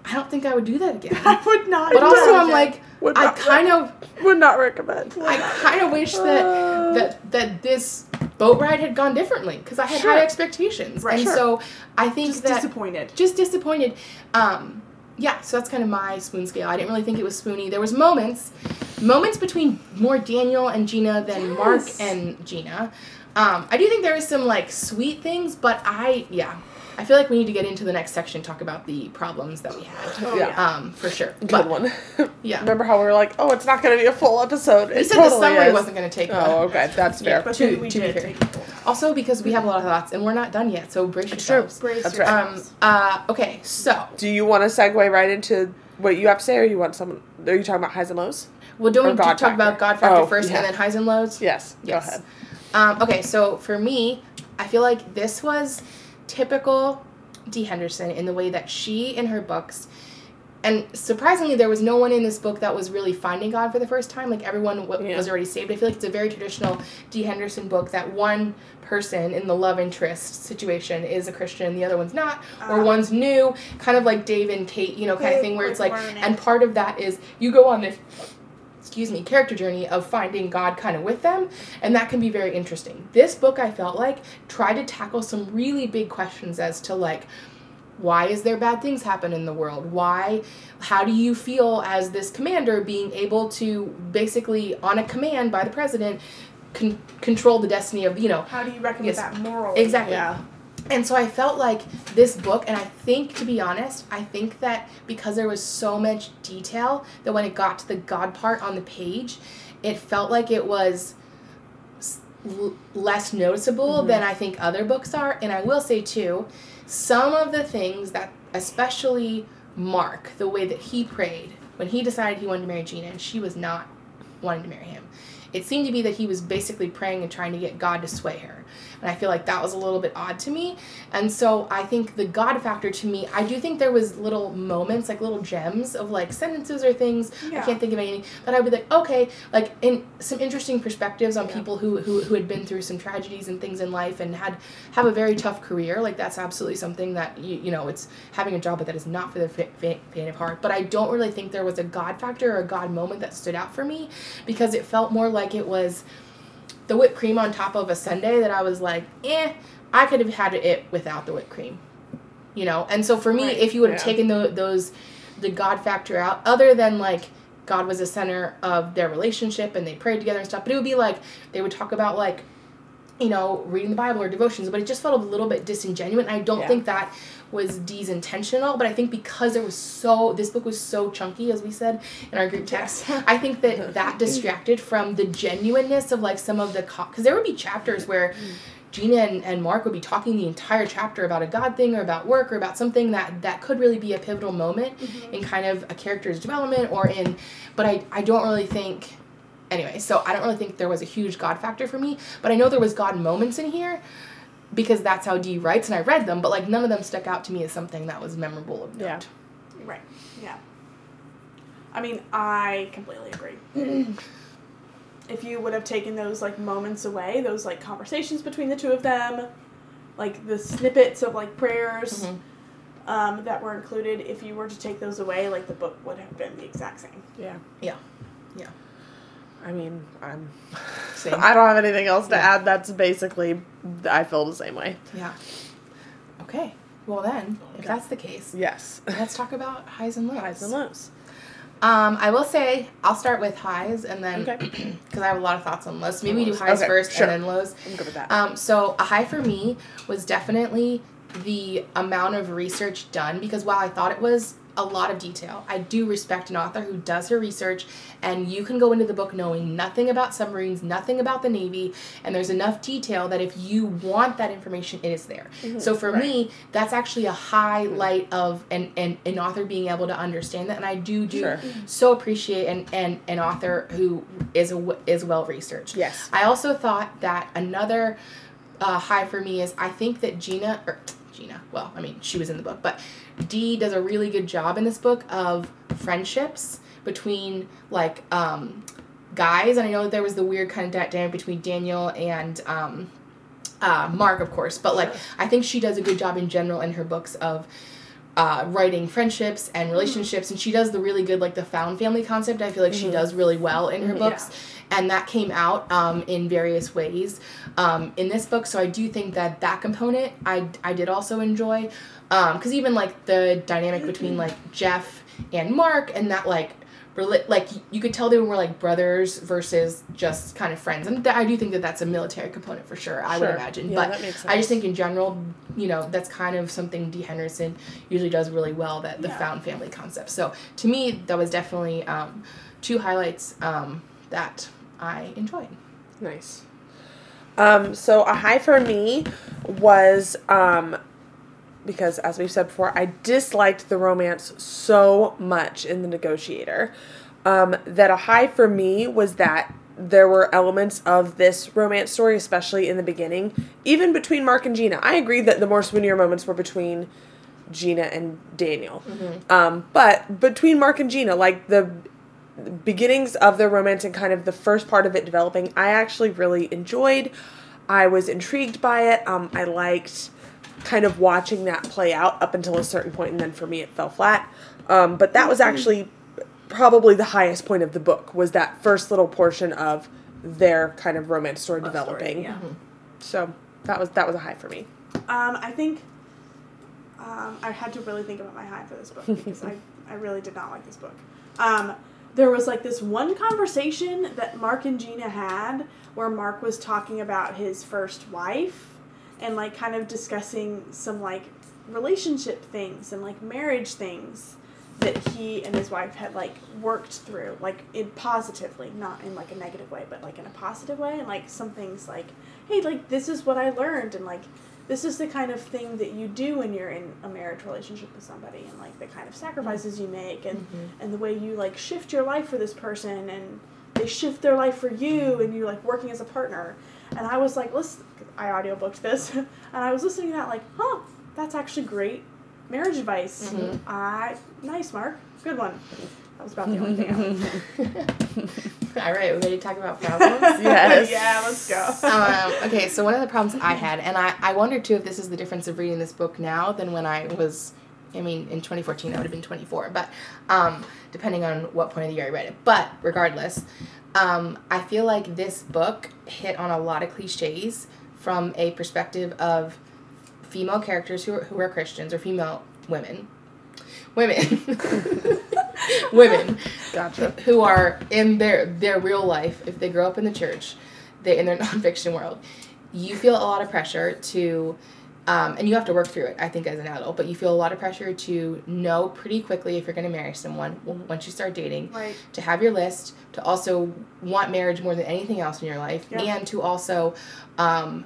I don't think I would do that again. I would not. But also, I'm like, Would I kind of, Would not recommend. I kind of wish that that that this boat ride had gone differently because I had Sure. high expectations, Right, and sure. so I think just that disappointed. just disappointed. Um, yeah, so that's kind of my spoon scale. I didn't really think it was spoony. There was moments, moments between more Daniel and Gina than Mark and Gina. Um, I do think there is some like sweet things, but I yeah, I feel like we need to get into the next section talk about the problems that we had. Oh, Yeah. Um, for sure. Good But, one. Yeah. Remember how we were like, oh, it's not going to be a full episode. We It said totally the summary is. wasn't going to take. Oh, Oh. okay. That's Yeah, fair. But to- we to be did fair. take. Also, because we have a lot of thoughts and we're not done yet, so brace It's true. yourselves. Brace That's right. Um. Uh. Okay. So Do you want to segue right into what you have to say, or you want someone? Are you talking about highs and lows? we'll do Or we God talk about. God factor Oh, first, yeah. and then highs and lows. Yes. Yes. Go ahead. Um, okay, so for me, I feel like this was typical Dee Henderson in the way that she, in her books, and surprisingly, there was no one in this book that was really finding God for the first time. Like everyone w- Yeah. was already saved. I feel like it's a very traditional Dee Henderson book that one person in the love interest situation is a Christian, the other one's not, or Ah. one's new, kind of like Dave and Kate, you know, kind of thing where it's like, and part of that is you go on this excuse me, character journey of finding God kind of with them, and that can be very interesting. This book, I felt like, tried to tackle some really big questions as to like, why is there bad things happen in the world? Why, how do you feel as this commander being able to basically, on a command by the president, con- control the destiny of, you know, How do you reckon Yes. with that moral? Exactly. Yeah. And so I felt like this book, and I think, to be honest, I think that because there was so much detail, that when it got to the God part on the page, it felt like it was l- less noticeable mm-hmm. than I think other books are. And I will say, too, some of the things that, especially Mark, the way that he prayed when he decided he wanted to marry Gina, and she was not wanting to marry him. It seemed to be that he was basically praying and trying to get God to sway her. And I feel like that was a little bit odd to me. And so I think the God factor to me, I do think there was little moments, like little gems of like sentences or things. Yeah. I can't think of anything. But I'd be like, okay, like in some interesting perspectives on people who, who who had been through some tragedies and things in life and had have a very tough career. Like that's absolutely something that you you know it's having a job, but that is not for the fa- fa- faint of heart. But I don't really think there was a God factor or a God moment that stood out for me because it felt more like it was the whipped cream on top of a sundae that I was like, eh, I could have had it without the whipped cream, you know. And so for me, Right, if you would have yeah. taken tho- those, the God factor out, other than like God was the center of their relationship and they prayed together and stuff, but it would be like they would talk about like you know, reading the Bible or devotions, but it just felt a little bit disingenuous. I don't Yeah. think that was Dee's intentional, but I think because it was so, this book was so chunky, as we said in our group text, I think that [LAUGHS] that distracted from the genuineness of like some of the, because there would be chapters where mm. Gina and, and Mark would be talking the entire chapter about a God thing or about work or about something that that could really be a pivotal moment mm-hmm. in kind of a character's development or in, but I, I don't really think anyway, so I don't really think there was a huge God factor for me, but I know there was God moments in here because that's how Dee writes and I read them, but like none of them stuck out to me as something that was memorable of note. Yeah. Right. Yeah. I mean, I completely agree. [CLEARS THROAT] if you would have taken those like moments away, those like conversations between the two of them, like the snippets of like prayers Mhm. um, that were included, if you were to take those away, like the book would have been the exact same. Yeah. Yeah. Yeah. I mean, I'm. [SIGHS] Same. I don't have anything else to Yeah. add. That's basically. I feel the same way. Yeah. Okay. Well then, if that's the case, Yes. let's talk about highs and lows. Highs and lows. Um, I will say I'll start with highs and then because Okay. [CLEARS THROAT] I have a lot of thoughts on lows. Maybe we do highs Okay, first sure. and then lows. I'm good with that. Um, so a high for me was definitely the amount of research done because while I thought it was a lot of detail, I do respect an author who does her research and you can go into the book knowing nothing about submarines, nothing about the Navy, and there's enough detail that if you want that information, it is there. So for me, that's actually a highlight of an, an, an author being able to understand that and I do do Sure. so appreciate an, an, an author who is a, is well researched. Yes. I also thought that another uh, high for me is I think that Gina or Gina, well, I mean she was in the book, but Dee does a really good job in this book of friendships between like um, guys, and I know that there was the weird kind of dynamic between Daniel and um, uh, Mark, of course, but like I think she does a good job in general in her books of uh, writing friendships and relationships, and she does the really good like the found family concept. I feel like she does really well in her books, and that came out um, in various ways um, in this book. So I do think that that component I I did also enjoy, because even like the dynamic between like Jeff and Mark and that like. Like you could tell they were like brothers versus just kind of friends, and th- I do think that that's a military component for sure. I would imagine, Yeah, but I just think in general, you know, that's kind of something Dee Henderson usually does really well. That the Yeah. found family concept. So to me, that was definitely um, two highlights um, that I enjoyed. Nice. Um, so a high for me was um, because, as we've said before, I disliked the romance so much in The Negotiator um, that a high for me was that there were elements of this romance story, especially in the beginning, even between Mark and Gina. I agree that the more swoonier moments were between Gina and Daniel. Um, but between Mark and Gina, like the beginnings of their romance and kind of the first part of it developing, I actually really enjoyed. I was intrigued by it. Um, I liked kind of watching that play out up until a certain point, and then for me it fell flat. Um, but that was actually probably the highest point of the book was that first little portion of their kind of romance story Love story, developing. yeah. So that was that was a high for me. Um, I think um, I had to really think about my high for this book because [LAUGHS] I, I really did not like this book. Um, there was like this one conversation that Mark and Gina had where Mark was talking about his first wife and like kind of discussing some like relationship things and like marriage things that he and his wife had like worked through like in positively not in like a negative way but like in a positive way and like some things like hey like this is what i learned and like this is the kind of thing that you do when you're in a marriage relationship with somebody and like the kind of sacrifices you make and mm-hmm. and the way you like shift your life for this person and they shift their life for you and you're like working as a partner. And i was like listen i audiobooked this [LAUGHS] and i was listening to that like huh that's actually great marriage advice. Mm-hmm. I nice mark. Good one that was about the only thing I [LAUGHS] [LAUGHS] All right, we ready to talk about problems? [LAUGHS] Yes. yeah let's go um, okay, so one of the problems I had, and I, I wonder too if this is the difference of reading this book now than when I was, I mean, in 2014, I would have been 24, but um, depending on what point of the year I read it. But regardless, um, I feel like this book hit on a lot of cliches from a perspective of female characters who are, who are Christians or female women. Women. [LAUGHS] women Gotcha. who are in their their real life if they grow up in the church they in their [LAUGHS] nonfiction world you feel a lot of pressure to um, and you have to work through it i think as an adult but you feel a lot of pressure to know pretty quickly if you're going to marry someone once you start dating Right. to have your list to also want marriage more than anything else in your life Yep. and to also um,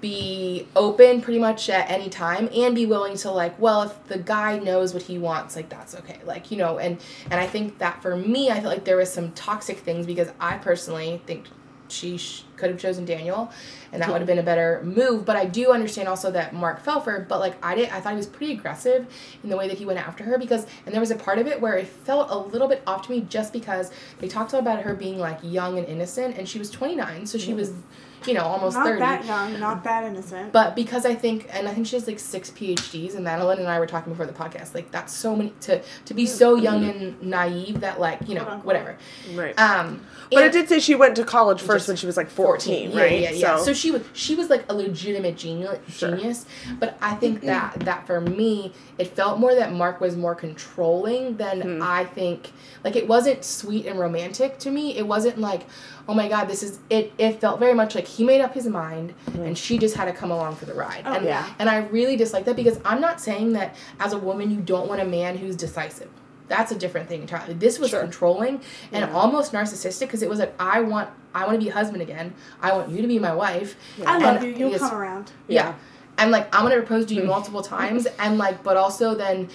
be open pretty much at any time and be willing to like well if the guy knows what he wants like that's okay. Like you know and and i think that for me i feel like there was some toxic things because i personally think she sh- could have chosen daniel and that would have been a better move. But i do understand also that mark fell for her, but like i did i thought he was pretty aggressive in the way that he went after her because and there was a part of it where it felt a little bit off to me just because they talked about her being like young and innocent and she was 29 so she was you know almost Not 30 that young, not that innocent. but because I think, and I think she has like six PhDs, and Madeline and I were talking before the podcast, like that's so many to to be so young and naive that like you know whatever. Right. Um, but it did say she went to college first when she was like 14, yeah, right? Yeah, yeah. So, So, she was she was like a legitimate genius, Sure. genius. But I think that that for me, it felt more that Mark was more controlling than Hmm. I think. Like it wasn't sweet and romantic to me. It wasn't like, oh my god, this is it. It felt very much like he made up his mind, and she just had to come along for the ride. Oh, and yeah. and I really dislike that because I'm not saying that as a woman you don't want a man who's decisive. That's a different thing entirely. This was Sure. controlling and almost narcissistic because it was like I want I want to be husband again. I want you to be my wife. Yeah. I love And you. You'll come around. Yeah. And like I'm gonna propose to you [LAUGHS] multiple times and like but also then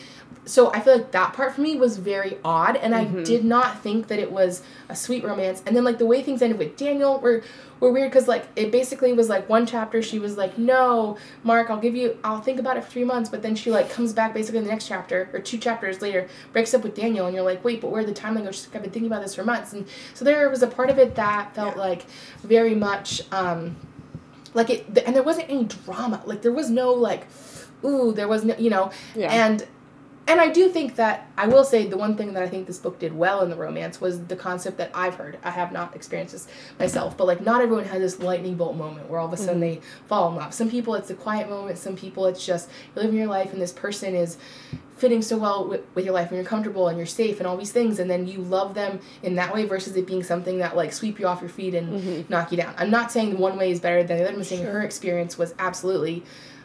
so I feel like that part for me was very odd and I did not think that it was a sweet romance. And then like the way things ended with Daniel were were weird because like it basically was like one chapter she was like, No, Mark, I'll give you I'll think about it for three months, but then she like comes back basically in the next chapter or two chapters later, breaks up with Daniel and you're like, Wait, but where did the timeline go? She's like, I've been thinking about this for months and so there was a part of it that felt like very much um like it and there wasn't any drama like there was no like ooh there was no you know Yeah. and and I do think that I will say the one thing that I think this book did well in the romance was the concept that I've heard. I have not experienced this myself, but like not everyone has this lightning bolt moment where all of a sudden mm-hmm. they fall in love. Some people it's a quiet moment. Some people it's just you're living your life and this person is fitting so well with, with your life and you're comfortable and you're safe and all these things and then you love them in that way versus it being something that like sweep you off your feet and mm-hmm. knock you down. I'm not saying one way is better than the other. I'm saying her experience was absolutely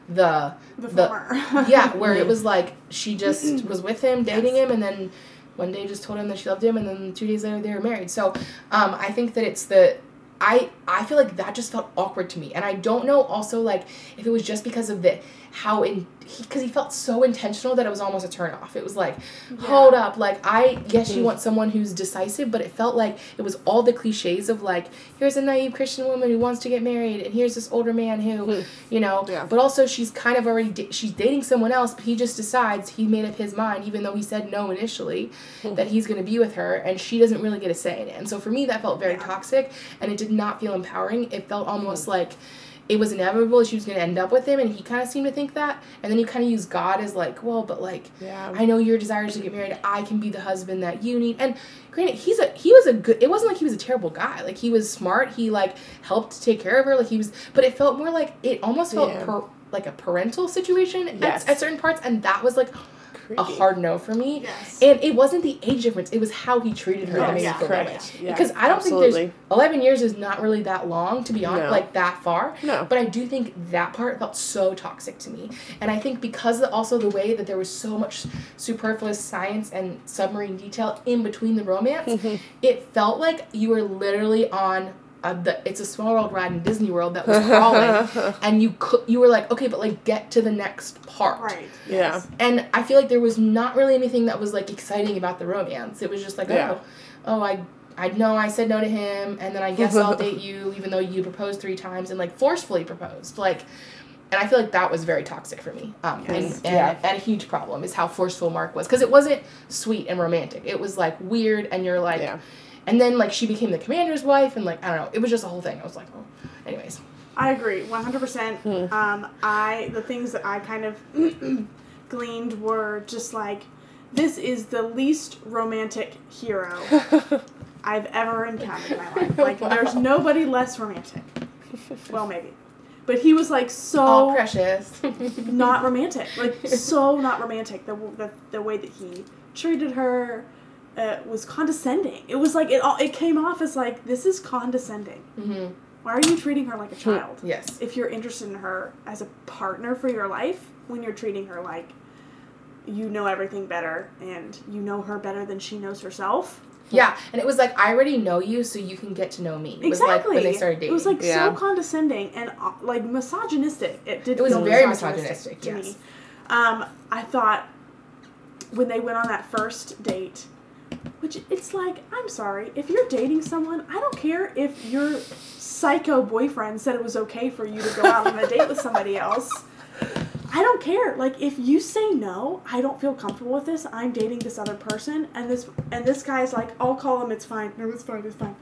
the The the [LAUGHS] yeah, where it was like she just [CLEARS THROAT] was with him, dating him, and then one day just told him that she loved him, and then two days later they were married. So um, I think that it's the I I feel like that just felt awkward to me, and I don't know also like if it was just because of the how in because he, felt so intentional that it was almost a turn off. It was like, hold up, like I yes you mm-hmm. want someone who's decisive, but it felt like it was all the cliches of like here's a naive Christian woman who wants to get married, and here's this older man who hmm. you know, Yeah. but also she's kind of already da- she's dating someone else, but he just decides he made up his mind, even though he said no initially, hmm. that he's going to be with her, and she doesn't really get a say in it. And so for me, that felt very toxic, and it did not feel empowering. It felt almost hmm. like it was inevitable she was going to end up with him, and he kind of seemed to think that. And then he kind of used God as like, well, but like, Yeah. I know your desires to get married. I can be the husband that you need. And granted, he's a he was a good. It wasn't like he was a terrible guy. Like he was smart. He like helped take care of her. Like he was, but it felt more like it almost felt Yeah. per, like a parental situation Yes. at, at certain parts, and that was like a hard no for me. Yes. And it wasn't the age difference; it was how he treated her that Yes, made me feel that way. Yeah, because I don't think there's eleven years is not really that long to be honest, No. like that far. No. But I do think that part felt so toxic to me, and I think because of also the way that there was so much superfluous science and submarine detail in between the romance, Mm-hmm. it felt like you were literally on. Uh, the it's a small world ride in Disney World that was crawling, [LAUGHS] and you could you were like okay, but like get to the next part, Right. Yeah. and I feel like there was not really anything that was like exciting about the romance. It was just like, Yeah. oh, oh, I, I know I said no to him, and then I guess I'll [LAUGHS] date you, even though you proposed three times and like forcefully proposed, like. And I feel like that was very toxic for me. Um, and, Yes. and, Yeah. and a huge problem is how forceful Mark was because it wasn't sweet and romantic. It was like weird, and you're like, Yeah. And then like she became the commander's wife, and like I don't know, it was just a whole thing. I was like, oh, anyways. I agree, one hundred percent. Hmm. Um, I the things that I kind of [CLEARS THROAT] gleaned were just like, this is the least romantic hero [LAUGHS] I've ever encountered in my [LAUGHS] life. Like, there's nobody less romantic. Well, maybe, but he was like so precious. not romantic, like [LAUGHS] so not romantic. The the, the way that he treated her. Uh, was condescending. It was like it all. It came off as like this is condescending. hmm Why are you treating her like a child? Yes. If you're interested in her as a partner for your life, when you're treating her like you know everything better and you know her better than she knows herself. Yeah, and it was like I already know you, so you can get to know me. It was like when they started dating. It was like Yeah. so condescending and uh, like misogynistic. It did. It was feel very misogynistic misogynistic, to yes. me. Um, I thought when they went on that first date, which it's like I'm sorry if you're dating someone, I don't care if your psycho boyfriend said it was okay for you to go out on a date with somebody else. I don't care. Like if you say no, I don't feel comfortable with this. I'm dating this other person, and this and this guy's like, I'll call him. It's fine. No, it's fine. It's fine.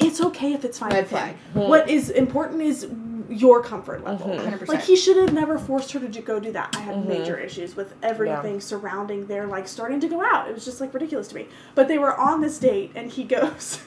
It's okay if it's fine. Red flag. What is important is your comfort level. Mm-hmm. 100%. Like he should have never forced her to j- go do that. I had mm-hmm. major issues with everything surrounding their like starting to go out. It was just like ridiculous to me. But they were on this date, and he [LAUGHS] goes.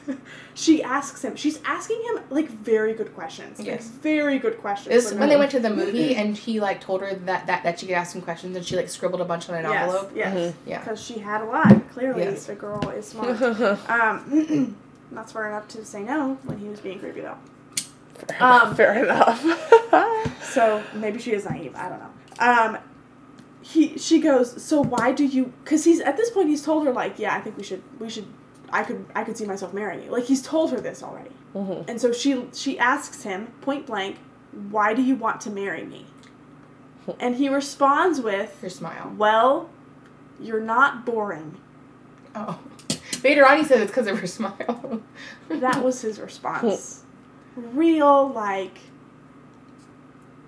she asks him. She's asking him like very good questions. like, Yes. very good questions. This when they went to the mm-hmm. movie and he like told her that, that that she could ask him questions and she like scribbled a bunch on an Yes, envelope. Yes. Yeah. Because she had a lot. Clearly, Yes. the girl is [LAUGHS] smart. um, [CLEARS THROAT] not smart enough to say no when he was being creepy though. Um, [LAUGHS] Fair enough. [LAUGHS] So maybe she is naive. I don't know. Um, he she goes. So why do you? Because he's at this point he's told her like, yeah, I think we should we should. I could I could see myself marrying you. Like he's told her this already. And so she she asks him point blank, why do you want to marry me? And he responds with, Her smile. well, you're not boring. Oh. Later on, he said it's because of her smile. That was [LAUGHS] his response. Real, like,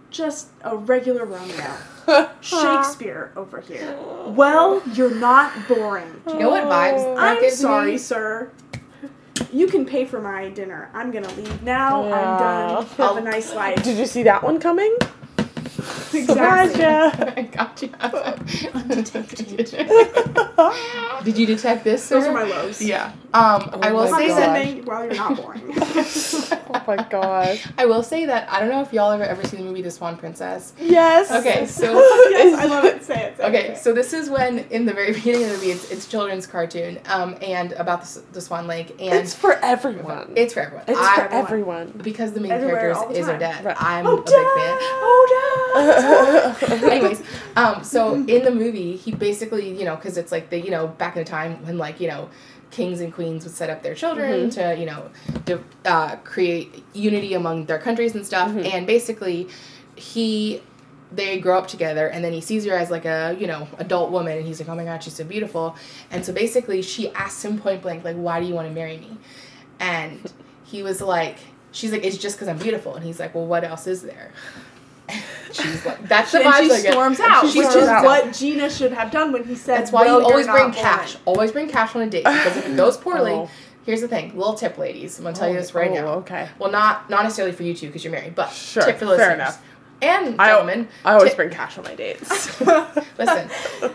just a regular Romeo. [LAUGHS] Shakespeare over here. Well, you're not boring. you know what vibes? that I'm gives sorry, me? sir. You can pay for my dinner. I'm gonna leave now. Yeah. I'm done. Have a nice life. Did you see that one coming? Surprise Exactly. [LAUGHS] I got you. [LAUGHS] Did you detect this? Those are my lows. Yeah. Um, I will my say God. that. Condescending, you're not boring. Oh my gosh. [LAUGHS] I will say that I don't know if y'all ever ever seen the movie The Swan Princess. Yes. Okay, so [LAUGHS] yes, I love it. Say it. Say Okay, it. so this is when in the very [LAUGHS] beginning of the movie, it's, it's children's cartoon, um, and about the, the Swan Lake, and It's for everyone. it's for everyone. It's I- for everyone. because the main Everywhere, character is. Odette. Right. I'm Oh, a big fan. Oh, Anyways, um, so in the movie, he basically, you know, because it's like the, you know, back in the time when like, you know, kings and queens would set up their children to, you know, to uh, create unity among their countries and stuff. And basically, he, they grow up together, and then he sees her as like a, you know, adult woman, and he's like, oh my god, she's so beautiful. And so basically, she asks him point blank, like, why do you want to marry me? And he was like, she's like, it's just because I'm beautiful. And he's like, well, what else is there? [LAUGHS] She's like, [LAUGHS] that's the and vibes she I storms And out, she which storms is out. what Gina should have done when he said, That's why well, you always bring cash. boring. Always bring cash on a date because if it goes poorly, Oh. here's the thing. Little tip, ladies. I'm gonna tell you this right oh, now. okay. Well, not not necessarily for you two because you're married, but Sure, tip for the fair listeners. enough. And gentlemen, I always tip- bring cash on my dates. [LAUGHS] Listen,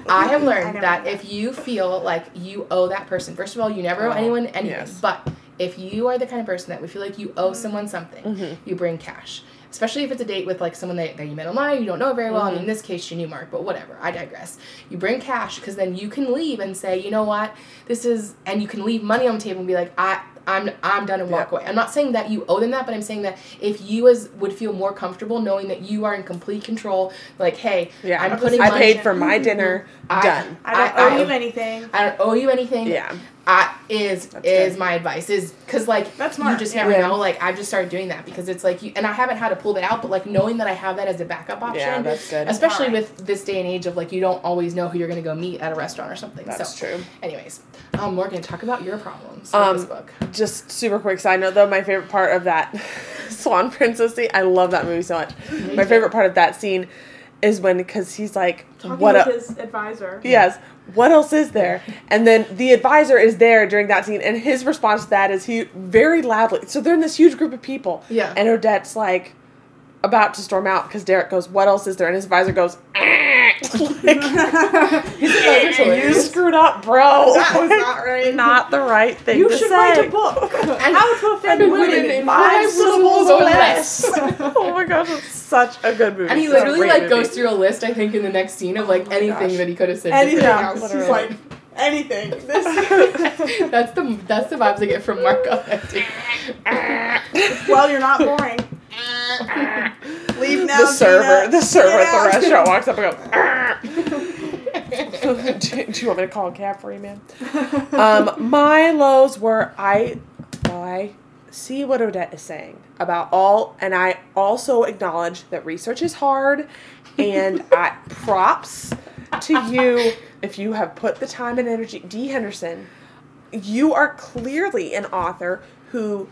I have [LAUGHS] learned never that did if you feel like you owe that person, first of all, you never owe Oh, anyone anything. yes. But if you are the kind of person that would feel like you owe someone something, Mm-hmm. you bring cash. Especially if it's a date with like someone that, that you met online, you don't know very well. I mean, in Mm-hmm. this case, she knew Mark, but whatever. I digress. You bring cash because then you can leave and say, you know what, this is, and you can leave money on the table and be like, I, I'm, I'm done and walk Yeah. away. I'm not saying that you owe them that, but I'm saying that if you as would feel more comfortable knowing that you are in complete control, like, hey, yeah, I'm putting I paid for my dinner. I- done. I don't I- owe I- you anything. I don't owe you anything. Yeah. I, is That's is good. my advice is because like That's you just yeah. never Yeah. know like I've just started doing that because it's like you and I haven't had to pull that out but like knowing that I have that as a backup option Yeah, that's good. especially Alright. with this day and age of like you don't always know who you're gonna go meet at a restaurant or something That's so true. anyways um Morgan talk about your problems Um, this book Just super quick side note though, my favorite part of that [LAUGHS] Swan Princess scene, I love that movie so much. My favorite part of that scene is when, because he's like, Talking what with his advisor. Yes. What else is there? [LAUGHS] And then the advisor is there during that scene, and his response to that is he very loudly. So they're in this huge group of people. Yeah. And Odette's like about to storm out because Derek goes, "What else is there?" And his advisor goes, [LAUGHS] "Ah." like, "You screwed up, bro. That was not [LAUGHS] right. Not the right thing You to should say." write a book. [LAUGHS] And how to offend women in five syllables or less. oh my gosh, it's such a good movie. and he literally like movie. goes through a list I think in the next scene of like Oh anything gosh. that he could have said Anything. different. She's literally. like, anything. This. that's the that's the vibes I get from Marco. well, you're not boring. [LAUGHS] Leave now. the server, Gina. the server at the restaurant walks up and goes. [LAUGHS] [LAUGHS] Do, do you want me to call a cab for you, man? Um, my lows were I, well, I see what Odette is saying about all, and I also acknowledge that research is hard, and I props to you if you have put the time and energy. Dee Henderson, you are clearly an author who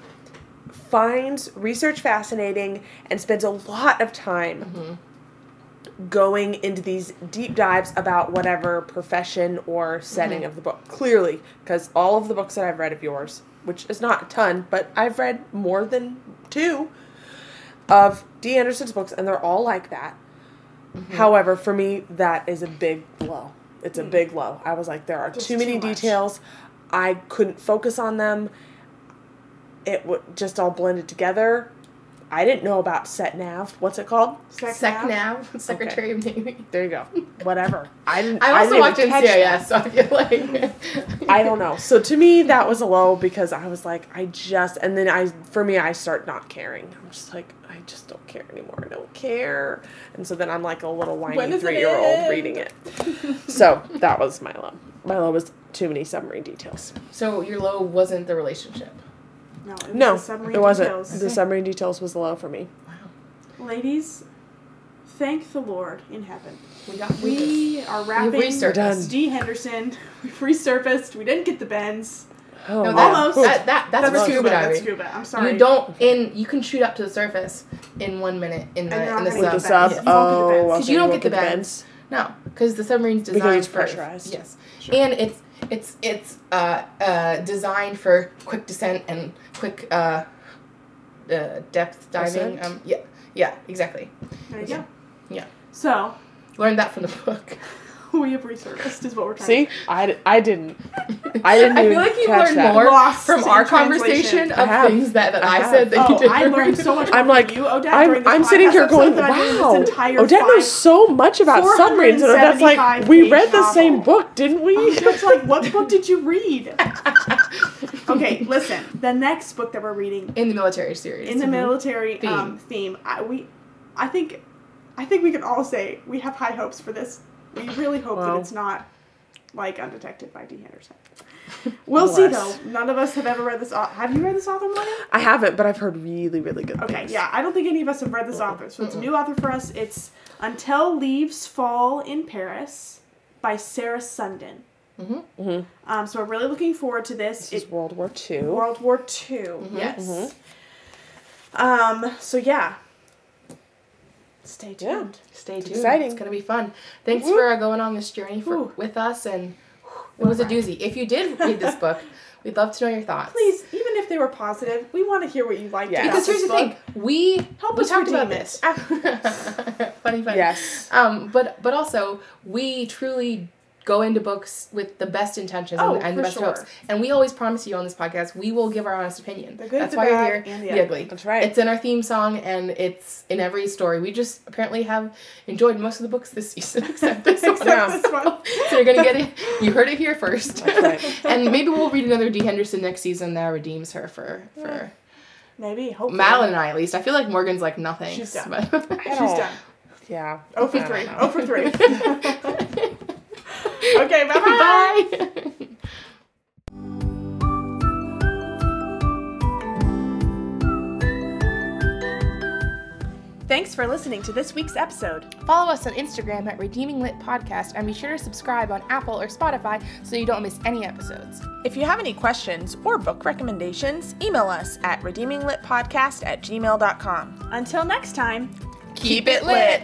finds research fascinating and spends a lot of time mm-hmm. going into these deep dives about whatever profession or setting mm-hmm. of the book. Clearly, because all of the books that I've read of yours, which is not a ton, but I've read more than two of D. Anderson's books, and they're all like that. Mm-hmm. However, for me, that is a big blow. It's a hmm. big blow. I was like, there are Just too many too details. I couldn't focus on them. It w- just all blended together. I didn't know about set nav. What's it called? SecNav, [LAUGHS] Secretary of Navy. There you go. Whatever. [LAUGHS] I didn't. I also didn't watched even catch that. NCIS, so I feel like [LAUGHS] I don't know. So to me, that was a low because I was like, I just, and then I, for me, I start not caring. I'm just like, I just don't care anymore. I don't care. And so then I'm like a little When whiny does it three year old end? reading it. so that was my low. My low was too many submarine details. So your low wasn't the relationship. No, it was No, the submarine it wasn't. details. The submarine details was the low for me. Wow. Ladies, thank the Lord in heaven. We got We are wrapping researched. Done. Dee Henderson. [LAUGHS] We've resurfaced. We didn't get the bends. Oh, No, that, Almost. That, that, that's, That's scuba, That's diving. scuba. I'm sorry. You don't in you can shoot up to the surface in one minute in the in the sub. the sub. bends. You won't get the Oh, bends. Because you don't get the bends. No, because the submarine's designed Because it's for pressurized. Yes, and it's it's it's uh, uh, designed for quick descent and quick uh, uh, depth diving. Ascent? Um, yeah, yeah, exactly. There you Yeah. go. Yeah. So, Learned that from the book. [LAUGHS] we have resurfaced, is what we're trying See, I, d- I didn't. I didn't I feel like you catch learned that. more Lost from our conversation of things that, that I I, said that you Oh, did. I learned so much. I'm like, you, Odette, I'm, I'm sitting here going, than I did in wow, this entire Odette knows so much about submarines. And Odette's like, we read the same book, didn't we? It's like, what [LAUGHS] book did you read? [LAUGHS] okay, listen. The next book that we're reading in the military series. in the military Theme. um, theme, I, we, I think, I think we can all say we have high hopes for this. We really hope that it's not like Undetected by Dee Henderson. We'll see though. None of us have ever read this. au- Have you read this author, Morgan? I haven't, but I've heard really, really good Okay, things. yeah, I don't think any of us have read this author, so it's a new author for us. It's Until Leaves Fall in Paris by Sarah Sundin. Mhm. Mhm. Um, so we're really looking forward to this. This is World War II. World War II. Yes. Um, so yeah. Stay Yeah. Tuned. Stay tuned. exciting. It's gonna be fun. Thanks Woo. for uh, going on this journey for, Woo. with us, and whew, it was a doozy. If you did read this [LAUGHS] book, we'd love to know your thoughts. Please, even if they were positive, we want to hear what you liked. Yeah. about because here's this the book. thing: we Help we us talked about this. [LAUGHS] [LAUGHS] funny, funny. Yes. Um, but but also we truly go into books with the best intentions Oh, and, and the best sure. hopes, and we always promise you on this podcast we will give our honest opinion. The good, That's the why bad, you're and here. the The ugly. ugly. That's right. It's in our theme song and it's in every story. We just apparently have enjoyed most of the books this season, [LAUGHS] except this one. This one. [LAUGHS] so you're gonna get it. You heard it here first. That's right. [LAUGHS] and maybe we'll read another Dee Henderson next season that redeems her for for Maybe, hopefully. Madeline and I at least. I feel like Morgan's like nothing. She's done. But She's done. Yeah. Oh for I three. know. Oh for three. [LAUGHS] okay, bye bye. Bye. Thanks for listening to this week's episode. Follow us on Instagram at Redeeming Lit Podcast and be sure to subscribe on Apple or Spotify so you don't miss any episodes. If you have any questions or book recommendations, email us at redeeminglitpodcast at gmail.com. Until next time. Keep it lit!